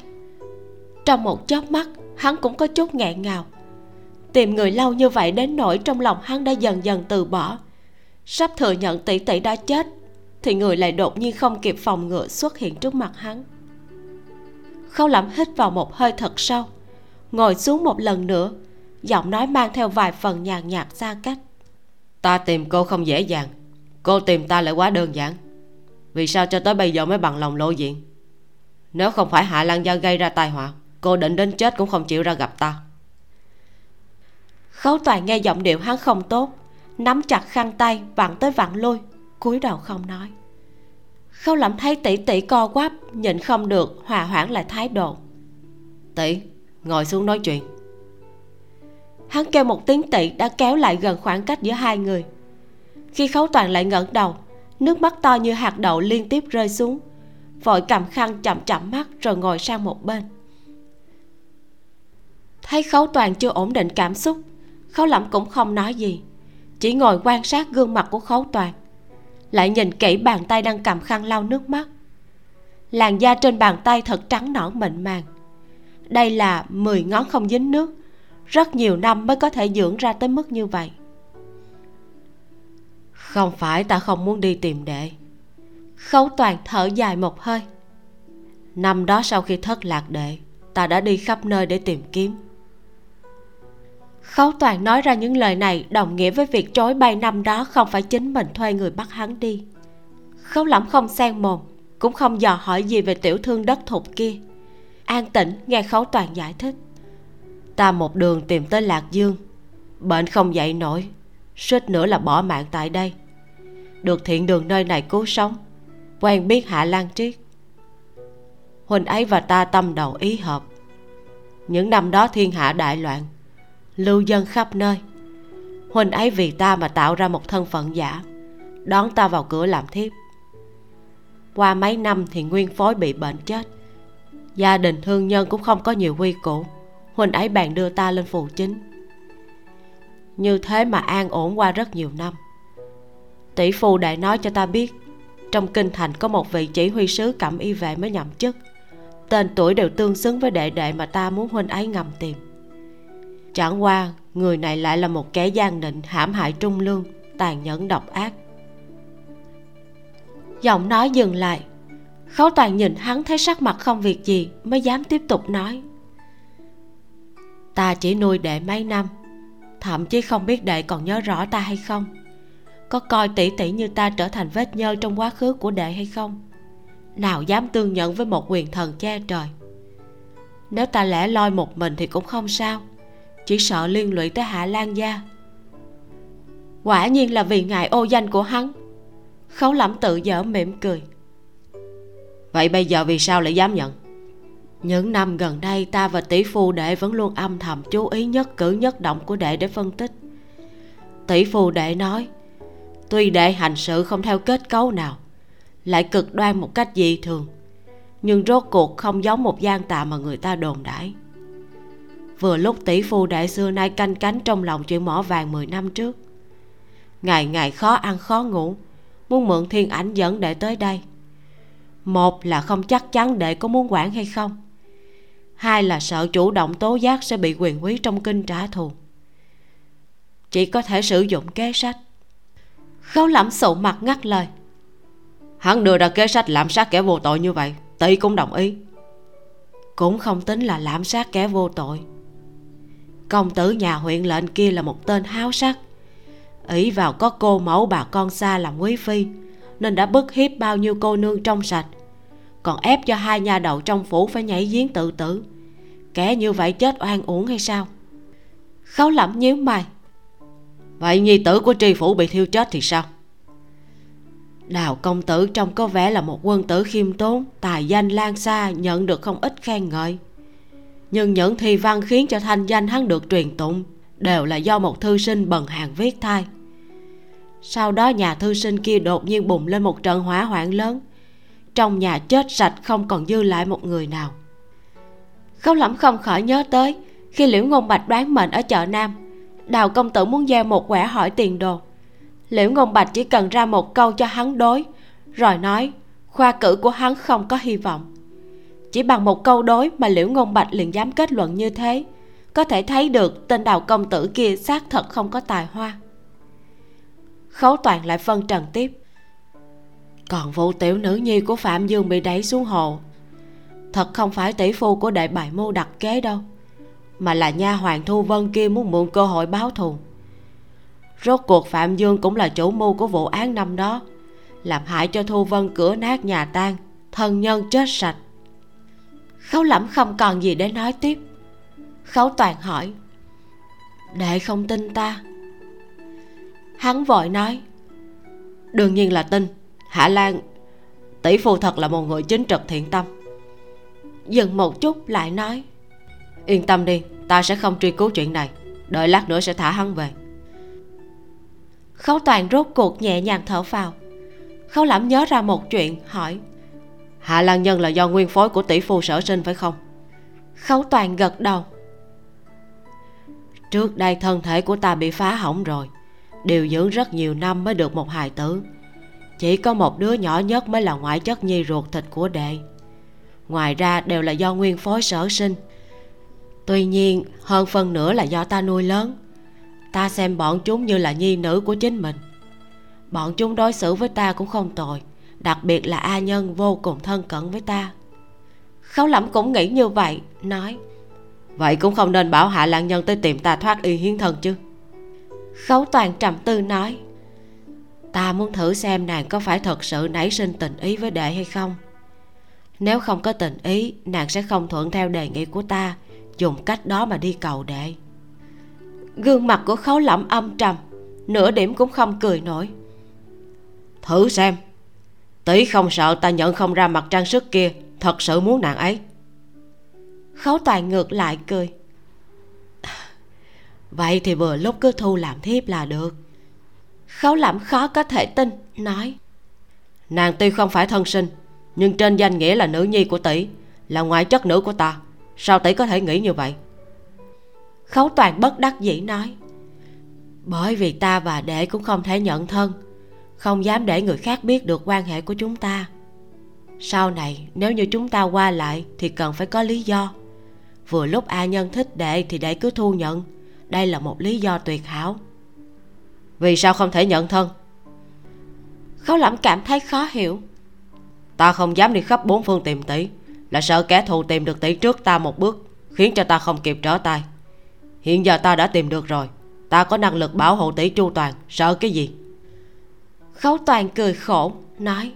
Trong một chớp mắt, hắn cũng có chút nghẹn ngào. Tìm người lâu như vậy đến nỗi trong lòng hắn đã dần dần từ bỏ sắp thừa nhận tỷ tỷ đã chết thì người lại đột nhiên không kịp phòng ngừa xuất hiện trước mặt hắn. Khâu lẩm hít vào một hơi thật sâu ngồi xuống một lần nữa giọng nói mang theo vài phần nhàn nhạt xa cách. Ta tìm cô không dễ dàng cô tìm ta lại quá đơn giản. Vì sao cho tới bây giờ mới bằng lòng lộ diện? Nếu không phải hạ lan gia gây ra tai họa cô định đến chết cũng không chịu ra gặp ta. Khấu toàn nghe giọng điệu hắn không tốt nắm chặt khăn tay, vặn tới vặn lui, cúi đầu không nói. Khâu lẩm thấy tỷ tỷ co quắp, nhịn không được, hòa hoãn lại thái độ. Tỷ, ngồi xuống nói chuyện. Hắn kêu một tiếng tỷ đã kéo lại gần khoảng cách giữa hai người. Khi khấu toàn lại ngẩng đầu, nước mắt to như hạt đậu liên tiếp rơi xuống, vội cầm khăn chậm chậm mắt rồi ngồi sang một bên. Thấy khấu toàn chưa ổn định cảm xúc khấu lẩm cũng không nói gì chỉ ngồi quan sát gương mặt của khấu toàn, lại nhìn kỹ bàn tay đang cầm khăn lau nước mắt. Làn da trên bàn tay thật trắng nõn mịn màng. Đây là 10 ngón không dính nước, rất nhiều năm mới có thể dưỡng ra tới mức như vậy. Không phải ta không muốn đi tìm đệ. Khấu toàn thở dài một hơi. Năm đó sau khi thất lạc đệ, ta đã đi khắp nơi để tìm kiếm khấu toàn nói ra những lời này, đồng nghĩa với việc chối bay năm đó không phải chính mình thuê người bắt hắn đi. Khấu lẩm không xen mồm, cũng không dò hỏi gì về tiểu thương đất thục kia. An tĩnh, nghe khấu toàn giải thích. Ta một đường tìm tới lạc dương, bệnh không dậy nổi, suýt nữa là bỏ mạng tại đây. Được thiện đường nơi này cứu sống, quen biết hạ lan triết. Huynh ấy và ta tâm đầu ý hợp. Những năm đó thiên hạ đại loạn lưu dân khắp nơi. Huynh ấy vì ta mà tạo ra một thân phận giả, đón ta vào cửa làm thiếp. Qua mấy năm thì nguyên phối bị bệnh chết. Gia đình thương nhân cũng không có nhiều quy củ. Huynh ấy bèn đưa ta lên phù chính. Như thế mà an ổn qua rất nhiều năm. Tỷ phu đại nói cho ta biết, trong kinh thành có một vị chỉ huy sứ cẩm y vệ mới nhậm chức. Tên tuổi đều tương xứng với đệ đệ mà ta muốn huynh ấy ngầm tìm chẳng qua, người này lại là một kẻ gian định, hãm hại trung lương, tàn nhẫn độc ác. Giọng nói dừng lại. Khấu toàn nhìn hắn thấy sắc mặt không việc gì, mới dám tiếp tục nói. Ta chỉ nuôi đệ mấy năm, thậm chí không biết đệ còn nhớ rõ ta hay không. Có coi tỷ tỷ như ta trở thành vết nhơ trong quá khứ của đệ hay không? Nào dám tương nhận với một quyền thần che trời. Nếu ta lẻ loi một mình thì cũng không sao chỉ sợ liên lụy tới hạ lan gia. Quả nhiên là vì ngài ô danh của hắn khấu lẩm tự dở mỉm cười. Vậy bây giờ vì sao lại dám nhận? Những năm gần đây, ta và tỷ phu đệ vẫn luôn âm thầm chú ý nhất cử nhất động của đệ để phân tích. Tỷ phu đệ nói, tuy đệ hành sự không theo kết cấu nào, lại cực đoan một cách dị thường, nhưng rốt cuộc không giống một gian tà mà người ta đồn đãi vừa lúc tỷ phu đệ xưa nay canh cánh trong lòng chuyện mỏ vàng 10 năm trước. Ngày ngày khó ăn khó ngủ, muốn mượn thiên ảnh dẫn đệ tới đây. Một là không chắc chắn đệ có muốn quản hay không. Hai là sợ chủ động tố giác sẽ bị quyền quý trong kinh trả thù. Chỉ có thể sử dụng kế sách. Khấu lẩm sụ mặt ngắt lời. Hắn đưa ra kế sách lạm sát kẻ vô tội như vậy, tỷ cũng đồng ý. Cũng không tính là lạm sát kẻ vô tội công tử nhà huyện lệnh kia là một tên háo sắc. Ỷ vào có cô mẫu bà con xa làm quý phi, nên đã bức hiếp bao nhiêu cô nương trong sạch. Còn ép cho hai nhà đầu trong phủ phải nhảy giếng tự tử. Kẻ như vậy chết oan uổng hay sao? Khấu lẩm nhíu mày. Vậy nhi tử của tri phủ bị thiêu chết thì sao? Đào công tử trông có vẻ là một quân tử khiêm tốn, tài danh lan xa, nhận được không ít khen ngợi nhưng những thi văn khiến cho thanh danh hắn được truyền tụng đều là do một thư sinh bần hàng viết thay. sau đó nhà thư sinh kia đột nhiên bùng lên một trận hỏa hoạn lớn. Trong nhà chết sạch không còn dư lại một người nào. Khấu lẩm không khỏi nhớ tới, khi liễu ngôn bạch đoán mệnh ở chợ nam, đào công tử muốn gieo một quẻ hỏi tiền đồ. Liễu ngôn bạch chỉ cần ra một câu cho hắn đối, rồi nói, khoa cử của hắn không có hy vọng chỉ bằng một câu đối mà liễu ngôn bạch liền dám kết luận như thế, có thể thấy được tên đào công tử kia xác thật không có tài hoa. Khấu toàn lại phân trần tiếp. Còn vụ tiểu nữ nhi của phạm dương bị đẩy xuống hồ. Thật không phải tỷ phu của đệ bài mưu đặt kế đâu, mà là nha hoàng thu vân kia muốn mượn cơ hội báo thù. Rốt cuộc phạm dương cũng là chủ mưu của vụ án năm đó, làm hại cho thu vân cửa nát nhà tan, thân nhân chết sạch khấu lẩm không còn gì để nói tiếp. Khấu toàn hỏi, đệ không tin ta? Hắn vội nói, đương nhiên là tin. Hạ lan, tỷ phu thật là một người chính trực thiện tâm. Dừng một chút lại nói, yên tâm đi, ta sẽ không truy cứu chuyện này. Đợi lát nữa sẽ thả hắn về. Khấu toàn rốt cuộc nhẹ nhàng thở vào. Khấu lẩm nhớ ra một chuyện, hỏi hạ lan nhân là do nguyên phối của tỷ phu sở sinh phải không? Khấu toàn gật đầu. Trước đây thân thể của ta bị phá hỏng rồi điều dưỡng rất nhiều năm mới được một hài tử. Chỉ có một đứa nhỏ nhất mới là ngoại chất nhi ruột thịt của đệ. Ngoài ra đều là do nguyên phối sở sinh. Tuy nhiên hơn phần nữa là do ta nuôi lớn. Ta xem bọn chúng như là nhi nữ của chính mình. Bọn chúng đối xử với ta cũng không tồi đặc biệt là a nhân vô cùng thân cận với ta. Khấu lẩm cũng nghĩ như vậy, nói, vậy cũng không nên bảo hạ lang nhân tới tìm ta thoát y hiến thân chứ? Khấu toàn trầm tư nói, ta muốn thử xem nàng có phải thật sự nảy sinh tình ý với đệ hay không. Nếu không có tình ý, nàng sẽ không thuận theo đề nghị của ta, dùng cách đó mà đi cầu đệ. Gương mặt của khấu lẩm âm trầm, nửa điểm cũng không cười nổi. Thử xem tỷ không sợ ta nhận không ra mặt trang sức kia, thật sự muốn nàng ấy. Khấu toàn ngược lại cười. Vậy thì vừa lúc cứ thu làm thiếp là được. Khấu Lãm khó có thể tin, nói. Nàng tuy không phải thân sinh, nhưng trên danh nghĩa là nữ nhi của tỷ, là ngoại chất nữ của ta. Sao tỷ có thể nghĩ như vậy? Khấu toàn bất đắc dĩ nói. Bởi vì ta và đệ cũng không thể nhận thân không dám để người khác biết được quan hệ của chúng ta. Sau này, nếu như chúng ta qua lại, thì cần phải có lý do. Vừa lúc a nhân thích đệ thì đệ cứ thu nhận. Đây là một lý do tuyệt hảo. Vì sao không thể nhận thân? Khấu lẩm cảm thấy khó hiểu. Ta không dám đi khắp bốn phương tìm tỷ. Là sợ kẻ thù tìm được tỷ trước ta một bước, khiến cho ta không kịp trở tay. Hiện giờ ta đã tìm được rồi. Ta có năng lực bảo hộ tỷ chu toàn. Sợ cái gì? Khấu toàn cười khổ, nói,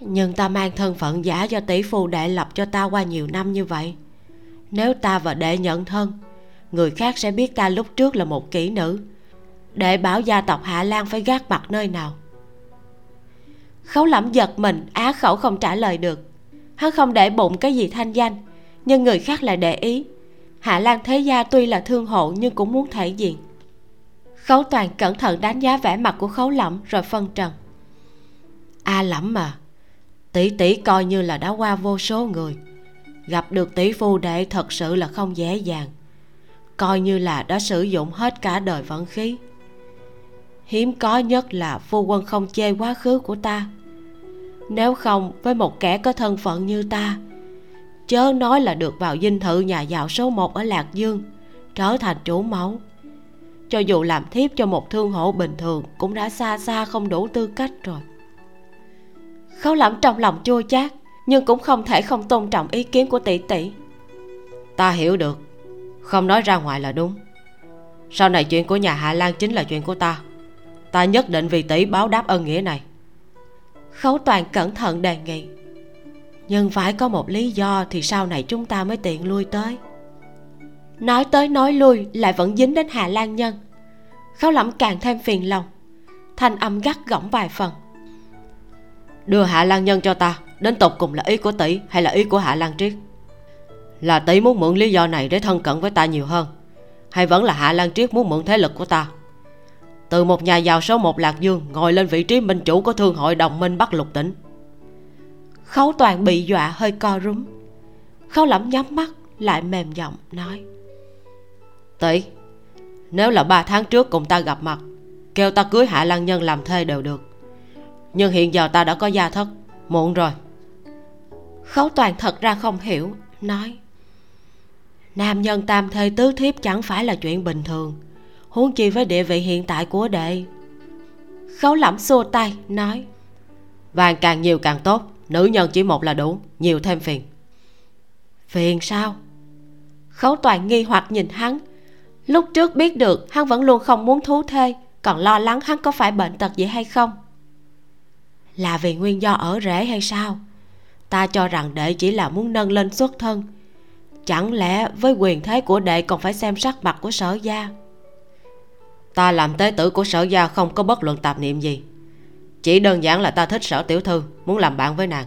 nhưng ta mang thân phận giả cho tỷ phu đệ lập cho ta qua nhiều năm như vậy. Nếu ta và đệ nhận thân, người khác sẽ biết ta lúc trước là một kỹ nữ. Đệ bảo gia tộc hạ lan phải gác mặt nơi nào? Khấu lẩm giật mình, á khẩu không trả lời được. Hắn không để bụng cái gì thanh danh, nhưng người khác lại để ý. Hạ lan thế gia tuy là thương hộ nhưng cũng muốn thể diện khấu toàn cẩn thận đánh giá vẻ mặt của khấu lẫm rồi phân trần. A à, lẫm mà tỷ tỷ coi như là đã qua vô số người. Gặp được tỷ phu đệ thật sự là không dễ dàng. Coi như là đã sử dụng hết cả đời vận khí. Hiếm có nhất là phu quân không chê quá khứ của ta. Nếu không với một kẻ có thân phận như ta chớ nói là được vào dinh thự nhà giàu số một ở lạc dương trở thành chủ mẫu cho dù làm thiếp cho một thương hộ bình thường, cũng đã xa xa không đủ tư cách rồi. Khấu lẩm trong lòng chua chát, nhưng cũng không thể không tôn trọng ý kiến của tỷ tỷ. Ta hiểu được, không nói ra ngoài là đúng. Sau này chuyện của nhà hạ lan chính là chuyện của ta. Ta nhất định vì tỷ báo đáp ân nghĩa này. Khấu toàn cẩn thận đề nghị. Nhưng phải có một lý do thì sau này chúng ta mới tiện lui tới nói tới nói lui lại vẫn dính đến hà lan nhân. Khấu lẩm càng thêm phiền lòng. Thanh âm gắt gỏng vài phần. Đưa hạ lan nhân cho ta đến tột cùng là ý của tỷ hay là ý của hạ lan triết? Là tỷ muốn mượn lý do này để thân cận với ta nhiều hơn hay vẫn là hạ lan triết muốn mượn thế lực của ta? Từ một nhà giàu số một lạc dương ngồi lên vị trí minh chủ của thương hội đồng minh bắc lục tỉnh. Khấu toàn bị dọa hơi co rúm. Khấu lẩm nhắm mắt lại mềm giọng nói tỷ nếu là ba tháng trước cùng ta gặp mặt, kêu ta cưới hạ lan nhân làm thê đều được. Nhưng hiện giờ ta đã có gia thất, muộn rồi. Khấu toàn thật ra không hiểu, nói, nam nhân tam thê tứ thiếp chẳng phải là chuyện bình thường. Huống chi với địa vị hiện tại của đệ. Khấu lẩm xua tay, nói, vàng càng nhiều càng tốt, nữ nhân chỉ một là đủ, nhiều thêm phiền. Phiền sao? Khấu toàn nghi hoặc nhìn hắn lúc trước biết được, hắn vẫn luôn không muốn thú thê, còn lo lắng hắn có phải bệnh tật gì hay không. Là vì nguyên do ở rễ hay sao? Ta cho rằng đệ chỉ là muốn nâng lên xuất thân. Chẳng lẽ với quyền thế của đệ còn phải xem sắc mặt của sở gia? Ta làm tế tử của sở gia không có bất luận tạp niệm gì. Chỉ đơn giản là ta thích sở tiểu thư, muốn làm bạn với nàng.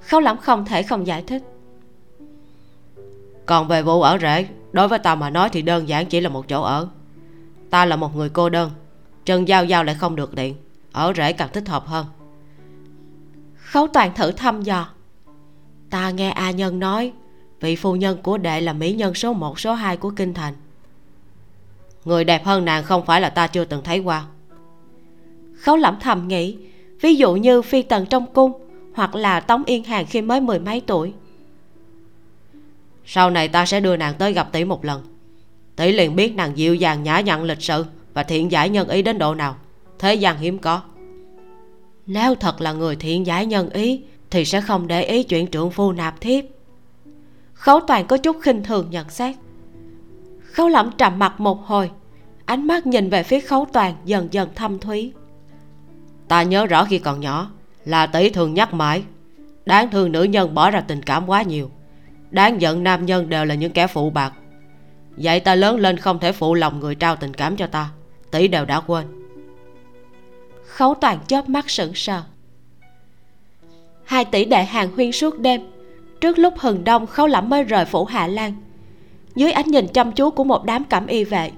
Khấu lắm không thể không giải thích còn về vụ ở rễ đối với ta mà nói thì đơn giản chỉ là một chỗ ở. Ta là một người cô đơn chân giao giao lại không được điện ở rễ càng thích hợp hơn. Khấu toàn thử thăm dò. Ta nghe a nhân nói vị phu nhân của đệ là mỹ nhân số một số hai của kinh thành. Người đẹp hơn nàng không phải là ta chưa từng thấy qua. Khấu lẩm thầm nghĩ ví dụ như phi tần trong cung hoặc là tống yên hàng khi mới mười mấy tuổi sau này ta sẽ đưa nàng tới gặp tỷ một lần. Tỷ liền biết nàng dịu dàng nhã nhặn lịch sự và thiện giải nhân ý đến độ nào. Thế gian hiếm có. Nếu thật là người thiện giải nhân ý, thì sẽ không để ý chuyện trượng phu nạp thiếp. Khấu toàn có chút khinh thường nhận xét. Khấu lẩm trầm mặt một hồi, ánh mắt nhìn về phía khấu toàn dần dần thâm thúy. Ta nhớ rõ khi còn nhỏ, là tỷ thường nhắc mãi, đáng thương nữ nhân bỏ ra tình cảm quá nhiều đáng giận nam nhân đều là những kẻ phụ bạc. Vậy ta lớn lên không thể phụ lòng người trao tình cảm cho ta. Tỷ đều đã quên. Khấu toàn chớp mắt sững sờ. Hai tỷ đệ hàng huyên suốt đêm. Trước lúc hừng đông, khấu lẩm mới rời phủ hạ lan. Dưới ánh nhìn chăm chú của một đám cảm y vệ,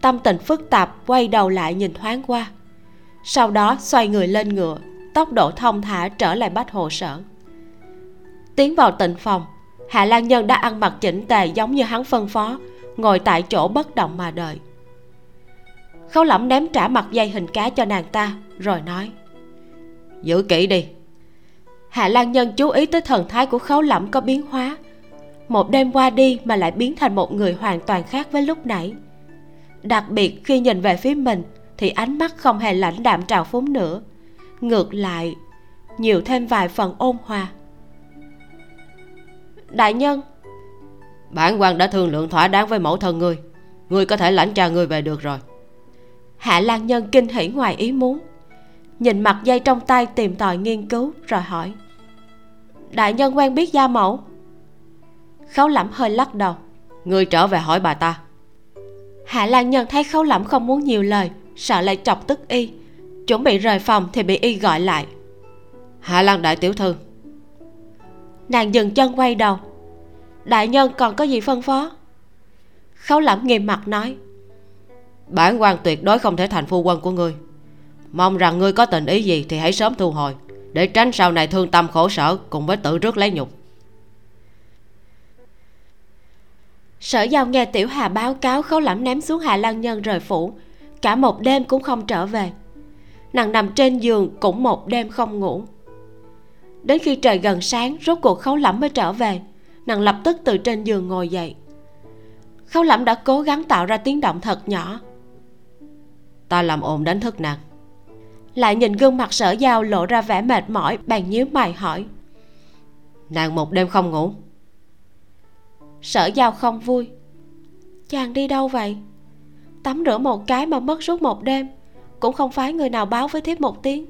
tâm tình phức tạp quay đầu lại nhìn thoáng qua. Sau đó xoay người lên ngựa, tốc độ thông thả trở lại bách hồ sở. Tiến vào tịnh phòng hạ lan nhân đã ăn mặc chỉnh tề giống như hắn phân phó, ngồi tại chỗ bất động mà đợi. Khấu lẩm ném trả mặt dây hình cá cho nàng ta, rồi nói, giữ kỹ đi. Hạ lan nhân chú ý tới thần thái của khấu lẩm có biến hóa. Một đêm qua đi mà lại biến thành một người hoàn toàn khác với lúc nãy. Đặc biệt khi nhìn về phía mình thì ánh mắt không hề lãnh đạm trào phúng nữa. Ngược lại, nhiều thêm vài phần ôn hòa đại nhân. Bản quan đã thương lượng thỏa đáng với mẫu thân ngươi. Ngươi có thể lãnh cha ngươi về được rồi. Hạ lan nhân kinh hỉ ngoài ý muốn nhìn mặt dây trong tay tìm tòi nghiên cứu rồi hỏi. Đại nhân quen biết gia mẫu? Khấu lẩm hơi lắc đầu. Ngươi trở về hỏi bà ta. Hạ lan nhân thấy khấu lẩm không muốn nhiều lời sợ lại chọc tức y. Chuẩn bị rời phòng thì bị y gọi lại. Hạ lan đại tiểu thư nàng dừng chân quay đầu. Đại nhân còn có gì phân phó? Khấu lẩm nghiêm mặt nói. Bản quan tuyệt đối không thể thành phu quân của ngươi. Mong rằng ngươi có tình ý gì thì hãy sớm thu hồi để tránh sau này thương tâm khổ sở cùng với tự rước lấy nhục. Sở giao nghe tiểu hà báo cáo khấu lẩm ném xuống hạ lan nhân rời phủ cả một đêm cũng không trở về. Nàng nằm trên giường cũng một đêm không ngủ đến khi trời gần sáng rốt cuộc khấu lẩm mới trở về. Nàng lập tức từ trên giường ngồi dậy. Khấu lẩm đã cố gắng tạo ra tiếng động thật nhỏ. Ta làm ồn đánh thức nàng. Lại nhìn gương mặt sở giao lộ ra vẻ mệt mỏi bàn nhíu mày hỏi. Nàng một đêm không ngủ. Sở giao không vui. Chàng đi đâu vậy? Tắm rửa một cái mà mất suốt một đêm. Cũng không phải người nào báo với thiếp một tiếng.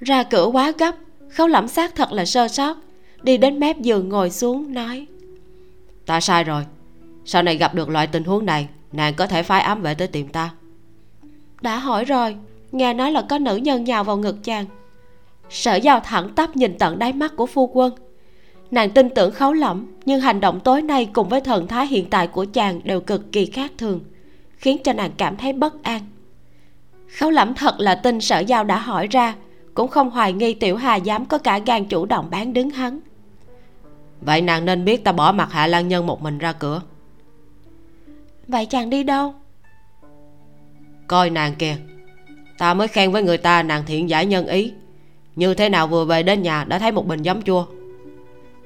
Ra cửa quá gấp khấu lẩm xác thật là sơ sót. Đi đến mép giường ngồi xuống, nói. Ta sai rồi. Sau này gặp được loại tình huống này, nàng có thể phái ám vệ tới tìm ta. Đã hỏi rồi. Nghe nói là có nữ nhân nhào vào ngực chàng. Sở giao thẳng tắp nhìn tận đáy mắt của phu quân. Nàng tin tưởng khấu lẩm nhưng hành động tối nay cùng với thần thái hiện tại của chàng đều cực kỳ khác thường, khiến cho nàng cảm thấy bất an. Khấu lẩm thật là tin sở giao đã hỏi ra cũng không hoài nghi tiểu hà dám có cả gan chủ động bán đứng hắn. Vậy nàng nên biết ta bỏ mặt hạ lan nhân một mình ra cửa. Vậy chàng đi đâu? Coi nàng kìa. Ta mới khen với người ta nàng thiện giải nhân ý. Như thế nào vừa về đến nhà đã thấy một bình giấm chua.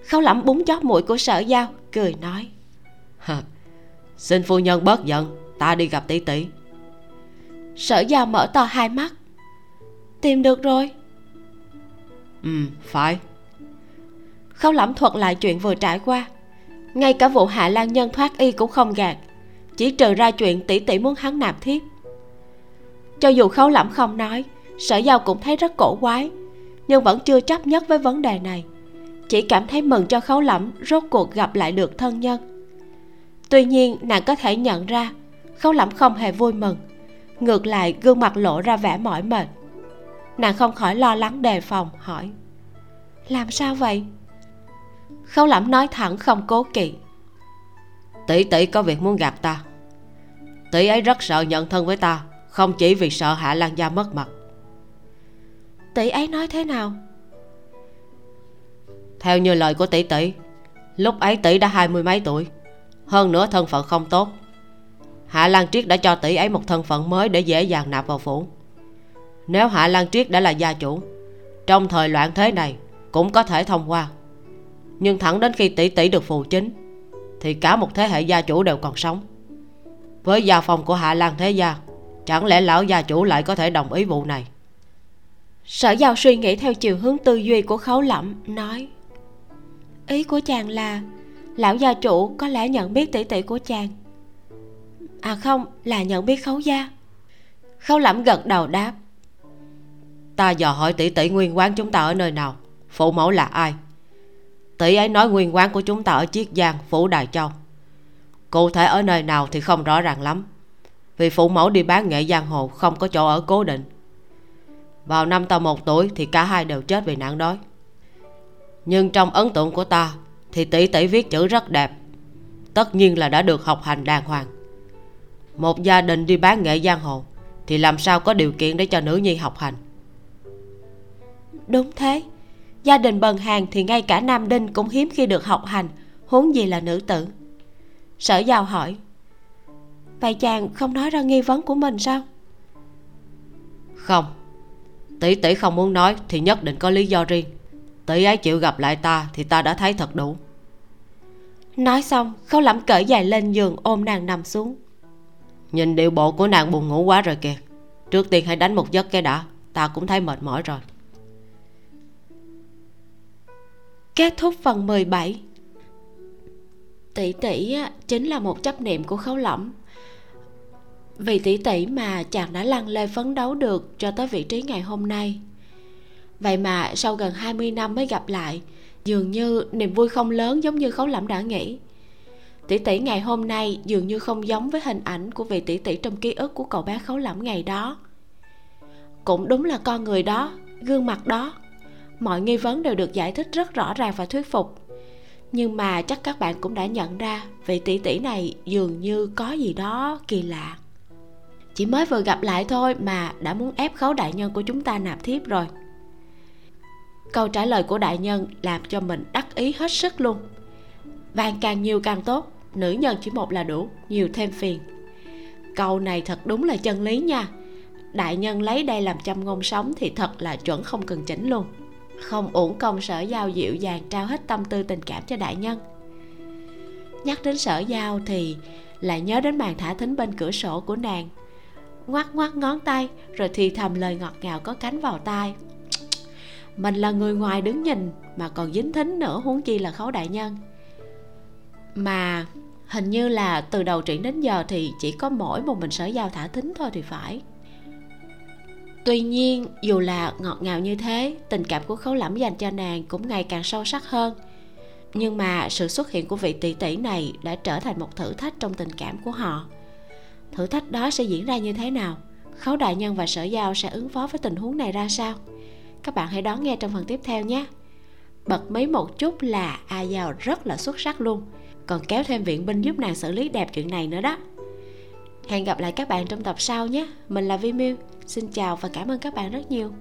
Khấu lẩm búng chót mũi của sở giao cười nói. Xin phu nhân bớt giận ta đi gặp tỷ tỷ. Sở giao mở to hai mắt. Tìm được rồi ừ phải. Khấu lẩm thuật lại chuyện vừa trải qua. Ngay cả vụ hạ lan nhân thoát y cũng không gạt. Chỉ trừ ra chuyện tỷ tỷ muốn hắn nạp thiếp. Cho dù khấu lẩm không nói, sở giao cũng thấy rất cổ quái, nhưng vẫn chưa chấp nhất với vấn đề này. Chỉ cảm thấy mừng cho khấu lẩm rốt cuộc gặp lại được thân nhân. Tuy nhiên, nàng có thể nhận ra, khấu lẩm không hề vui mừng. Ngược lại, gương mặt lộ ra vẻ mỏi mệt nàng không khỏi lo lắng đề phòng hỏi. Làm sao vậy? Khấu lẩm nói thẳng không cố kỵ. Tỷ tỷ có việc muốn gặp ta. Tỷ ấy rất sợ nhận thân với ta không chỉ vì sợ hạ lan gia mất mặt. Tỷ ấy nói thế nào? Theo như lời của tỷ tỷ lúc ấy tỷ đã hai mươi mấy tuổi. Hơn nữa thân phận không tốt. Hạ lan triết đã cho tỷ ấy một thân phận mới để dễ dàng nạp vào phủ nếu hạ lan triết đã là gia chủ, trong thời loạn thế này cũng có thể thông qua. Nhưng thẳng đến khi tỷ tỷ được phù chính, thì cả một thế hệ gia chủ đều còn sống. Với gia phong của hạ lan thế gia, chẳng lẽ lão gia chủ lại có thể đồng ý vụ này? Sở giao suy nghĩ theo chiều hướng tư duy của khấu lẩm nói, ý của chàng là, lão gia chủ có lẽ nhận biết tỷ tỷ của chàng. À không, là nhận biết khấu gia. Khấu lẩm gật đầu đáp ta dò hỏi tỷ tỷ nguyên quán chúng ta ở nơi nào? Phụ mẫu là ai? Tỷ ấy nói nguyên quán của chúng ta ở chiết giang, phủ đài châu. Cụ thể ở nơi nào thì không rõ ràng lắm. Vì phụ mẫu đi bán nghệ giang hồ, không có chỗ ở cố định. Vào năm ta một tuổi thì cả hai đều chết vì nạn đói. Nhưng trong ấn tượng của ta thì tỷ tỷ viết chữ rất đẹp. Tất nhiên là đã được học hành đàng hoàng. Một gia đình đi bán nghệ giang hồ thì làm sao có điều kiện để cho nữ nhi học hành? Đúng thế. Gia đình bần hàng thì ngay cả nam đinh cũng hiếm khi được học hành huống gì là nữ tử. Sở giao hỏi vậy chàng không nói ra nghi vấn của mình sao? Không. Tỷ tỷ không muốn nói thì nhất định có lý do riêng. Tỷ ấy chịu gặp lại ta thì ta đã thấy thật đủ. Nói xong khâu lẩm cởi dài lên giường ôm nàng nằm xuống. Nhìn điệu bộ của nàng buồn ngủ quá rồi kìa. Trước tiên hãy đánh một giấc cái đã ta cũng thấy mệt mỏi rồi kết thúc phần 17 tỷ tỷ chính là một chấp niệm của khấu lẩm vì tỷ tỷ mà chàng đã lăn lê phấn đấu được cho tới vị trí ngày hôm nay. Vậy mà sau gần 20 năm mới gặp lại, dường như niềm vui không lớn giống như khấu lẩm đã nghĩ. Tỷ tỷ ngày hôm nay dường như không giống với hình ảnh của vị tỷ tỷ trong ký ức của cậu bé khấu lẩm ngày đó. Cũng đúng là con người đó, gương mặt đó mọi nghi vấn đều được giải thích rất rõ ràng và thuyết phục. Nhưng mà chắc các bạn cũng đã nhận ra, vị tỷ tỷ này dường như có gì đó kỳ lạ. Chỉ mới vừa gặp lại thôi mà đã muốn ép khấu đại nhân của chúng ta nạp thiếp rồi. Câu trả lời của đại nhân làm cho mình đắc ý hết sức luôn. Vàng càng nhiều càng tốt, nữ nhân chỉ một là đủ, nhiều thêm phiền. Câu này thật đúng là chân lý nha. Đại nhân lấy đây làm châm ngôn sống thì thật là chuẩn không cần chỉnh luôn không uổng công sở giao dịu dàng trao hết tâm tư tình cảm cho đại nhân. Nhắc đến sở giao thì lại nhớ đến màn thả thính bên cửa sổ của nàng. Ngoắt ngoắt ngón tay, rồi thì thầm lời ngọt ngào có cánh vào tai. Mình là người ngoài đứng nhìn, mà còn dính thính nữa huống chi là khấu đại nhân. Mà hình như là từ đầu truyện đến giờ thì chỉ có mỗi một mình sở giao thả thính thôi thì phải tuy nhiên, dù là ngọt ngào như thế, tình cảm của khấu lẫm dành cho nàng cũng ngày càng sâu sắc hơn. Nhưng mà sự xuất hiện của vị tỷ tỷ này đã trở thành một thử thách trong tình cảm của họ. Thử thách đó sẽ diễn ra như thế nào? Khấu đại nhân và sở giao sẽ ứng phó với tình huống này ra sao? Các bạn hãy đón nghe trong phần tiếp theo nhé. Bật mí một chút là a giao rất là xuất sắc luôn. Còn kéo thêm viện binh giúp nàng xử lý đẹp chuyện này nữa đó hẹn gặp lại các bạn trong tập sau nhé. Mình là vi miu. Xin chào và cảm ơn các bạn rất nhiều.